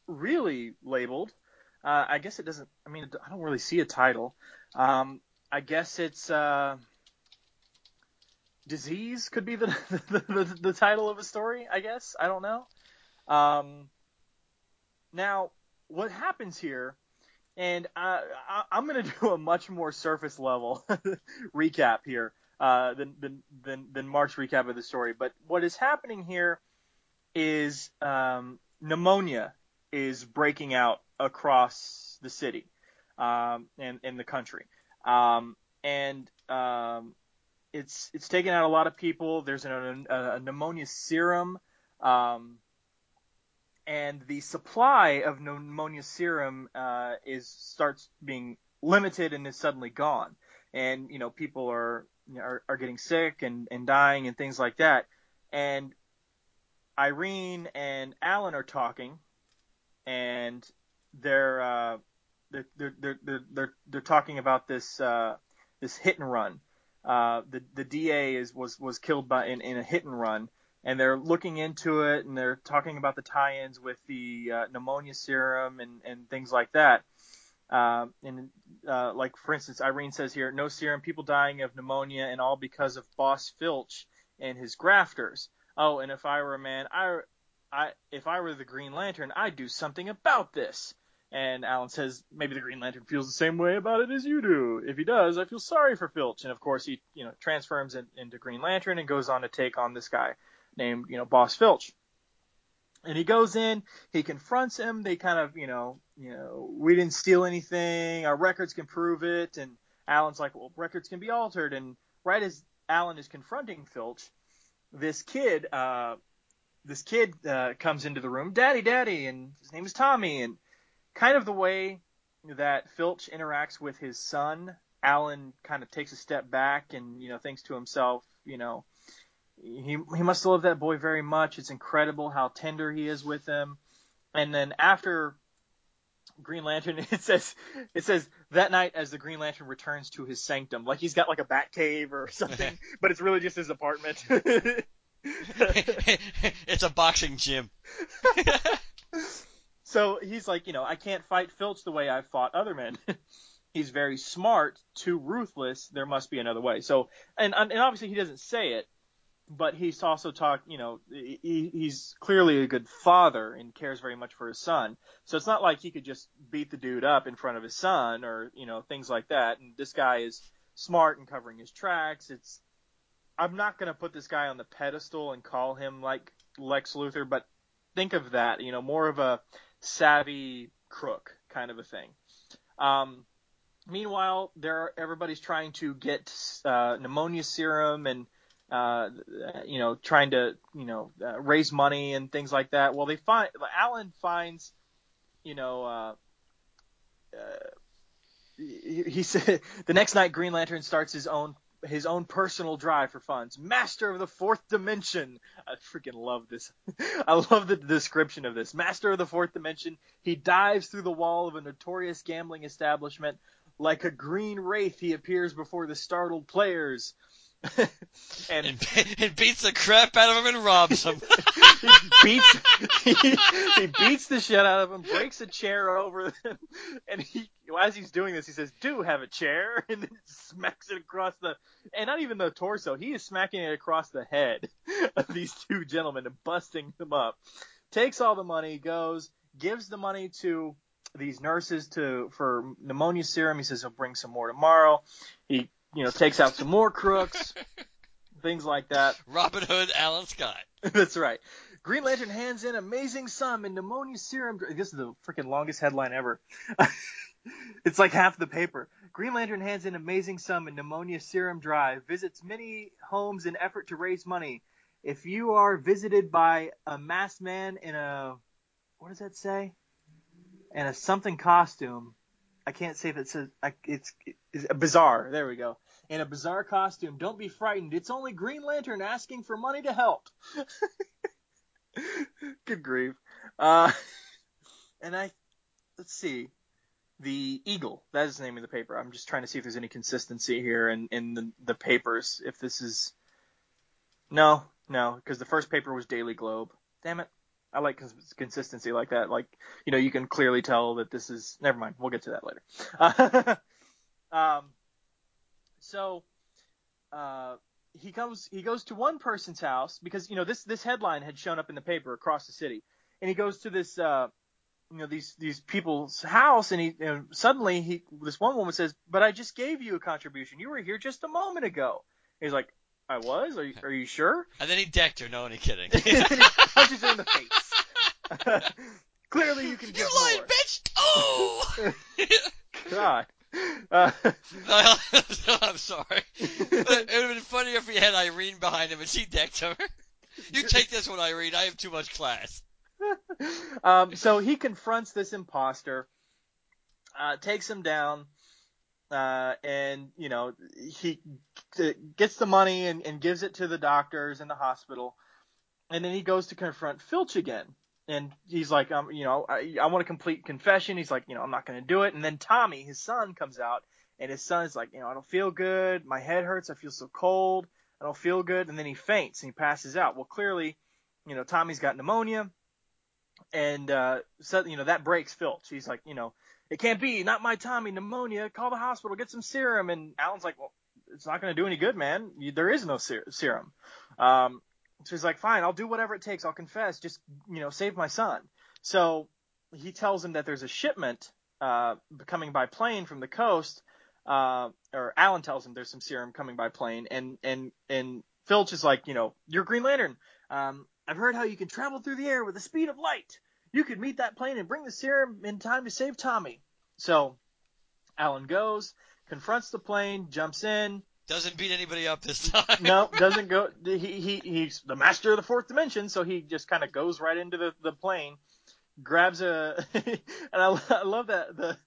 S2: really labeled. Uh, I guess it doesn't. I mean, I don't really see a title. Um, I guess it's uh, disease could be the <laughs> the, the the title of a story. I guess I don't know. Um, now, what happens here? And I, I'm going <laughs> to do a much more surface level <laughs> recap here uh, than, than than than Mark's recap of the story. But what is happening here is um, pneumonia is breaking out across the city um, and in the country, um, and um, it's it's taken out a lot of people. There's a, a pneumonia serum, um, and the supply of pneumonia serum uh, is starts being limited and is suddenly gone. And you know people are are, are getting sick and, and dying and things like that. And Irene and Alan are talking, and they're uh, they're, they're they're they're they're talking about this uh, this hit and run. Uh, the the DA is was was killed by in, in a hit and run, and they're looking into it, and they're talking about the tie-ins with the uh, pneumonia serum and and things like that. Uh, and uh, like for instance, Irene says here, no serum, people dying of pneumonia, and all because of Boss Filch and his grafters. Oh, and if I were a man, I, I, if I were the Green Lantern, I'd do something about this. And Alan says, maybe the Green Lantern feels the same way about it as you do. If he does, I feel sorry for Filch. And of course, he, you know, transforms in, into Green Lantern and goes on to take on this guy named, you know, Boss Filch. And he goes in, he confronts him. They kind of, you know, you know, we didn't steal anything. Our records can prove it. And Alan's like, well, records can be altered. And right as Alan is confronting Filch, this kid, uh, this kid uh, comes into the room, Daddy, Daddy, and his name is Tommy. And kind of the way that Filch interacts with his son, Alan kind of takes a step back and you know thinks to himself, you know, he he must love that boy very much. It's incredible how tender he is with him. And then after Green Lantern, <laughs> it says it says that night as the Green Lantern returns to his sanctum, like he's got like a bat cave or <laughs> something, <laughs> but it's really just his apartment.
S3: it's a boxing gym.
S2: So he's like, you know, I can't fight Filch the way I've fought other men. <laughs> he's very smart, too ruthless. There must be another way. So, and and obviously he doesn't say it, but he's also talked, you know, he, he's clearly a good father and cares very much for his son. So it's not like he could just beat the dude up in front of his son or, you know, things like that. And this guy is smart and covering his tracks. It's, I'm not going to put this guy on the pedestal and call him like Lex Luthor, but think of that, you know, more of a savvy crook kind of a thing. Um, meanwhile, there everybody's trying to get uh, pneumonia serum and uh, you know, trying to, you know, uh, raise money and things like that. Well, they find Alan finds, you know, uh, uh, he <laughs> said the next night Green Lantern starts his own his own personal drive for funds. Master of the fourth dimension. I freaking love this. <laughs> I love the description of this. Master of the fourth dimension. He dives through the wall of a notorious gambling establishment. Like a green wraith, he appears before the startled players. And,
S3: and, and beats the crap out of him and robs him. <laughs>
S2: he beats he, <laughs> he, beats the shit out of him, breaks a chair over him, and he as he's doing this, he says, "Do have a chair," <laughs> and then smacks it across the and not even the torso. He is smacking it across the head of these two gentlemen and busting them up. Takes all the money, goes, gives the money to these nurses to for pneumonia serum. He says he'll bring some more tomorrow. He you know, takes out some more crooks, <laughs> things like that.
S3: Robin Hood, Alan Scott. <laughs>
S2: That's right. Green Lantern hands in amazing sum in pneumonia serum. This is the freaking longest headline ever. <laughs> It's like half the paper. Green Lantern hands in amazing sum in pneumonia serum drive, visits many homes in effort to raise money. If you are visited by a masked man in a what does that say? In a something costume. I can't say if it says it's a bizarre. There we go. In a bizarre costume, don't be frightened. It's only Green Lantern asking for money to help. <laughs> Good grief. Uh, <laughs> and I let's see. The Eagle, that is the name of the paper. I'm just trying to see if there's any consistency here in, in the, the papers. If this is. No, no, because the first paper was Daily Globe. Damn it. I like cons- consistency like that. Like, you know, you can clearly tell that this is. Never mind. We'll get to that later. <laughs> um, so, uh, he comes, he goes to one person's house because, you know, this, this headline had shown up in the paper across the city. And he goes to this, uh, you know these these people's house and he and suddenly he this one woman says but i just gave you a contribution you were here just a moment ago he's like i was are you, are you sure <laughs>
S3: And then he decked her. No, only kidding.
S2: and then he punches her in the face <laughs> clearly you can give
S3: You lying
S2: more
S3: bitch! Oh! <laughs>
S2: god uh,
S3: I'm sorry. But it would have been funnier if he had Irene behind him and she decked her. You take this one, Irene. I have too much class.
S2: um, so he confronts this imposter, uh, takes him down, uh, and you know he gets the money and, and gives it to the doctors in the hospital, and then he goes to confront Filch again, and he's like, um, you know, I, I want a complete confession. He's like, you know, I'm not going to do it. And then Tommy, his son, comes out, and his son's like, you know, I don't feel good. My head hurts. I feel so cold. I don't feel good. And then he faints and he passes out. Well, clearly, you know, Tommy's got pneumonia and uh so you know that breaks Filch. He's like, you know, it can't be, not my Tommy, pneumonia. Call the hospital, get some serum. And Alan's like, well, it's not going to do any good, man. You, there is no ser- serum. Um, so he's like, fine, I'll do whatever it takes. I'll confess. Just you know, save my son. So he tells him that there's a shipment uh coming by plane from the coast. Uh, or Alan tells him there's some serum coming by plane, and and and Filch is like, you know, you're Green Lantern. Um, I've heard how you can travel through the air with the speed of light. You could meet that plane and bring the serum in time to save Tommy. So Alan goes, confronts the plane, jumps in.
S3: Doesn't beat anybody up this time.
S2: No, <laughs> doesn't go. He, he he's the master of the fourth dimension, so he just kind of goes right into the, the plane, grabs a, <laughs> and I, I love that the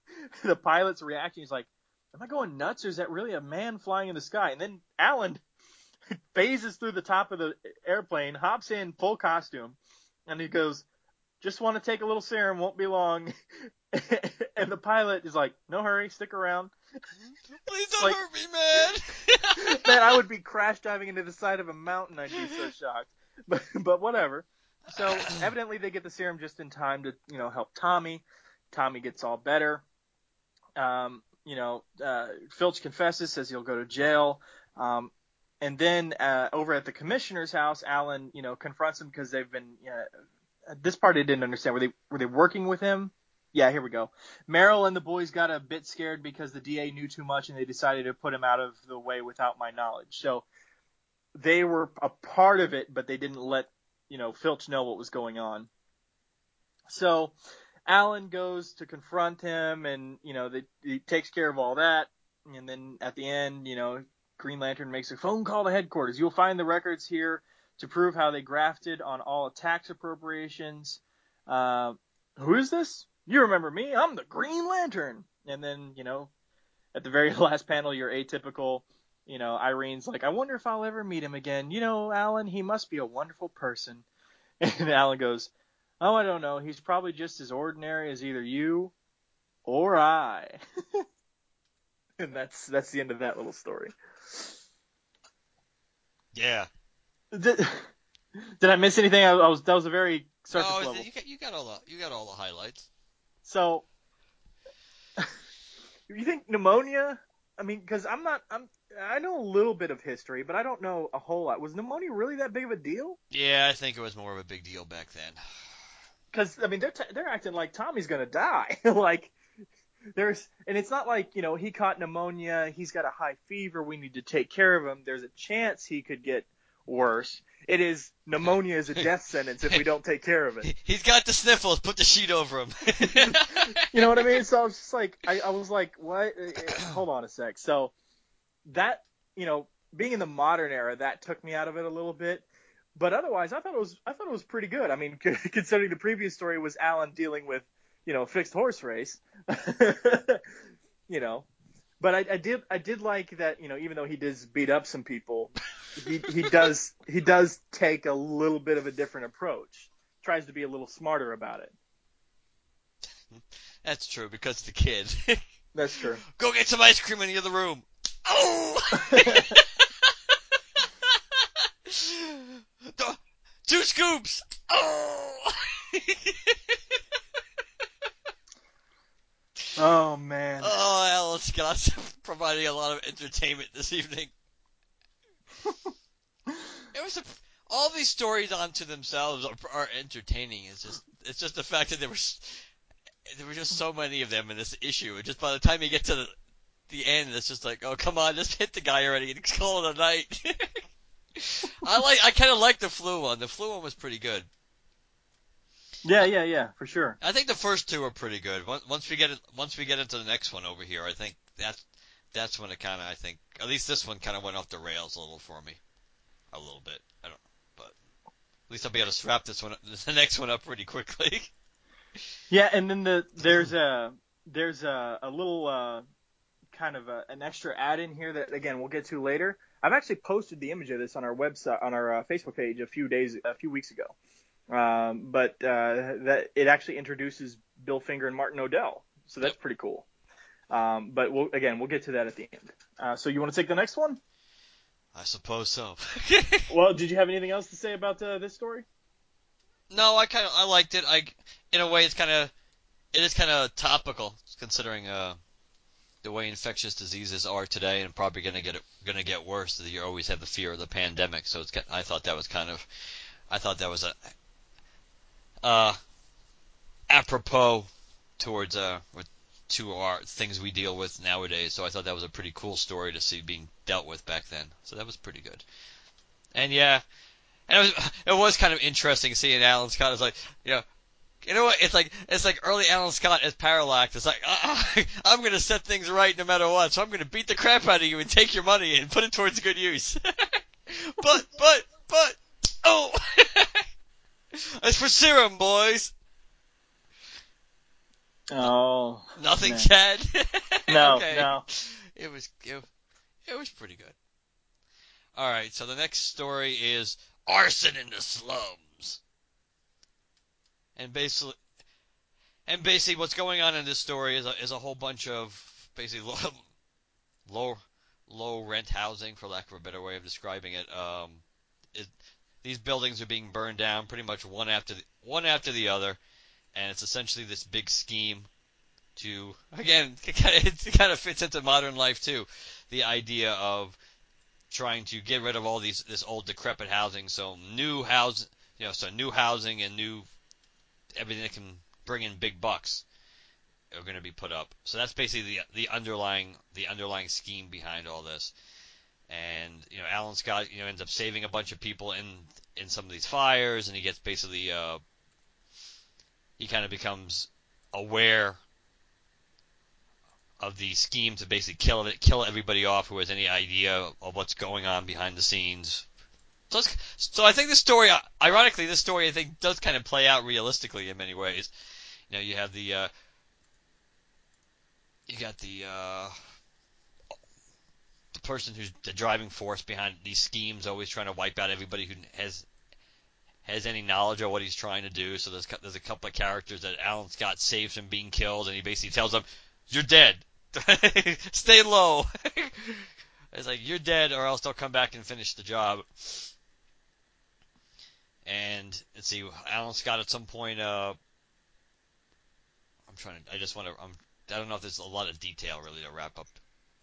S2: the pilot's reaction. He's like, "Am I going nuts, or is that really a man flying in the sky?" And then Alan <laughs> phases through the top of the airplane, hops in full costume, and he goes, "Just want to take a little serum, won't be long." <laughs> and the pilot is like, "No hurry, stick around."
S3: Please don't
S2: Like-
S3: hurt me, man. <laughs>
S2: Man, I would be crash diving into the side of a mountain. I'd be so shocked. <laughs> But but whatever. So <clears throat> evidently they get the serum just in time to you know help Tommy. Tommy gets all better. Um, you know, uh, Filch confesses, says he'll go to jail. Um, and then uh, over at the commissioner's house, Alan, you know, confronts him because they've been. Uh, this part I didn't understand. Were they were they working with him? Yeah, here we go. Merrill and the boys got a bit scared because the DA knew too much and they decided to put him out of the way without my knowledge. So they were a part of it, but they didn't let you know Filch know what was going on. So Alan goes to confront him, and you know they, he takes care of all that, and then at the end, you know Green Lantern makes a phone call to headquarters. You'll find the records here to prove how they grafted on all tax appropriations. Uh, who is this? You remember me? I'm the Green Lantern. And then you know at the very <laughs> last panel, your atypical. You know, Irene's like, I wonder if I'll ever meet him again. You know, Alan, he must be a wonderful person. <laughs> And Alan goes, Oh, I don't know. He's probably just as ordinary as either you or I. <laughs> and that's that's the end of that little story.
S3: Yeah.
S2: Did, did I miss anything? I, I was that was a very surface
S3: No,
S2: level.
S3: you got, you got all the you got all the highlights.
S2: So, <laughs> you think pneumonia? I mean, because I'm not. I'm. I know a little bit of history, but I don't know a whole lot. Was pneumonia really that big of a deal?
S3: Yeah, I think it was more of a big deal back then.
S2: Because I mean, they're t- they're acting like Tommy's gonna die. <laughs> like there's, and it's not like you know he caught pneumonia. He's got a high fever. We need to take care of him. There's a chance he could get worse. it is pneumonia is a death <laughs> sentence if we don't take care of it.
S3: He's got the sniffles. Put the sheet over him. <laughs>
S2: You know what I mean? So I was just like, I, I was like, what? Uh, uh, <clears throat> Hold on a sec. So that, you know, being in the modern era, that took me out of it a little bit. But otherwise, I thought it was, I thought it was pretty good. I mean, <laughs> considering the previous story was Alan dealing with, you know, fixed horse race, you know. But I, I did, I did like that, you know, even though he does beat up some people, he, he <laughs> does, he does take a little bit of a different approach. Tries to be a little smarter about it.
S3: That's true because the kid. <laughs>
S2: That's true.
S3: Go get some ice cream in the other room. <laughs> Oh! Two scoops. Oh!
S2: Oh man.
S3: Oh, Alan Scott's <laughs> providing a lot of entertainment this evening. <laughs> it was a, all these stories onto themselves are, are entertaining. It's just it's just the fact that there was there were just so many of them in this issue. And just by the time you get to the the end, it's just like, oh come on, just hit the guy already and call it a night. <laughs> I like I kind of like the flu one. The flu one was pretty good.
S2: Yeah, yeah, yeah, for sure.
S3: I think the first two are pretty good. Once once we get it, once we get into the next one over here, I think that's that's when it kind of I think at least this one kind of went off the rails a little for me, a little bit. I don't, but at least I'll be able to wrap this one, up, <laughs> the next one up pretty quickly. <laughs>
S2: Yeah, and then the there's a there's a, a little uh, kind of a, an extra add in here that again we'll get to later. I've actually posted the image of this on our website on our uh, Facebook page a few days a few weeks ago. Um, but uh, that it actually introduces Bill Finger and Martin Nodell, so that's pretty cool. Um, but we'll, again, we'll get to that at the end. Uh, so you want to take the next one?
S3: I suppose so. <laughs>
S2: well, did you have anything else to say about uh, this story?
S3: No, I kind of I liked it. I in a way it's kind of it is kind of topical considering uh the way infectious diseases are today and probably going to get going to get worse. You always have the fear of the pandemic, so it's I thought that was kind of I thought that was a uh apropos towards uh to our things we deal with nowadays. So I thought that was a pretty cool story to see being dealt with back then. So that was pretty good. And yeah, and it was <sighs> it was kind of interesting seeing Alan Scott as like you know. You know what? It's like it's like early Alan Scott as Parallax. It's like uh, <laughs> I'm gonna set things right no matter what. So I'm gonna beat the crap out of you and take your money and put it towards good use. <laughs> but but but oh, <laughs> it's for serum, boys.
S2: Oh.
S3: Nothing,
S2: man.
S3: Chad. <laughs>
S2: No,
S3: okay.
S2: no.
S3: It was it, it was pretty good. All right, so the next story is arson in the slums, and basically, and basically, what's going on in this story is a, is a whole bunch of basically <laughs> low, low low rent housing, for lack of a better way of describing it. Um, it, these buildings are being burned down pretty much one after the, one after the other, and it's essentially this big scheme to again <laughs> it kind of, fits into modern life too, the idea of trying to get rid of all these this old decrepit housing, so new house you know so new housing and new everything that can bring in big bucks are going to be put up. So that's basically the the underlying the underlying scheme behind all this. And you know, Alan Scott, you know, ends up saving a bunch of people in in some of these fires, and he gets basically uh, he kind of becomes aware of the scheme to basically kill it, kill everybody off who has any idea of what's going on behind the scenes. So, so I think this story, ironically, this story I think does kind of play out realistically in many ways. You know, you have the uh, you got the uh, person who's the driving force behind these schemes, always trying to wipe out everybody who has has any knowledge of what he's trying to do. So there's there's a couple of characters that Alan Scott saves from being killed, and he basically tells them, "You're dead. <laughs> Stay low." <laughs> it's like you're dead, or else they'll come back and finish the job. And let's see, Alan Scott at some point. Uh, I'm trying to. I just want to. I'm. I don't know if there's a lot of detail really to wrap up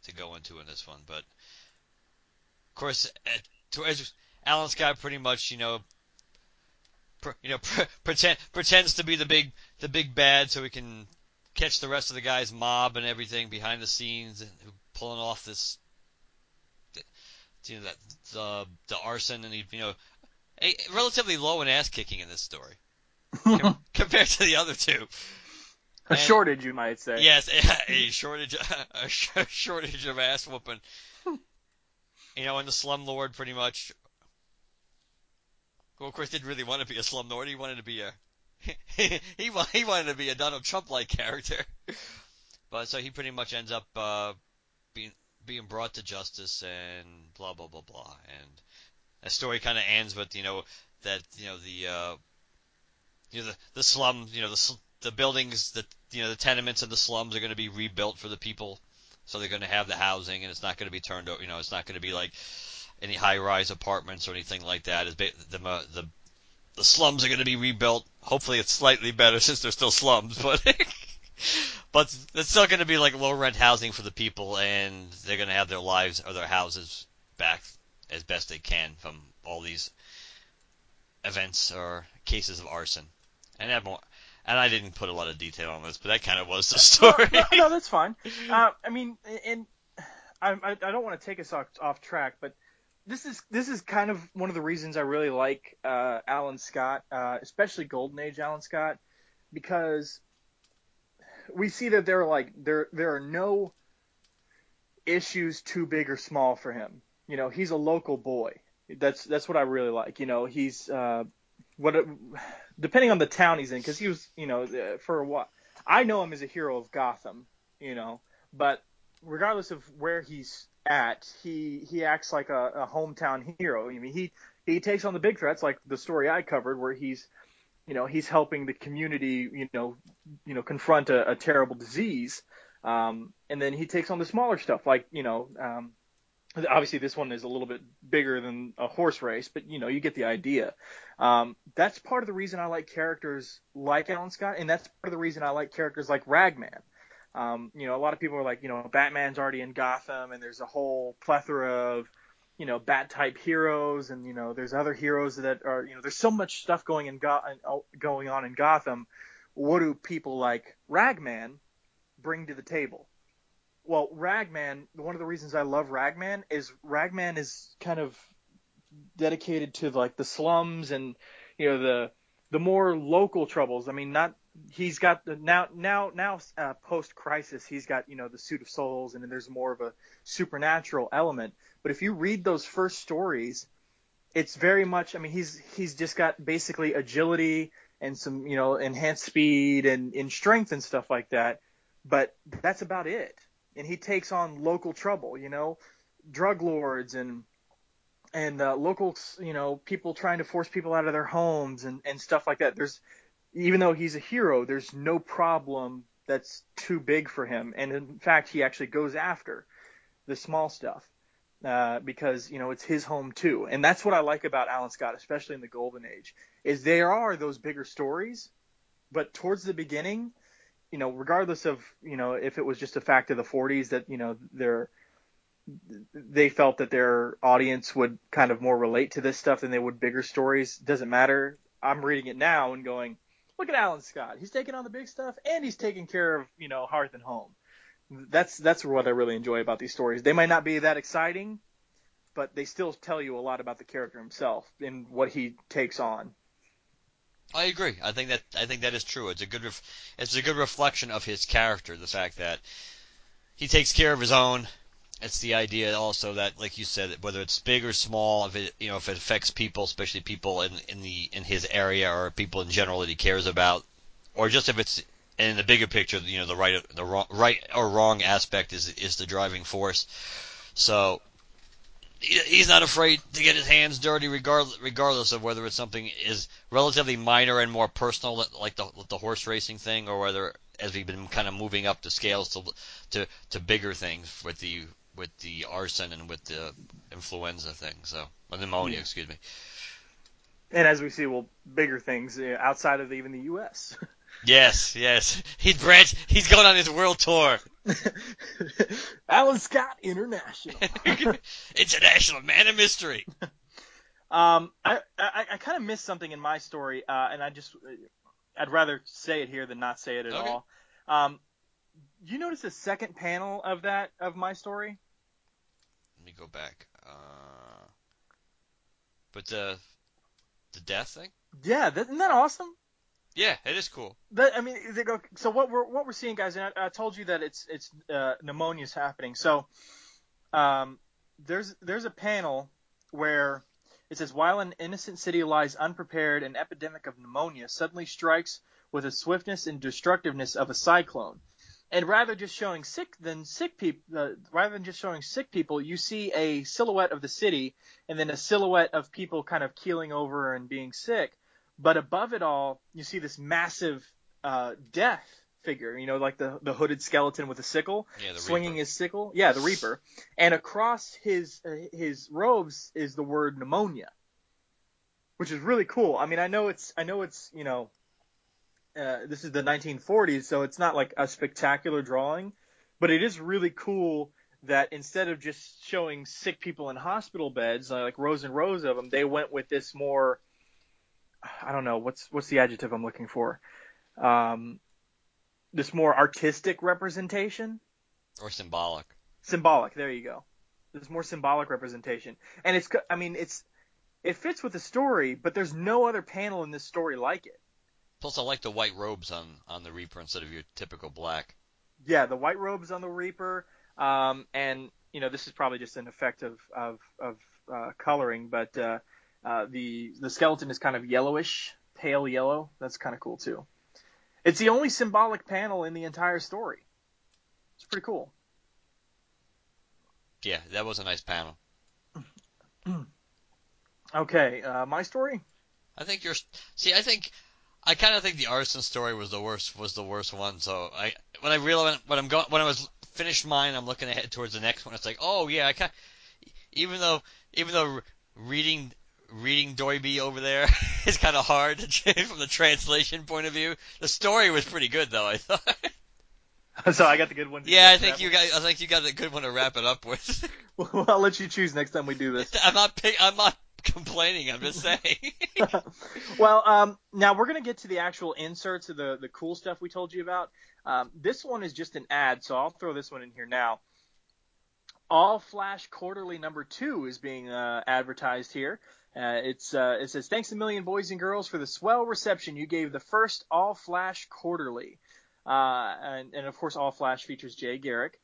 S3: to go into in this one, but of course, eh, to, as Alan Scott pretty much, you know, you know, <laughs> pretend pretends to be the big the big bad, so he can catch the rest of the guys' mob and everything behind the scenes and pulling off this, you know, that the the arson, and he, you know, a, relatively low in ass kicking in this story <laughs> compared to the other two.
S2: A
S3: And-
S2: shortage, you might say.
S3: Yes, <laughs> a shortage, <laughs> a shortage of ass whooping. <laughs> you know, and the slumlord pretty much. Well, of course, didn't really want to be a slumlord. He wanted to be a. he he wanted to be a Donald Trump like character. But so he pretty much ends up uh, being being brought to justice and blah blah blah blah. And the story kind of ends with you know that you know the uh, you know the the slum you know the the buildings the you know the tenements and the slums are going to be rebuilt for the people. So they're going to have the housing, and it's not going to be turned over. You know, it's not going to be like any high-rise apartments or anything like that. The uh, the the slums are going to be rebuilt. Hopefully, it's slightly better <laughs> since they're still slums, but <laughs> but it's still going to be like low-rent housing for the people, and they're going to have their lives or their houses back as best they can from all these events or cases of arson. And that more. And I didn't put a lot of detail on this, but that kind of was the <laughs> story.
S2: no, no, that's fine. Uh, I mean, and I, I, don't want to take us off, off track, but this is this is kind of one of the reasons I really like uh, Alan Scott, uh, especially Golden Age Alan Scott, because we see that there are like there there are no issues too big or small for him. You know, he's a local boy. That's that's what I really like. You know, he's uh, what depending on the town he's in, because he was you know for a while. I know him as a hero of Gotham. You know, but regardless of where he's at, he he acts like a, a hometown hero. I mean, he he takes on the big threats, like the story I covered, where he's you know he's helping the community you know you know confront a, a terrible disease um, and then he takes on the smaller stuff like you know um, obviously this one is a little bit bigger than a horse race but you know you get the idea. Um, that's part of the reason i like characters like alan scott and that's part of the reason i like characters like ragman. Um, you know a lot of people are like you know batman's already in gotham and there's a whole plethora of you know bat type heroes and you know there's other heroes that are you know there's so much stuff going in Go- going on in Gotham. What do people like Ragman bring to the table well Ragman one of the reasons I love Ragman is Ragman is kind of dedicated to like the slums and you know the the more local troubles. I mean not he's got the now now now uh, post crisis he's got you know the suit of souls and then there's more of a supernatural element. But if you read those first stories it's very much i mean he's he's just got basically agility and some you know enhanced speed and in strength and stuff like that. But that's about it and he takes on local trouble you know drug lords and and uh, local you know people trying to force people out of their homes and and stuff like that there's even though he's a hero, there's no problem that's too big for him. And in fact, he actually goes after the small stuff uh, because you know it's his home too. And that's what I like about Alan Scott, especially in the Golden Age, is there are those bigger stories, but towards the beginning, you know, regardless of you know if it was just a fact of the 40s that you know they're they felt that their audience would kind of more relate to this stuff than they would bigger stories. Doesn't matter. I'm reading it now and going, look at Alan Scott. He's taking on the big stuff and he's taking care of, you know, hearth and home. That's that's what I really enjoy about these stories. They might not be that exciting, but they still tell you a lot about the character himself and what he takes on.
S3: I agree. I think that I think that is true. It's a good ref, it's a good reflection of his character. The fact that he takes care of his own. It's the idea also that, like you said, whether it's big or small, if it you know if it affects people, especially people in in the in his area or people in general that he cares about, or just if it's in the bigger picture, you know, the right the wrong right or wrong aspect is is the driving force. So he's not afraid to get his hands dirty, regardless regardless of whether it's something is relatively minor and more personal, like the the horse racing thing, or whether as we've been kind of moving up the scales to to to bigger things with the with the arson and with the influenza thing. So, or pneumonia,
S2: Yeah.
S3: excuse me.
S2: And as we see, well, bigger things uh, outside of even the U.S. <laughs>
S3: Yes, yes. He's branch. He's going on his world tour. <laughs>
S2: Alan Scott International. <laughs>
S3: International man of mystery. <laughs>
S2: Um, I I, I kind of missed something in my story, uh, and I just I'd rather say it here than not say it at
S3: Okay.
S2: all. Um, you notice the second panel of that of my story?
S3: Let me go back. Uh, but uh, the death thing.
S2: Yeah, isn't that awesome?
S3: Yeah, it is cool.
S2: That, I mean, they go, so what we're what we're seeing, guys, and I, I told you that it's it's uh, pneumonia's happening. So, um, there's there's a panel where it says while an innocent city lies unprepared, an epidemic of pneumonia suddenly strikes with the swiftness and destructiveness of a cyclone. And rather just showing sick than sick people, uh, rather than just showing sick people, you see a silhouette of the city, and then a silhouette of people kind of keeling over and being sick. But above it all, you see this massive uh, death figure. You know, like the the hooded skeleton with a sickle,
S3: Yeah,
S2: swinging
S3: Reaper.
S2: his sickle. Yeah, the Reaper. And across his uh, his robes is the word pneumonia, which is really cool. I mean, I know it's I know it's you know, uh, this is the 1940s, so it's not like a spectacular drawing, but it is really cool that instead of just showing sick people in hospital beds, uh, like rows and rows of them, they went with this more. I don't know what's what's the adjective I'm looking for. Um, this more artistic representation
S3: Or symbolic.
S2: symbolic. There you go. There's more symbolic representation, and it's. I mean, it's. It fits with the story, but there's no other panel in this story like it.
S3: Plus, I like the white robes on on the Reaper instead of your typical black.
S2: Yeah, the white robes on the Reaper, um, and you know this is probably just an effect of of, of uh, coloring, but uh, uh, the the skeleton is kind of yellowish, pale yellow. That's kind of cool too. It's the only symbolic panel in the entire story. It's pretty cool.
S3: Yeah, that was a nice panel. <clears throat>
S2: Okay, uh, my story.
S3: I think you're. See, I think I kind of think the arson story was the worst. Was the worst one. So I when I realized when I'm going when I was finished mine, I'm looking ahead towards the next one. It's like, oh yeah, I kind even though even though reading reading Doiby over there <laughs> is kind of hard from the translation point of view. The story was pretty good though. I thought. <laughs>
S2: so I got the good one.
S3: Yeah, I think you got. I think you got a good one to wrap it up with. <laughs>
S2: Well, I'll let you choose next time we do this.
S3: I'm not. Pick, I'm not complaining. I'm just saying.
S2: well, um, now we're gonna get to the actual inserts of the the cool stuff we told you about. Um, this one is just an ad, so I'll throw this one in here now. All Flash Quarterly number two is being uh, advertised here. Uh, it's uh, it says thanks a million boys and girls for the swell reception you gave the first All Flash Quarterly, uh, and, and of course All Flash features Jay Garrick.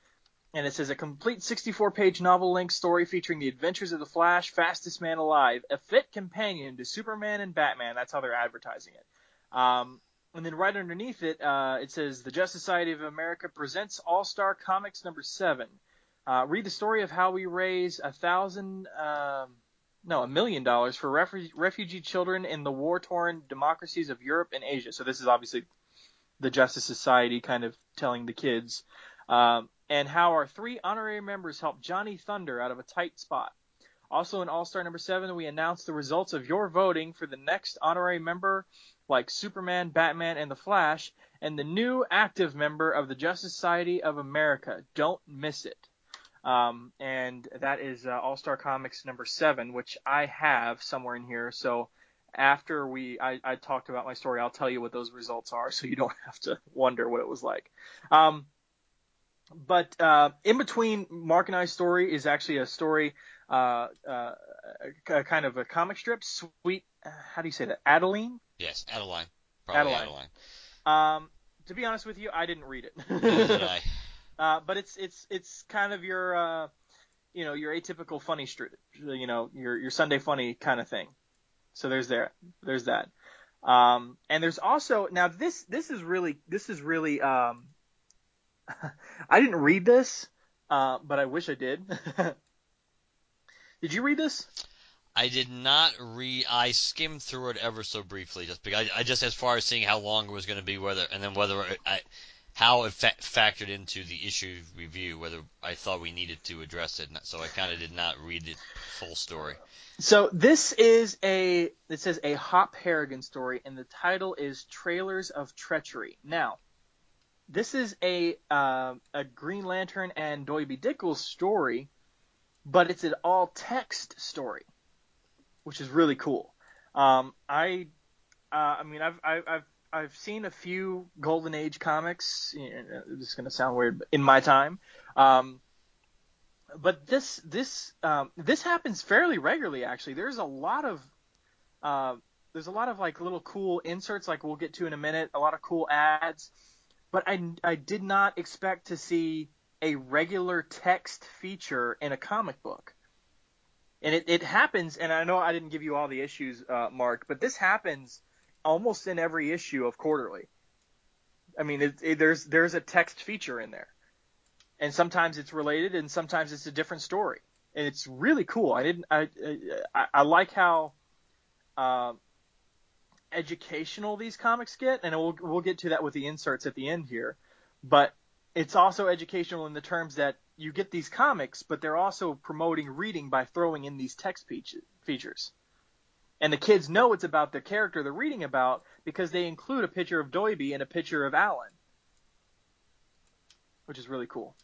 S2: And it says a complete 64 page novel length story featuring the adventures of the Flash, fastest man alive, a fit companion to Superman and Batman. That's how they're advertising it. Um, and then right underneath it, uh, it says the Justice Society of America presents All Star Comics number seven. Uh, read the story of how we raise a thousand, um, no, a million dollars for refu- refugee children in the war torn democracies of Europe and Asia. So this is obviously the Justice Society kind of telling the kids. Um, and how our three honorary members helped Johnny Thunder out of a tight spot. Also in All Star number seven, we announced the results of your voting for the next honorary member, like Superman, Batman, and the Flash, and the new active member of the Justice Society of America. Don't miss it. Um, and that is uh, All Star Comics number seven, which I have somewhere in here. So after we I, I talked about my story, I'll tell you what those results are, so you don't <laughs> have to wonder what it was like. Um, but uh, in between Mark and I's story is actually a story, uh, uh, a, kind of a comic strip. Sweet, how do you say that? Adeline.
S3: yes, Adeline. Probably
S2: Adeline.
S3: Adeline.
S2: Um, to be honest with you, I didn't read it. <laughs> Uh, but it's it's it's kind of your uh, you know your atypical funny strip, you know your your Sunday funny kind of thing. So there's there there's that. Um, and there's also now this this is really this is really um, <laughs> I didn't read this, uh, but I wish I did. <laughs> did you read this?
S3: I did not read. I skimmed through it ever so briefly, just because I, I just as far as seeing how long it was going to be, whether and then whether I, how it fa- factored into the issue review, whether I thought we needed to address it. So I kind of did not read the full story.
S2: So this is a it says a Hop Harrigan story, and the title is Trailers of Treachery. Now, this is a uh, a Green Lantern and Doiby Dickles story, but it's an all text story, which is really cool. Um, I uh, I mean I've I've I've seen a few Golden Age comics. This is gonna sound weird, in my time. Um, but this this um, this happens fairly regularly actually. There's a lot of uh, there's a lot of like little cool inserts, like we'll get to in a minute. A lot of cool ads, but I I did not expect to see a regular text feature in a comic book. And it, it happens, and I know I didn't give you all the issues, uh, Mark, but this happens almost in every issue of Quarterly. I mean, it, it, there's there's a text feature in there, and sometimes it's related, and sometimes it's a different story, and it's really cool. I didn't I I, I like how um, educational these comics get, and we'll we'll get to that with the inserts at the end here, but it's also educational in the terms that you get these comics, but they're also promoting reading by throwing in these text features. And the kids know it's about the character they're reading about because they include a picture of Doiby and a picture of Alan, which is really cool.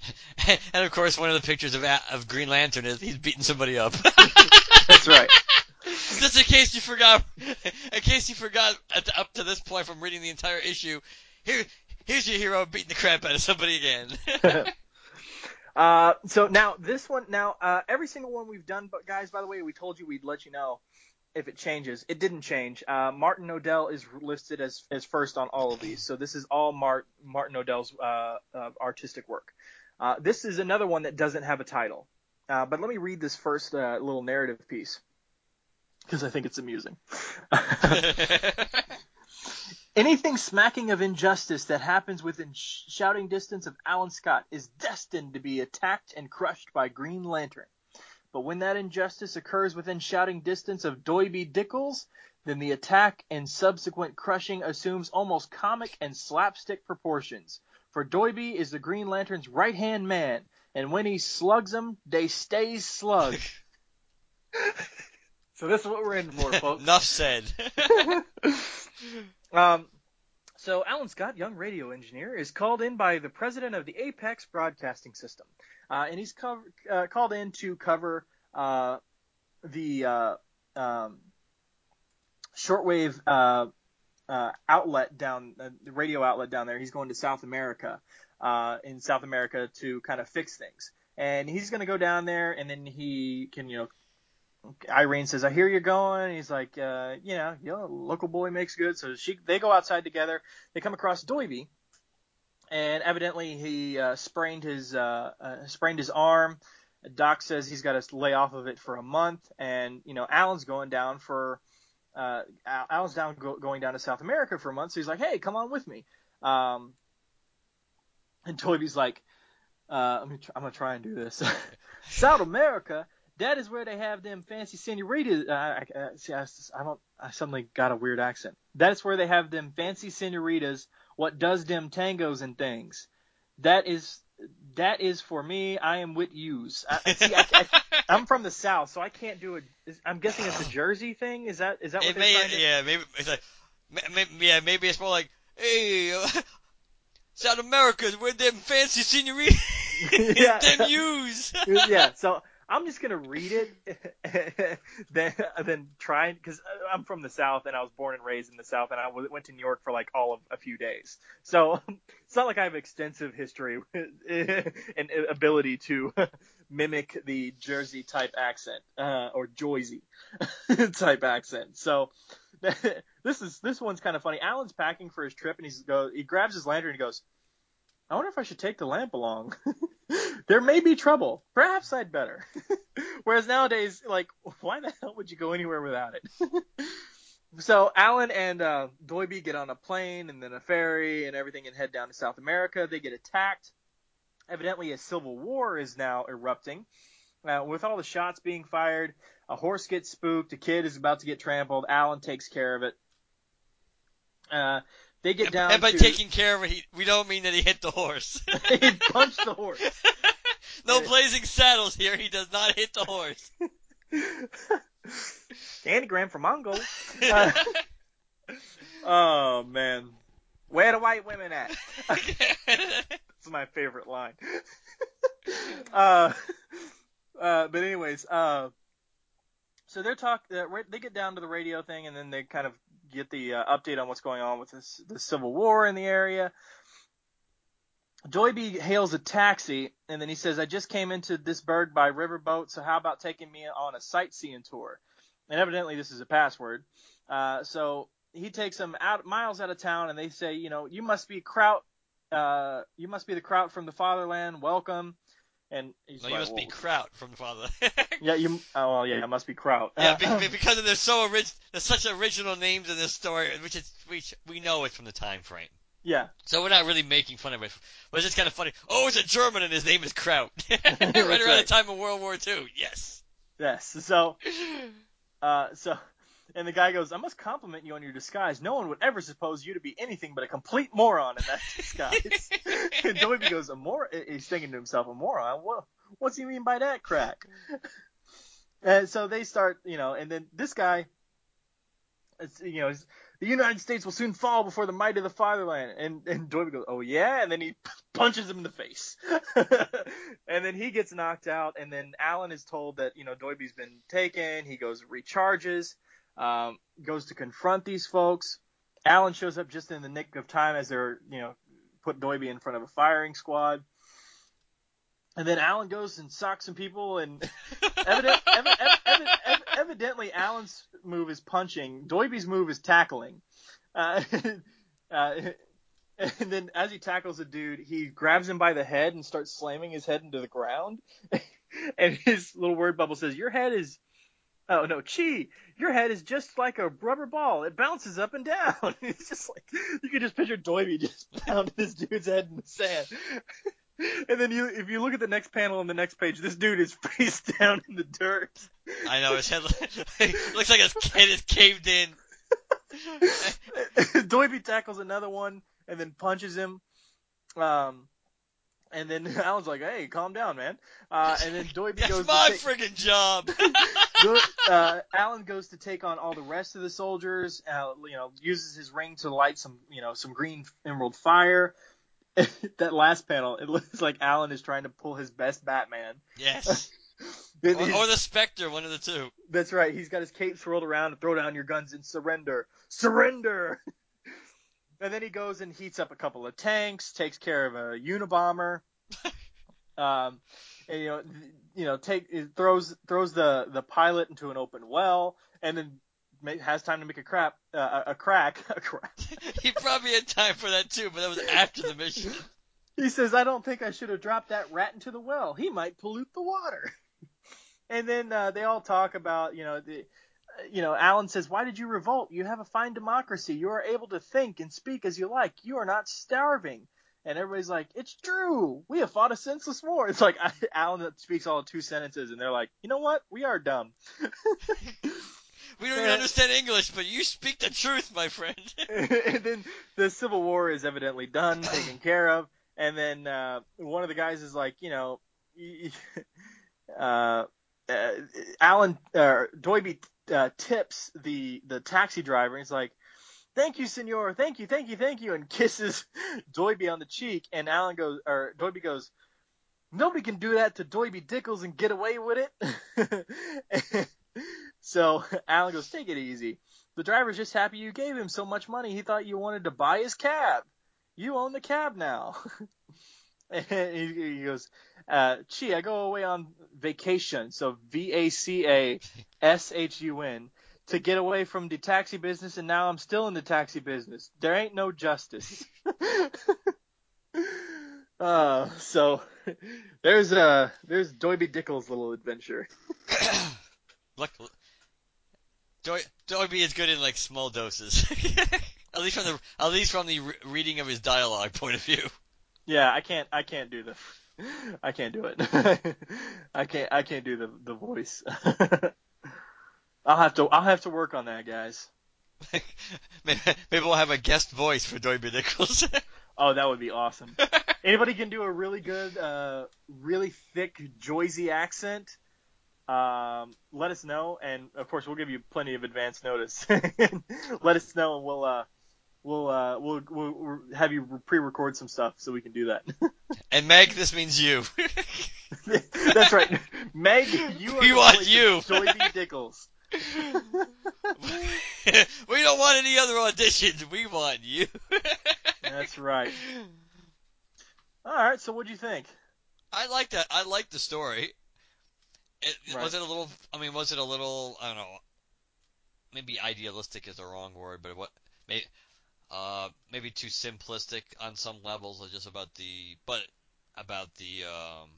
S2: <laughs>
S3: and of course, one of the pictures of of Green Lantern is he's beating somebody up. <laughs>
S2: That's right. <laughs>
S3: Just in case you forgot, in case you forgot the, up to this point from reading the entire issue, here here's your hero beating the crap out of somebody again.
S2: Uh, so now this one, now uh, every single one we've done, but guys, by the way, we told you we'd let you know if it changes. It didn't change. Uh, Martin Nodell is listed as as first on all of these, so this is all Mart, Martin Nodell's uh, uh, artistic work. Uh, this is another one that doesn't have a title, uh, but let me read this first uh, little narrative piece because I think it's amusing. <laughs> <laughs> Anything smacking of injustice that happens within sh- shouting distance of Alan Scott is destined to be attacked and crushed by Green Lantern. But when that injustice occurs within shouting distance of Doiby Dickles, then the attack and subsequent crushing assumes almost comic and slapstick proportions. For Doiby is the Green Lantern's right hand man, and when he slugs 'em, they stays slug. <laughs> so this is what we're in for, folks. <laughs>
S3: Enough said. <laughs>
S2: Um, so Alan Scott, young radio engineer, is called in by the president of the Apex Broadcasting System, uh, and he's uh, called in to cover uh, the uh, um, shortwave uh, uh, outlet down, the radio outlet down there. He's going to South America, in South America to kind of fix things, and he's going to go down there, and then he can, you know, Irene says, "I hear you're going." He's like, uh, "You know, you know, local boy makes good." So she, they go outside together. They come across Doiby, and evidently he uh, sprained his uh, uh, sprained his arm. Doc says he's got to lay off of it for a month, and you know, Alan's going down for uh, Alan's down go, going down to South America for a month. So he's like, "Hey, come on with me." Um, and Doiby's like, uh, "I'm gonna try and do this." <laughs> South America that is where they have them fancy senoritas. Uh, I, I, see, I, I don't. I suddenly got a weird accent. That's where they have them fancy senoritas. What does them tangos and things? That is that is for me. I am with yous. I, see, I, I, <laughs> am from the south, so I can't do it. I'm guessing it's a Jersey thing. Is that is that what
S3: it
S2: they're
S3: may,
S2: trying to?
S3: Yeah, maybe it's like, maybe, yeah, maybe it's more like, hey, <laughs> South America, where them fancy senoritas, <laughs>
S2: Yeah.
S3: them yous.
S2: yeah. So I'm just gonna read it, <laughs> then then try because I'm from the South and I was born and raised in the South and I went to New York for like all of a few days. So <laughs> it's not like I have extensive history <laughs> and ability to mimic the Jersey type accent uh, or Joyzy type accent. So this is this one's kind of funny. Alan's packing for his trip and he's go he grabs his lantern and goes. I wonder if I should take the lamp along. <laughs> there may be trouble. Perhaps I'd better. <laughs> Whereas nowadays, like, why the hell would you go anywhere without it? <laughs> so Alan and uh, Doiby get on a plane and then a ferry and everything and head down to South America. They get attacked. Evidently, a civil war is now erupting. Uh, with all the shots being fired, a horse gets spooked. A kid is about to get trampled. Alan takes care of it. Uh, they get down
S3: and by
S2: to
S3: taking care of it, he, we don't mean that he hit the horse. <laughs> <laughs>
S2: he punched the horse. <laughs>
S3: no blazing saddles here. He does not hit the horse.
S2: Anagram from Mongol. Uh, oh man, where the white women at? That's my favorite line. uh, uh, but anyways, uh, so they're talk. Uh, they get down to the radio thing, and then they kind of get the uh, update on what's going on with this the civil war in the area. Doiby hails a taxi, and then he says, "I just came into this burg by riverboat, so how about taking me on a sightseeing tour?" And evidently, this is a password. Uh, so he takes them out miles out of town, and they say, you know, you must be Kraut. Uh, you must be the Kraut from the fatherland. Welcome. And he's
S3: No,
S2: like,
S3: you must be Kraut from father. <laughs>
S2: yeah, you. Oh, well, yeah, it must be Kraut.
S3: yeah, be, <laughs> be- because they're so orig- There's such original names in this story, which is which we know it's from the time frame.
S2: yeah.
S3: So we're not really making fun of it. But it's just kind of funny. Oh, it's a German and his name is Kraut. <laughs> right around
S2: right.
S3: the time of World War II. Yes.
S2: Yes. So, uh, so, and the guy goes, "I must compliment you on your disguise. No one would ever suppose you to be anything but a complete moron in that <laughs> disguise." <laughs> and Doiby goes, "A moron?" He's thinking to himself, "A moron? What? What's he mean by that crack?" <laughs> and so they start, you know, and then this guy, it's, you know, the United States will soon fall before the might of the fatherland. And and Doiby goes, "Oh yeah," and then he punches him in the face. and then he gets knocked out, and then Alan is told that you know Doiby's been taken. He goes recharges, um, goes to confront these folks. Alan shows up just in the nick of time as they're you know put Doiby in front of a firing squad. And then Alan goes and socks some people, and <laughs> evident, evi- evi- evi- evi- evidently Alan's move is punching. Doiby's move is tackling. Uh, <laughs> uh, <laughs> and then as he tackles a dude, he grabs him by the head and starts slamming his head into the ground. and his little word bubble says, "Your head is." Oh no, Chi, your head is just like a rubber ball. It bounces up and down. <laughs> It's just like you can just picture Doiby just <laughs> pounding this dude's head in the sand. <laughs> And then you, if you look at the next panel on the next page, this dude is face down in the dirt.
S3: I know his head looks like his head is caved in.
S2: Doiby tackles another one and then punches him. Um, and then <laughs> Alan's like, "Hey, calm down, man." Uh, and then Doiby <laughs>
S3: That's
S2: goes.
S3: my friggin' job. <laughs>
S2: Do- uh, Alan goes to take on all the rest of the soldiers. Uh, you know, uses his ring to light some, you know, some green emerald fire. that last panel, it looks like Alan is trying to pull his best Batman.
S3: Yes. Or, or the Spectre, one of the two.
S2: That's right. He's got his cape swirled around. To throw down your guns and surrender. Surrender. And then he goes and heats up a couple of tanks, takes care of a Unabomber. <laughs> um, and you know, you know, take throws throws the the pilot into an open well, and then has time to make a crap uh, a crack a crack. <laughs>
S3: He probably had time for that too, but that was after the mission. <laughs>
S2: He says, "I don't think I should have dropped that rat into the well. He might pollute the water." and then uh, they all talk about, you know, the, you know, Alan says, "Why did you revolt? You have a fine democracy. You are able to think and speak as you like. You are not starving." And everybody's like, "It's true. We have fought a senseless war." <laughs> It's like <laughs> Alan speaks all two sentences, and they're like, "You know what? We are dumb." <laughs>
S3: We don't even understand English, but you speak the truth, my friend.
S2: and then the Civil War is evidently done, taken care of, and then uh, one of the guys is like, you know, uh, uh, Alan uh, Doiby uh, tips the the taxi driver. He's like, "Thank you, Senor. Thank you, thank you, thank you," and <laughs> kisses Doiby on the cheek. And Alan goes, or Doiby goes. Nobody can do that to Doiby Dickles and get away with it. <laughs> so Alan goes, take it easy. The driver's just happy you gave him so much money. He thought you wanted to buy his cab. You own the cab now. <laughs> and <laughs> he, he goes, uh, I go away on vacation. So V A C A S H U N to get away from the taxi business, and now I'm still in the taxi business. There ain't no justice. <laughs> uh, so <laughs> there's uh there's Doiby Dickles' little adventure. <coughs>
S3: Look, Doiby is good in like small doses. at least from the at least from the re- reading of his dialogue point of view.
S2: Yeah, I can't I can't do the <laughs> I can't do it. <laughs> I can't I can't do the the voice. <laughs> I'll have to I'll have to work on that, guys.
S3: Maybe, maybe we'll have a guest voice for Doiby Dickles.
S2: Oh, that would be awesome. Anybody can do a really good, uh, really thick, Joyzy accent. Um, let us know, and of course we'll give you plenty of advance notice. let us know, and we'll uh, we'll uh, we'll we'll we'll have you pre-record some stuff so we can do that. <laughs>
S3: and Meg, this means you. <laughs>
S2: That's right, Meg. You are
S3: We want you.
S2: of Joyzy Dickles. <laughs>
S3: we don't want any other auditions. We want you.
S2: That's right. All right, so what do you think?
S3: I like that. I like the story. It,
S2: Right.
S3: Was it a little? I mean, was it a little? I don't know. maybe idealistic is the wrong word, but what maybe uh maybe too simplistic on some levels, just about the but about the um.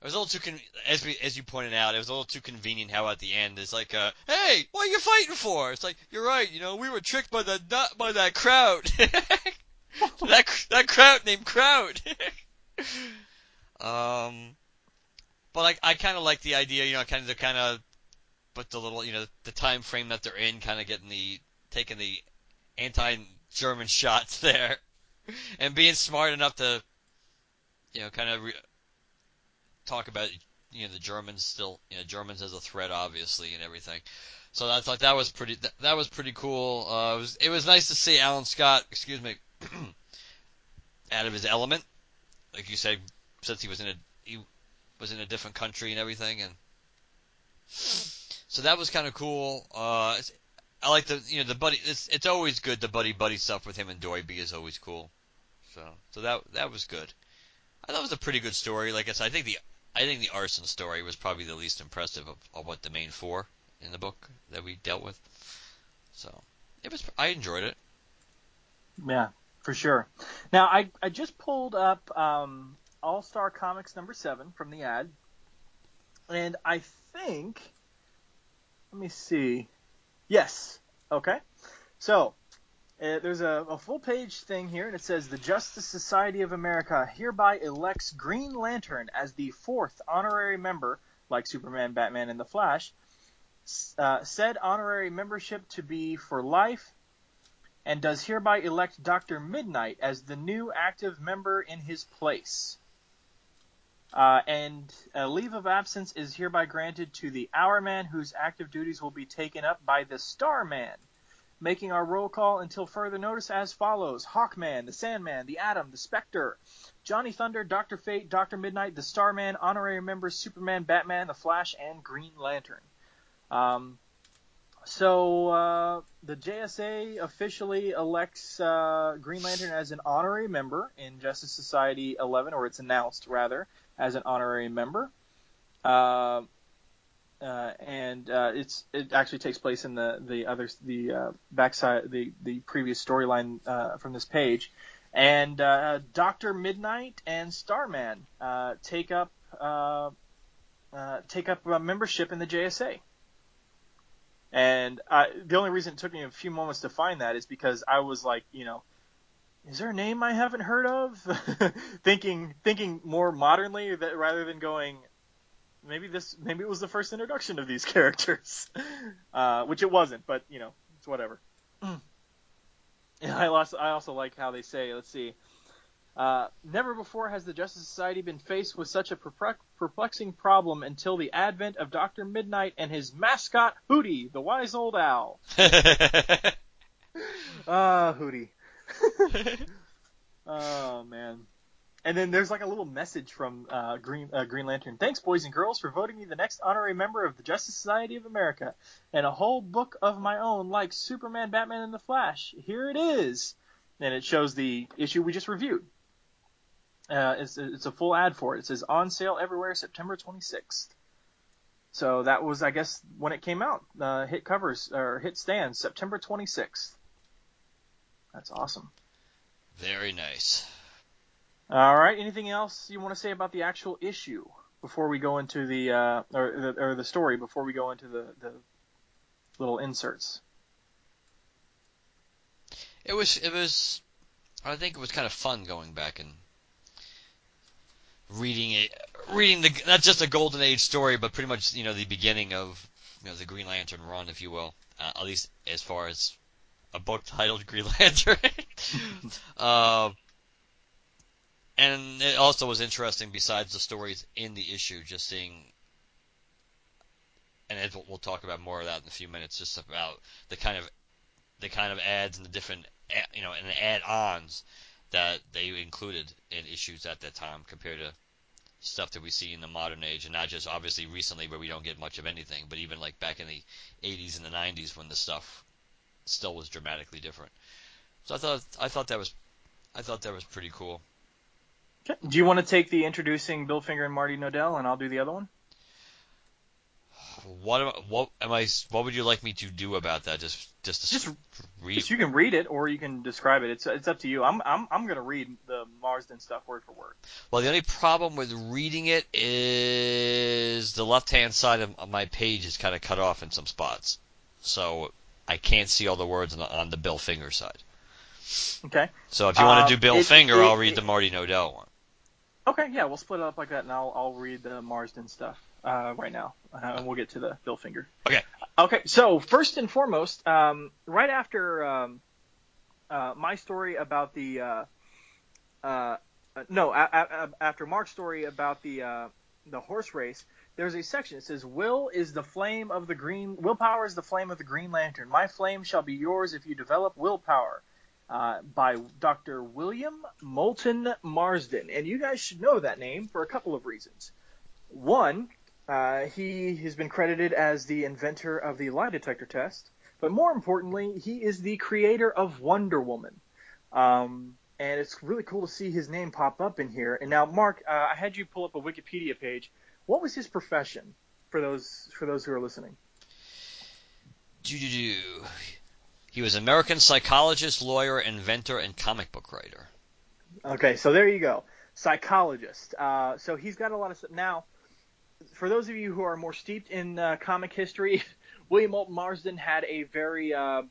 S3: It was a little too con- as we as you pointed out, it was a little too convenient how at the end it's like, uh, "Hey, what are you fighting for?" It's like, "You're right, you know, we were tricked by the nut by that crowd, <laughs> that that crowd named Crowd." <laughs> um, but I I kind of like the idea, you know, kind of the kind of, but the little, you know, the time frame that they're in, kind of getting the taking the anti-German <laughs> shots there, and being smart enough to, you know, kind of. Re- talk about you know the Germans still you know Germans as a threat obviously and everything. So I thought that was pretty that, that was pretty cool. Uh, it was it was nice to see Alan Scott, excuse me, <clears throat> out of his element, like you said, since he was in a he was in a different country and everything, and so that was kind of cool. Uh, I like the you know the buddy. It's it's always good the buddy buddy stuff with him and Doiby is always cool. So so that that was good. I thought it was a pretty good story. Like I said, I think the I think the arson story was probably the least impressive of, of what the main four in the book that we dealt with. So it was I enjoyed it.
S2: Yeah, for sure. Now I I just pulled up um, All Star Comics number seven from the ad, and I think let me see. Yes. Okay. So uh, there's a, a full page thing here, and it says the Justice Society of America hereby elects Green Lantern as the fourth honorary member, like Superman, Batman, and the Flash. Uh, said honorary membership to be for life, and does hereby elect Dr. Midnight as the new active member in his place. Uh, and a leave of absence is hereby granted to the Hour Man, whose active duties will be taken up by the Starman making our roll call until further notice as follows Hawkman, the Sandman, the Atom, the Spectre, Johnny Thunder, Dr. Fate, Dr. Midnight, the Starman, honorary members Superman, Batman, the Flash, and Green Lantern. Um, so uh, the JSA officially elects uh, Green Lantern as an honorary member in Justice Society 11, or it's announced rather as an honorary member. Uh, uh, and uh, it's it actually takes place in the the other the uh, backside the the previous storyline uh, from this page, and uh, Doctor Midnight and Starman uh, take up uh, uh, take up a membership in the JSA. And I, the only reason it took me a few moments to find that is because I was like, you know, is there a name I haven't heard of? <laughs> thinking thinking more modernly that rather than going, maybe this maybe it was the first introduction of these <laughs> characters, uh, which it wasn't, but you know it's whatever. I also I also like how they say, let's see. Uh, never before has the Justice Society been faced with such a perplexing problem until the advent of Doctor Midnight and his mascot Hooty, the wise old owl. <laughs> Ah, uh, Hooty. <laughs> oh man. And then there's like a little message from uh, Green uh, Green Lantern. Thanks, boys and girls, for voting me the next honorary member of the Justice Society of America, and a whole book of my own, like Superman, Batman, and the Flash. Here it is, and it shows the issue we just reviewed. Uh, it's, it's a full ad for it. It says on sale everywhere, September 26th. So that was, I guess, when it came out. Uh, hit covers or hit stands, September 26th. That's awesome.
S3: Very nice.
S2: All right. Anything else you want to say about the actual issue before we go into the uh, or the or the story before we go into the the little inserts?
S3: It was it was I think it was kind of fun going back and reading it reading the not just a golden age story but pretty much you know the beginning of you know the Green Lantern run if you will uh, at least as far as a book titled Green <laughs> Lantern. uh, and it also was interesting besides the stories in the issue, just seeing, and we'll talk about more of that in a few minutes, just about the kind of the kind of ads and the different you know and the add-ons that they included in issues at that time compared to stuff that we see in the modern age, and not just obviously recently where we don't get much of anything, but even like back in the 80s and the 90s when the stuff still was dramatically different. So I thought I thought that was I thought that was pretty cool.
S2: Do you want to take the introducing Bill Finger and Marty Nodell, and I'll do the other one?
S3: what am, what am I? What would you like me to do about that? Just just to
S2: Just-
S3: read.
S2: Just you can read it or you can describe it. It's it's up to you. I'm I'm I'm gonna read the Marston stuff word for word.
S3: Well, the only problem with reading it is the left hand side of my page is kind of cut off in some spots, so I can't see all the words on the, on the Bill Finger side.
S2: Okay.
S3: So if you want to do Bill
S2: it-
S3: Finger,
S2: it-
S3: I'll read the Marty Nodell one.
S2: Okay, yeah, we'll split it up like that, and I'll I'll read the Marston stuff uh, right now, uh, and we'll get to the Bill Finger.
S3: Okay.
S2: Okay, so first and foremost, um, right after um, uh, my story about the uh, uh, uh, no, a- a- after Mark's story about the uh, the horse race, there's a section. It says, "Will is the flame of the green. Willpower is the flame of the Green Lantern. My flame shall be yours if you develop willpower." Uh, by Dr. William Moulton Marston, and you guys should know that name for a couple of reasons. One, uh, he has been credited as the inventor of the lie detector test, but more importantly, he is the creator of Wonder Woman. Um, and it's really cool to see his name pop up in here. And now, Mark, uh, I had you pull up a Wikipedia page. What was his profession for those for those who are listening?
S3: Doo-doo-doo. He was an American psychologist, lawyer, inventor, and comic book writer.
S2: Okay, so there you go. Psychologist. Uh, so he's got a lot of stuff. Now, for those of you who are more steeped in uh, comic history, <laughs> William Moulton Marston had a very uh,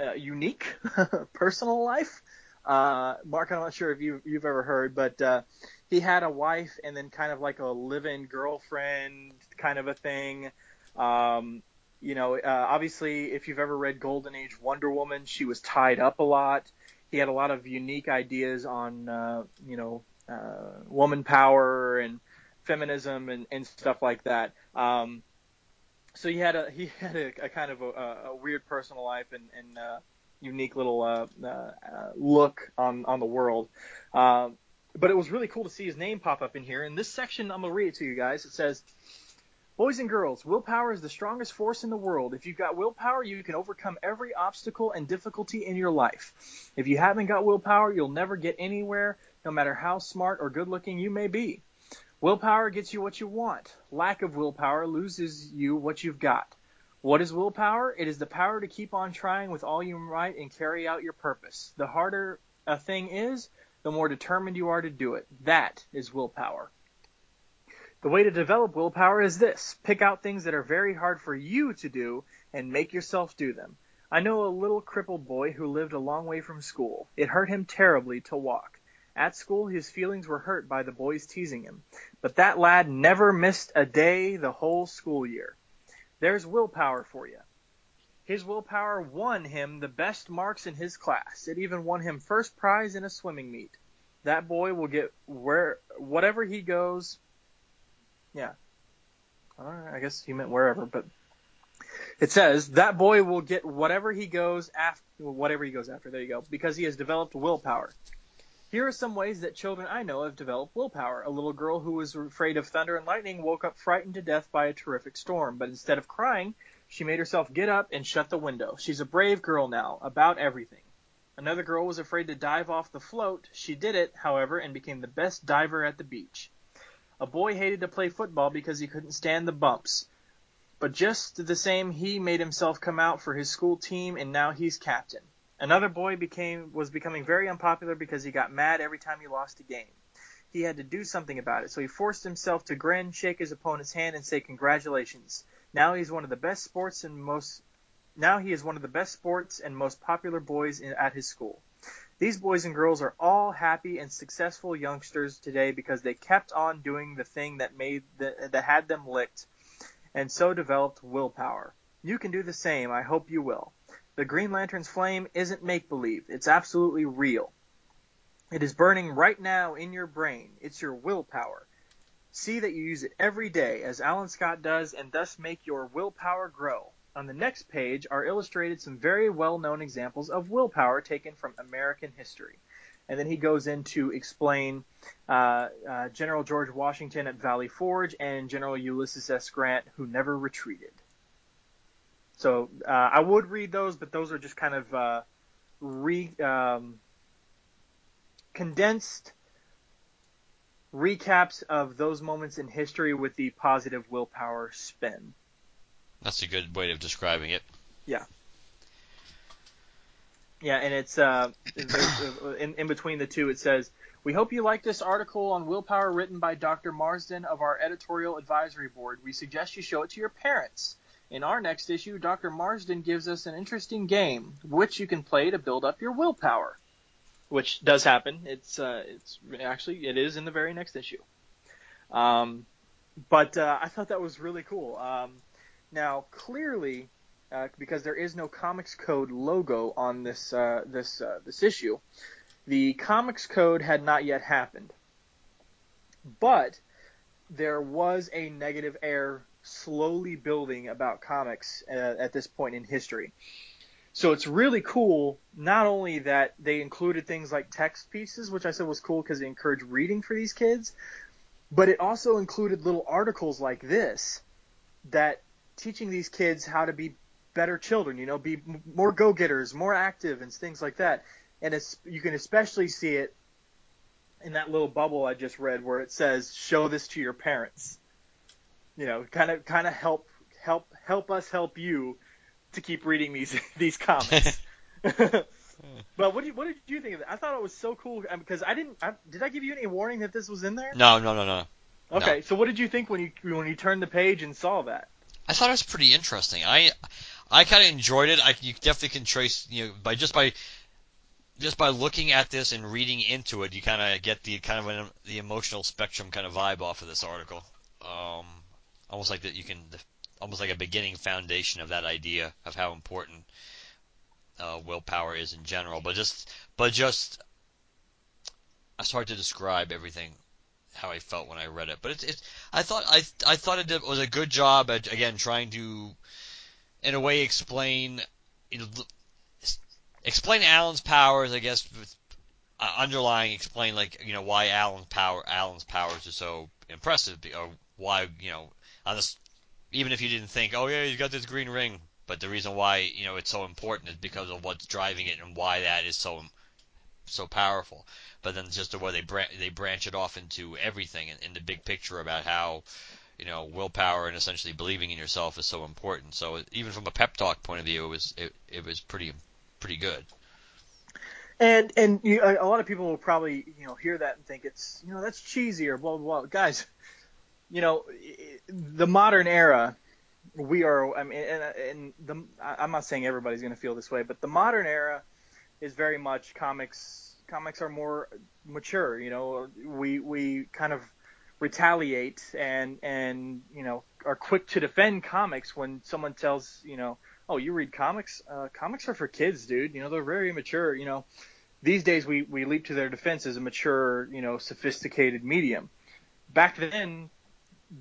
S2: uh, unique <laughs> personal life. Uh, Mark, I'm not sure if you, you've ever heard, but uh, he had a wife and then kind of like a live-in girlfriend kind of a thing. Um, you know, uh, obviously, if you've ever read Golden Age Wonder Woman, she was tied up a lot. He had a lot of unique ideas on, uh, you know, uh, woman power and feminism and, and stuff like that. Um, so he had a he <laughs> had a, a kind of a, a weird personal life and, and uh, unique little uh, uh, look on on the world. Um, but it was really cool to see his name pop up in here. In this section, I'm gonna read it to you guys. It says. Boys and girls, willpower is the strongest force in the world. If you've got willpower, you can overcome every obstacle and difficulty in your life. If you haven't got willpower, you'll never get anywhere, no matter how smart or good looking you may be. Willpower gets you what you want. Lack of willpower loses you what you've got. What is willpower? It is the power to keep on trying with all your might and carry out your purpose. The harder a thing is, the more determined you are to do it. That is willpower. The way to develop willpower is this pick out things that are very hard for you to do and make yourself do them. I know a little crippled boy who lived a long way from school. It hurt him terribly to walk. At school, his feelings were hurt by the boys teasing him, but that lad never missed a day the whole school year. There's willpower for you. His willpower won him the best marks in his class. It even won him first prize in a swimming meet. That boy will get where whatever he goes. Yeah. I guess he meant wherever, but it says that boy will get whatever he goes after whatever he goes after. There you go, because he has developed willpower. Here are some ways that children I know have developed willpower. A little girl who was afraid of thunder and lightning woke up frightened to death by a terrific storm, but instead of crying, she made herself get up and shut the window. She's a brave girl now, about everything. Another girl was afraid to dive off the float. She did it, however, and became the best diver at the beach. A boy hated to play football because he couldn't stand the bumps. But just the same, he made himself come out for his school team, and now he's captain. Another boy became was becoming very unpopular because he got mad every time he lost a game. He had to do something about it, so he forced himself to grin, shake his opponent's hand, and say congratulations. Now he's one of the best sports and most now he is one of the best sports and most popular boys in, at his school. These boys and girls are all happy and successful youngsters today because they kept on doing the thing that made the, that had them licked and so developed willpower. You can do the same. I hope you will. The Green Lantern's flame isn't make believe. It's absolutely real. It is burning right now in your brain. It's your willpower. See that you use it every day, as Alan Scott does, and thus make your willpower grow. On the next page are illustrated some very well known examples of willpower taken from American history. And then he goes in to explain uh, uh, General George Washington at Valley Forge and General Ulysses S. Grant, who never retreated. So uh, I would read those, but those are just kind of uh, re um, condensed recaps of those moments in history with the positive willpower spin.
S3: That's a good way of describing it.
S2: Yeah. Yeah, and it's uh, in, in between the two, it says, "We hope you like this article on willpower written by Dr. Marston of our editorial advisory board. We suggest you show it to your parents. In our next issue, Dr. Marston gives us an interesting game, which you can play to build up your willpower." Which does happen. It's uh, it's actually it is in the very next issue. Um, but uh, I thought that was really cool. Um, now, clearly, uh, because there is no Comics Code logo on this uh, this uh, this issue, the Comics Code had not yet happened. But there was a negative air slowly building about comics uh, at this point in history. So it's really cool, not only that they included things like text pieces, which I said was cool because it encouraged reading for these kids, but it also included little articles like this that teaching these kids how to be better children, you know, be more go-getters, more active and things like that. And it's, you can especially see it in that little bubble I just read where it says, show this to your parents. You know, kind of, kind of help, help, help us help you to keep reading these, <laughs> these comics. <laughs> but what, do you, what did you think of it? I thought it was so cool um, because I didn't, I, did I give you any warning that this was in there?
S3: No, no, no, no.
S2: Okay,
S3: No.
S2: so what did you think when you when you turned the page and saw that?
S3: I thought it was pretty interesting. I I kind of enjoyed it. I you definitely can trace you know by just by just by looking at this and reading into it, you kind of get the kind of an, the emotional spectrum kind of vibe off of this article. Um, almost like that you can almost like a beginning foundation of that idea of how important uh, willpower is in general. But just but just it's hard to describe everything how I felt when I read it. But it's, it's I thought I I thought it was a good job at again trying to in a way explain explain Alan's powers. I guess uh, underlying explain like you know why Alan's power Alan's powers are so impressive or why you know on this even if you didn't think oh yeah he's got this green ring. But the reason why you know it's so important is because of what's driving it and why that is so so powerful. But then just the way they bran- they branch it off into everything in, in the big picture about how you know willpower and essentially believing in yourself is so important. So even from a pep talk point of view, it was it, it was pretty pretty good.
S2: And and you, a lot of people will probably you know hear that and think it's you know that's cheesy or blah blah blah. Guys, you know the modern era, we are. I mean, and, the I'm not saying everybody's going to feel this way, but the modern era is very much comics. Comics are more mature. You know, we we kind of retaliate and and you know are quick to defend comics when someone tells you know oh you read comics uh, comics are for kids dude you know they're very immature you know these days we we leap to their defense as a mature you know sophisticated medium back then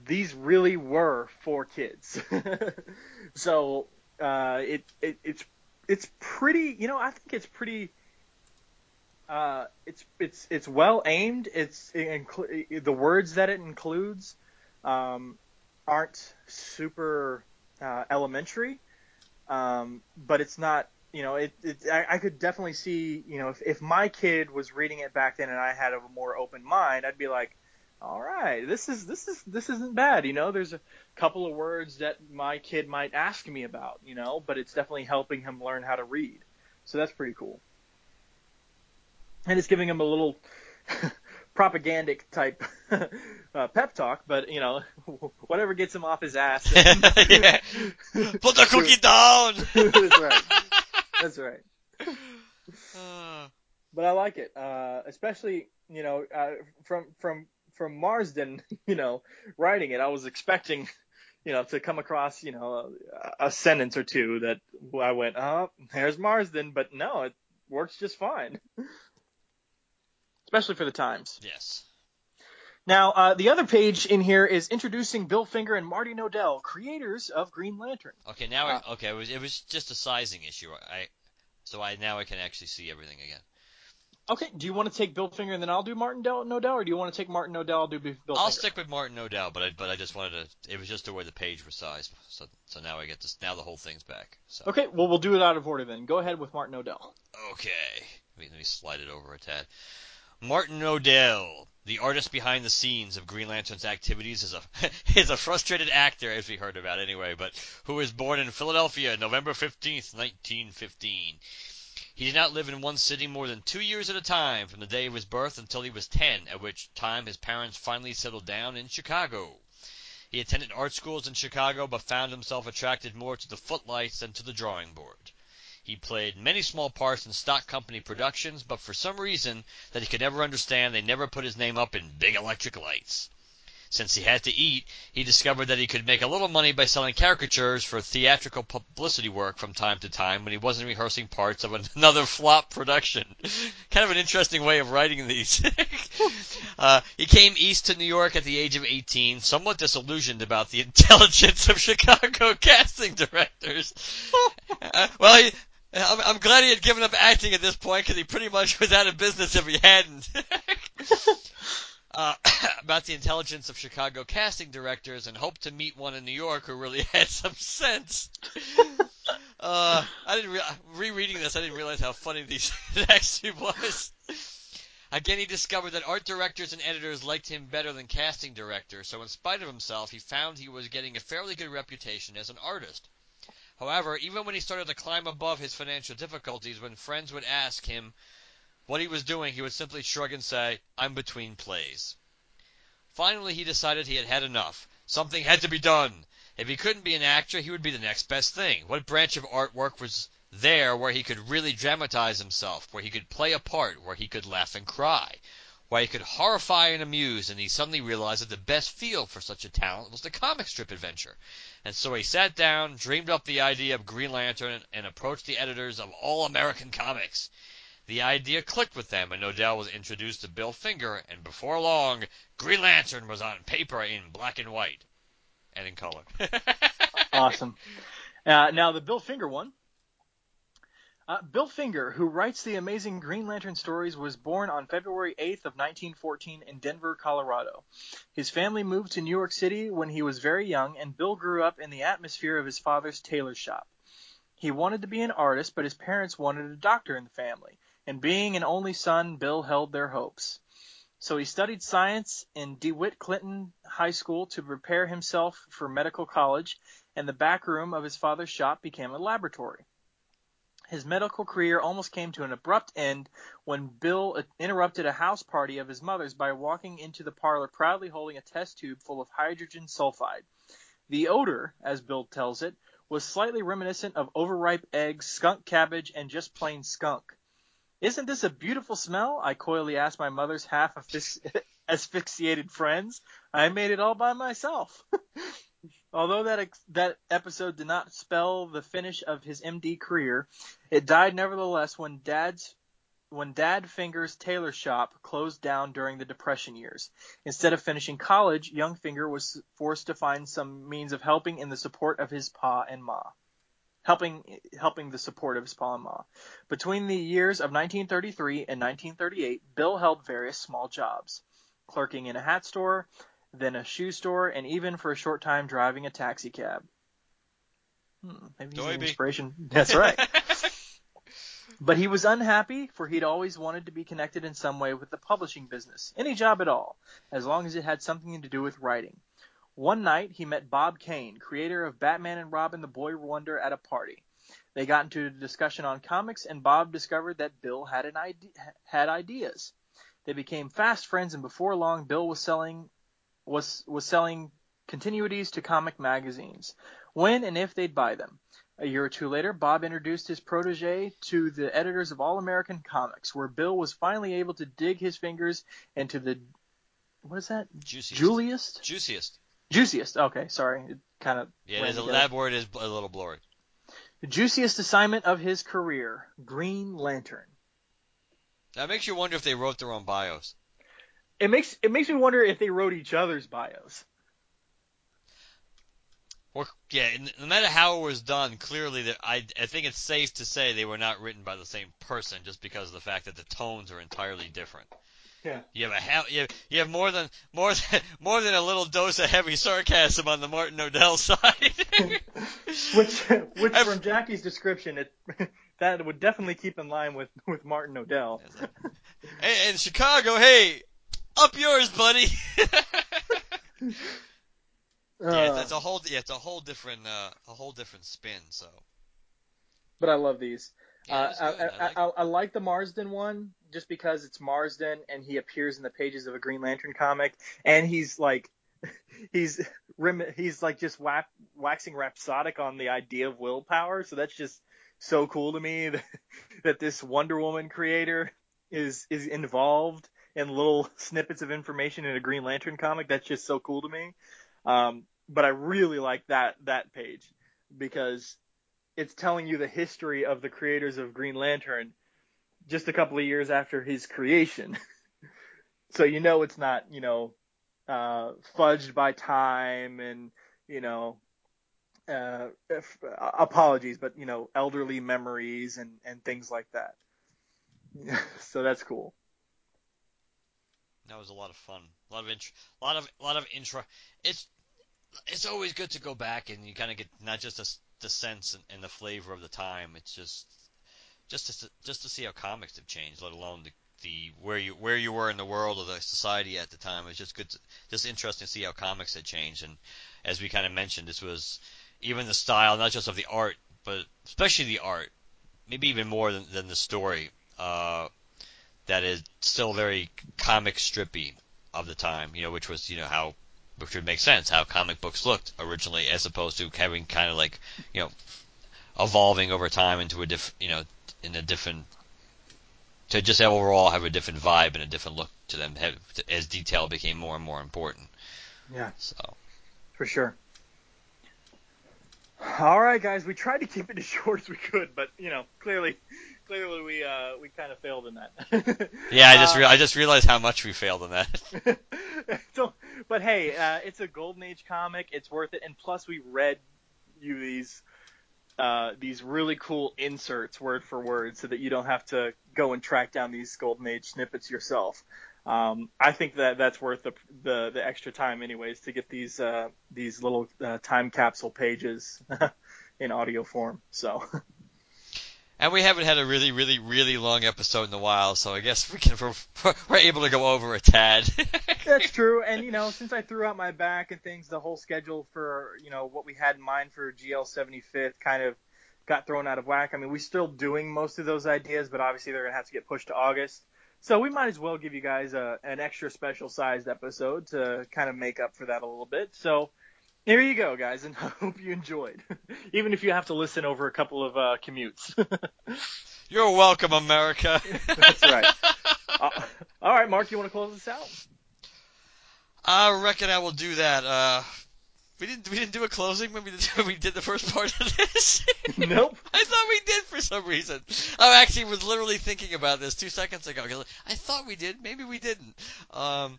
S2: these really were for kids <laughs> so uh it, it it's it's pretty you know I think it's pretty uh, it's it's it's well aimed. It's it inclu- the words that it includes um, aren't super uh, elementary, um, but it's not. You know, it, it I, I could definitely see. You know, if if my kid was reading it back then and I had a more open mind, I'd be like, all right, this is this is this isn't bad. You know, there's a couple of words that my kid might ask me about. You know, but it's definitely helping him learn how to read. So that's pretty cool and it's giving him a little <laughs> propagandic type <laughs> uh, pep talk, but you know, <laughs> whatever gets him off his ass.
S3: Yeah. Put the cookie down.
S2: That's right. That's right. But I like it, uh, especially you know uh, from from from Marston, <laughs> you know, writing it. I was expecting, you know, to come across you know a, a sentence or two that I went, oh, there's Marston, but no, it works just fine especially for the times.
S3: Yes.
S2: Now, uh, the other page in here is introducing Bill Finger and Marty Nodell, creators of Green Lantern.
S3: Okay, now I, okay, it was it was just a sizing issue. I so I now I can actually see everything again.
S2: Okay, do you want to take Bill Finger and then I'll do Martin Del- Nodell, or do you want to take Martin Nodell, I'll do Bill Finger?
S3: I'll stick with Martin Nodell, but I but I just wanted to. It was just the way the page was sized. So so now I get this. Now the whole thing's back. So
S2: Okay, well we'll do it out of order then. Go ahead with Martin Nodell.
S3: okay, let me, let me slide it over a tad. Martin Nodell, The artist behind the scenes of Green Lantern's activities is a <laughs> is a frustrated actor, as we heard about anyway, but who was born in Philadelphia, November fifteenth, nineteen fifteen. He did not live in one city more than two years at a time from the day of his birth until he was ten, at which time his parents finally settled down in Chicago. He attended art schools in Chicago, but found himself attracted more to the footlights than to the drawing board. He played many small parts in stock company productions, but for some reason that he could never understand, they never put his name up in big electric lights. Since he had to eat, he discovered that he could make a little money by selling caricatures for theatrical publicity work from time to time when he wasn't rehearsing parts of <laughs> another flop production. <laughs> kind of an interesting way of writing these. <laughs> uh, he came east to New York at the age of 18, somewhat disillusioned about the intelligence of Chicago casting directors. uh, well, he, I'm, I'm glad he had given up acting at this point because he pretty much was out of business if he hadn't. Uh, <coughs> about the intelligence of Chicago casting directors and hoped to meet one in New York who really <laughs> had some sense. <laughs> uh, I didn't re- rereading this. I didn't realize how funny <laughs> these actually was. Again, he discovered that art directors and editors liked him better than casting directors, so in spite of himself, he found he was getting a fairly good reputation as an artist. However, even when he started to climb above his financial difficulties, when friends would ask him what he was doing, he would simply shrug and say, I'm between plays. Finally, he decided he had had enough. Something had to be done. If he couldn't be an actor, he would be the next best thing. What branch of artwork was there where he could really dramatize himself, where he could play a part, where he could laugh and cry, where he could horrify and amuse, and he suddenly realized that the best field for such a talent was the comic strip adventure. And so he sat down, dreamed up the idea of Green Lantern, and approached the editors of All American Comics. The idea clicked with them, and Nodell was introduced to Bill Finger, and before long, Green Lantern was on paper in black and white, and in color. <laughs>
S2: awesome. Uh, now the Bill Finger one. Uh, Bill Finger, who writes the amazing Green Lantern stories, was born on February 8th of 1914 in Denver, Colorado. His family moved to New York City when he was very young, and Bill grew up in the atmosphere of his father's tailor shop. He wanted to be an artist, but his parents wanted a doctor in the family, and being an only son, Bill held their hopes. So he studied science in DeWitt Clinton High School to prepare himself for medical college, and the back room of his father's shop became a laboratory. His medical career almost came to an abrupt end when Bill interrupted a house party of his mother's by walking into the parlor proudly holding a test tube full of hydrogen sulfide. The odor, as Bill tells it, was slightly reminiscent of overripe eggs, skunk cabbage, and just plain skunk. Isn't this a beautiful smell? I coyly asked my mother's half <laughs> asphyxiated friends. I made it all by myself. <laughs> Although that ex- that episode did not spell the finish of his MD career, it died nevertheless when Dad's when Dad Finger's tailor shop closed down during the Depression years. Instead of finishing college, young Finger was forced to find some means of helping in the support of his pa and ma. Helping helping the support of his pa and ma. Between the years of 1933 and 1938, Bill held various small jobs, clerking in a hat store, then a shoe store, and even for a short time driving a taxi cab. Hmm, maybe he's an inspiration. <laughs> That's right. <laughs> but he was unhappy, for he'd always wanted to be connected in some way with the publishing business, any job at all, as long as it had something to do with writing. One night he met Bob Kane, creator of Batman and Robin the Boy Wonder, at a party. They got into a discussion on comics, and Bob discovered that Bill had an idea, had ideas. They became fast friends, and before long, Bill was selling was was selling continuities to comic magazines, when and if they'd buy them. A year or two later, Bob introduced his protege to the editors of All American Comics, where Bill was finally able to dig his fingers into the what is that?
S3: Juiciest.
S2: Juliest?
S3: Juiciest.
S2: Juiciest. Okay, sorry. It kind of
S3: Yeah, it is a, that word is a little blurry.
S2: The juiciest assignment of his career, Green Lantern.
S3: That makes you wonder if they wrote their own bios.
S2: It makes it makes me wonder if they wrote each other's bios.
S3: Or yeah, no matter how it was done, clearly that I I think it's safe to say they were not written by the same person, just because of the fact that the tones are entirely different.
S2: Yeah.
S3: You have a ha- you have, you have more than more than <laughs> more than a little dose of heavy sarcasm on the Martin Nodell <laughs> side. <laughs>
S2: which which from Jacque's description, it that would definitely keep in line with with Martin Nodell.
S3: hey, in Chicago, hey, Up yours, buddy. yeah,
S2: Uh,
S3: it's, it's a whole yeah, it's a whole different uh, a whole different spin. So
S2: but I love these.
S3: Yeah,
S2: uh, I. I,
S3: I like
S2: I, I like the Marston one just because it's Marston and he appears in the pages of a Green Lantern comic, and he's like, <laughs> he's he's like just whack, waxing rhapsodic on the idea of willpower. So that's just so cool to me <laughs> that, that this Wonder Woman creator is is involved in little <laughs> snippets of information in a Green Lantern comic. That's just so cool to me. Um, but I really like that that page because it's telling you the history of the creators of Green Lantern just a couple of years after his creation. <laughs> so you know it's not, you know, uh, fudged by time and, you know, uh, if, uh, apologies, but, you know, elderly memories and, and things like that. <laughs> so that's cool.
S3: that was a lot of fun. A lot of int- a lot of a lot of intro. It's it's always good to go back and you kind of get not just the, the sense and, and the flavor of the time. It's just just to just to see how comics have changed, let alone the, the where you where you were in the world or the society at the time. It's just good, to, just interesting to see how comics had changed. And as we kind of mentioned, this was even the style, not just of the art, but especially the art, maybe even more than, than the story. Uh, that is still very comic strippy of the time, you know, which was you know how which would make sense how comic books looked originally, as opposed to having kind of like you know evolving over time into a diff you know in a different to just overall have a different vibe and a different look to them have, as detail became more and more important.
S2: Yeah.
S3: So
S2: For sure. All right, guys. We tried to keep it as <laughs> short as we could, but you know, clearly, clearly we uh, we kind of failed in that. <laughs>
S3: yeah, I just
S2: Uh,
S3: re- I just realized how much we failed in that. <laughs>
S2: so, but hey, uh, it's a golden age comic. It's worth it, and plus we read you these uh, these really cool inserts word for word, so that you don't have to go and track down these golden age snippets yourself. Um, I think that that's worth the, the the extra time, anyways, to get these uh, these little uh, time capsule pages <laughs> in audio form. So.
S3: And we haven't had a really, really, really long episode in a while, so I guess we can we're, <laughs> we're able to go over a tad. <laughs>
S2: That's true. And you know, since I threw out my back and things, the whole schedule for you know what we had in mind for GL 75th kind of got thrown out of whack. I mean, we're still doing most of those ideas, but obviously they're gonna have to get pushed to August. So we might as well give you guys a, an extra special sized episode to kind of make up for that a little bit. So here you go, guys, and <laughs> I hope you enjoyed, <laughs> even if you have to listen over a couple of uh, commutes. <laughs>
S3: You're welcome, America.
S2: That's right. Uh, all right, Mark, you want to close this out?
S3: I reckon I will do that. Uh, we didn't we didn't do a closing when we did we did the first part of this.
S2: Nope.
S3: I thought we did for some reason. I actually was literally thinking about this two seconds ago. I thought we did. Maybe we didn't. Um,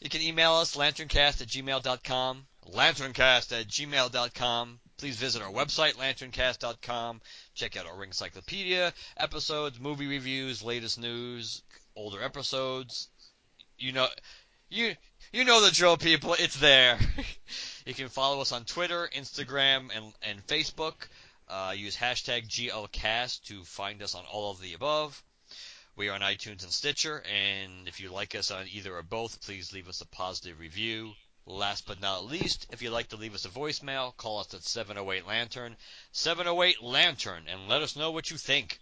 S3: you can email us lanterncast at gmail.com. Lanterncast at gmail.com. Please visit our website, lanterncast.com. Check out our Ring Encyclopedia, episodes, movie reviews, latest news, older episodes. You know, you you know the drill, people. It's there. <laughs> you can follow us on Twitter, Instagram, and and Facebook. Uh, use hashtag GLCast to find us on all of the above. We are on iTunes and Stitcher, and if you like us on either or both, please leave us a positive review. Last but not least, if you'd like to leave us a voicemail, call us at 708 Lantern, 708 Lantern, and let us know what you think.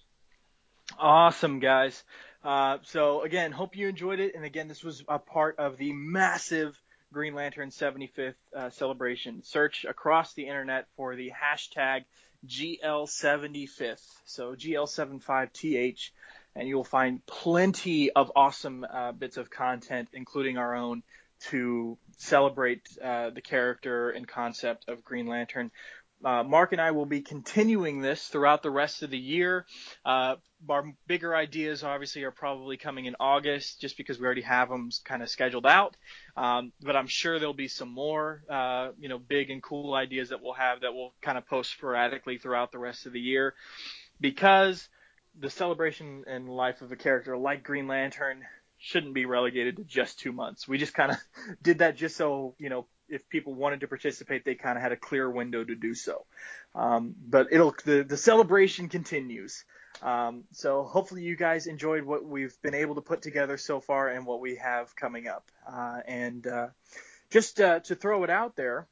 S2: Awesome, guys. Uh, so again, hope you enjoyed it. And again, this was a part of the massive Green Lantern 75th uh, celebration. Search across the internet for the hashtag GL75th. So GL75TH, and you'll find plenty of awesome uh, bits of content, including our own, to celebrate uh, the character and concept of Green Lantern. Uh, Mark and I will be continuing this throughout the rest of the year. Uh, our bigger ideas obviously are probably coming in August, just because we already have them kind of scheduled out. Um, but I'm sure there'll be some more, uh, you know, big and cool ideas that we'll have that we'll kind of post sporadically throughout the rest of the year, because the celebration and life of a character like Green Lantern shouldn't be relegated to just two months. We just kind of <laughs> did that just so you know if people wanted to participate, they kind of had a clear window to do so. Um, but it'll the the celebration continues. Um, so hopefully you guys enjoyed what we've been able to put together so far and what we have coming up. Uh, and uh, just uh, to throw it out there,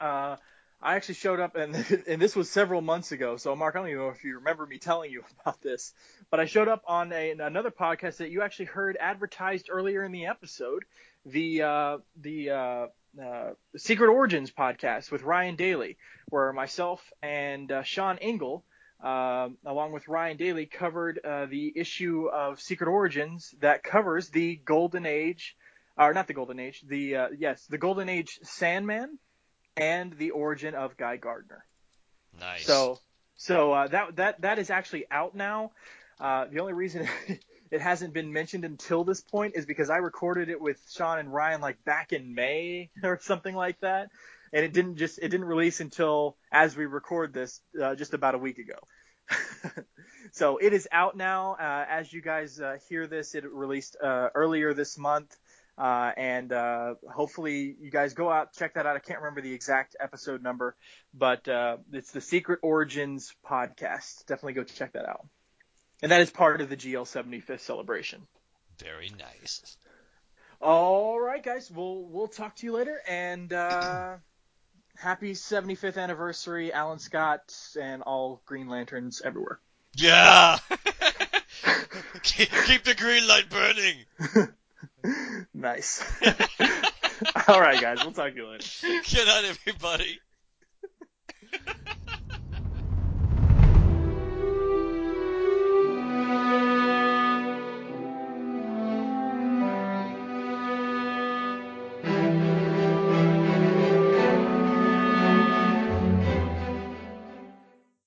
S2: uh, I actually showed up, and <laughs> and this was several months ago. So Mark, I don't even know if you remember me telling you <laughs> about this, but I showed up on a, another podcast that you actually heard advertised earlier in the episode, the uh, the uh, uh, Secret Origins podcast with Ryan Daly, where myself and uh, Sean Engel, uh, along with Ryan Daly, covered uh, the issue of Secret Origins that covers the Golden Age, or not the Golden Age, the uh, yes, the Golden Age Sandman and the origin of Guy Gardner.
S3: Nice.
S2: So so uh, that that that is actually out now. Uh, the only reason <laughs> it hasn't been mentioned until this point is because I recorded it with Sean and Ryan like back in May <laughs> or something like that, and it didn't just it didn't release until as we record this uh, just about a week ago. <laughs> so it is out now. Uh, as you guys uh, hear this, it released uh, earlier this month. Uh, and uh, hopefully you guys go out check that out. I can't remember the exact episode number, but uh, it's the Secret Origins podcast. Definitely go check that out. And that is part of the GL 75th celebration.
S3: Very nice.
S2: All right, guys. We'll we'll talk to you later, and uh, happy 75th anniversary, Alan Scott, and all Green Lanterns everywhere.
S3: Yeah. <laughs> keep, keep the green light burning. <laughs>
S2: nice. <laughs> <laughs> all right, guys. We'll talk to you later.
S3: Good night, everybody.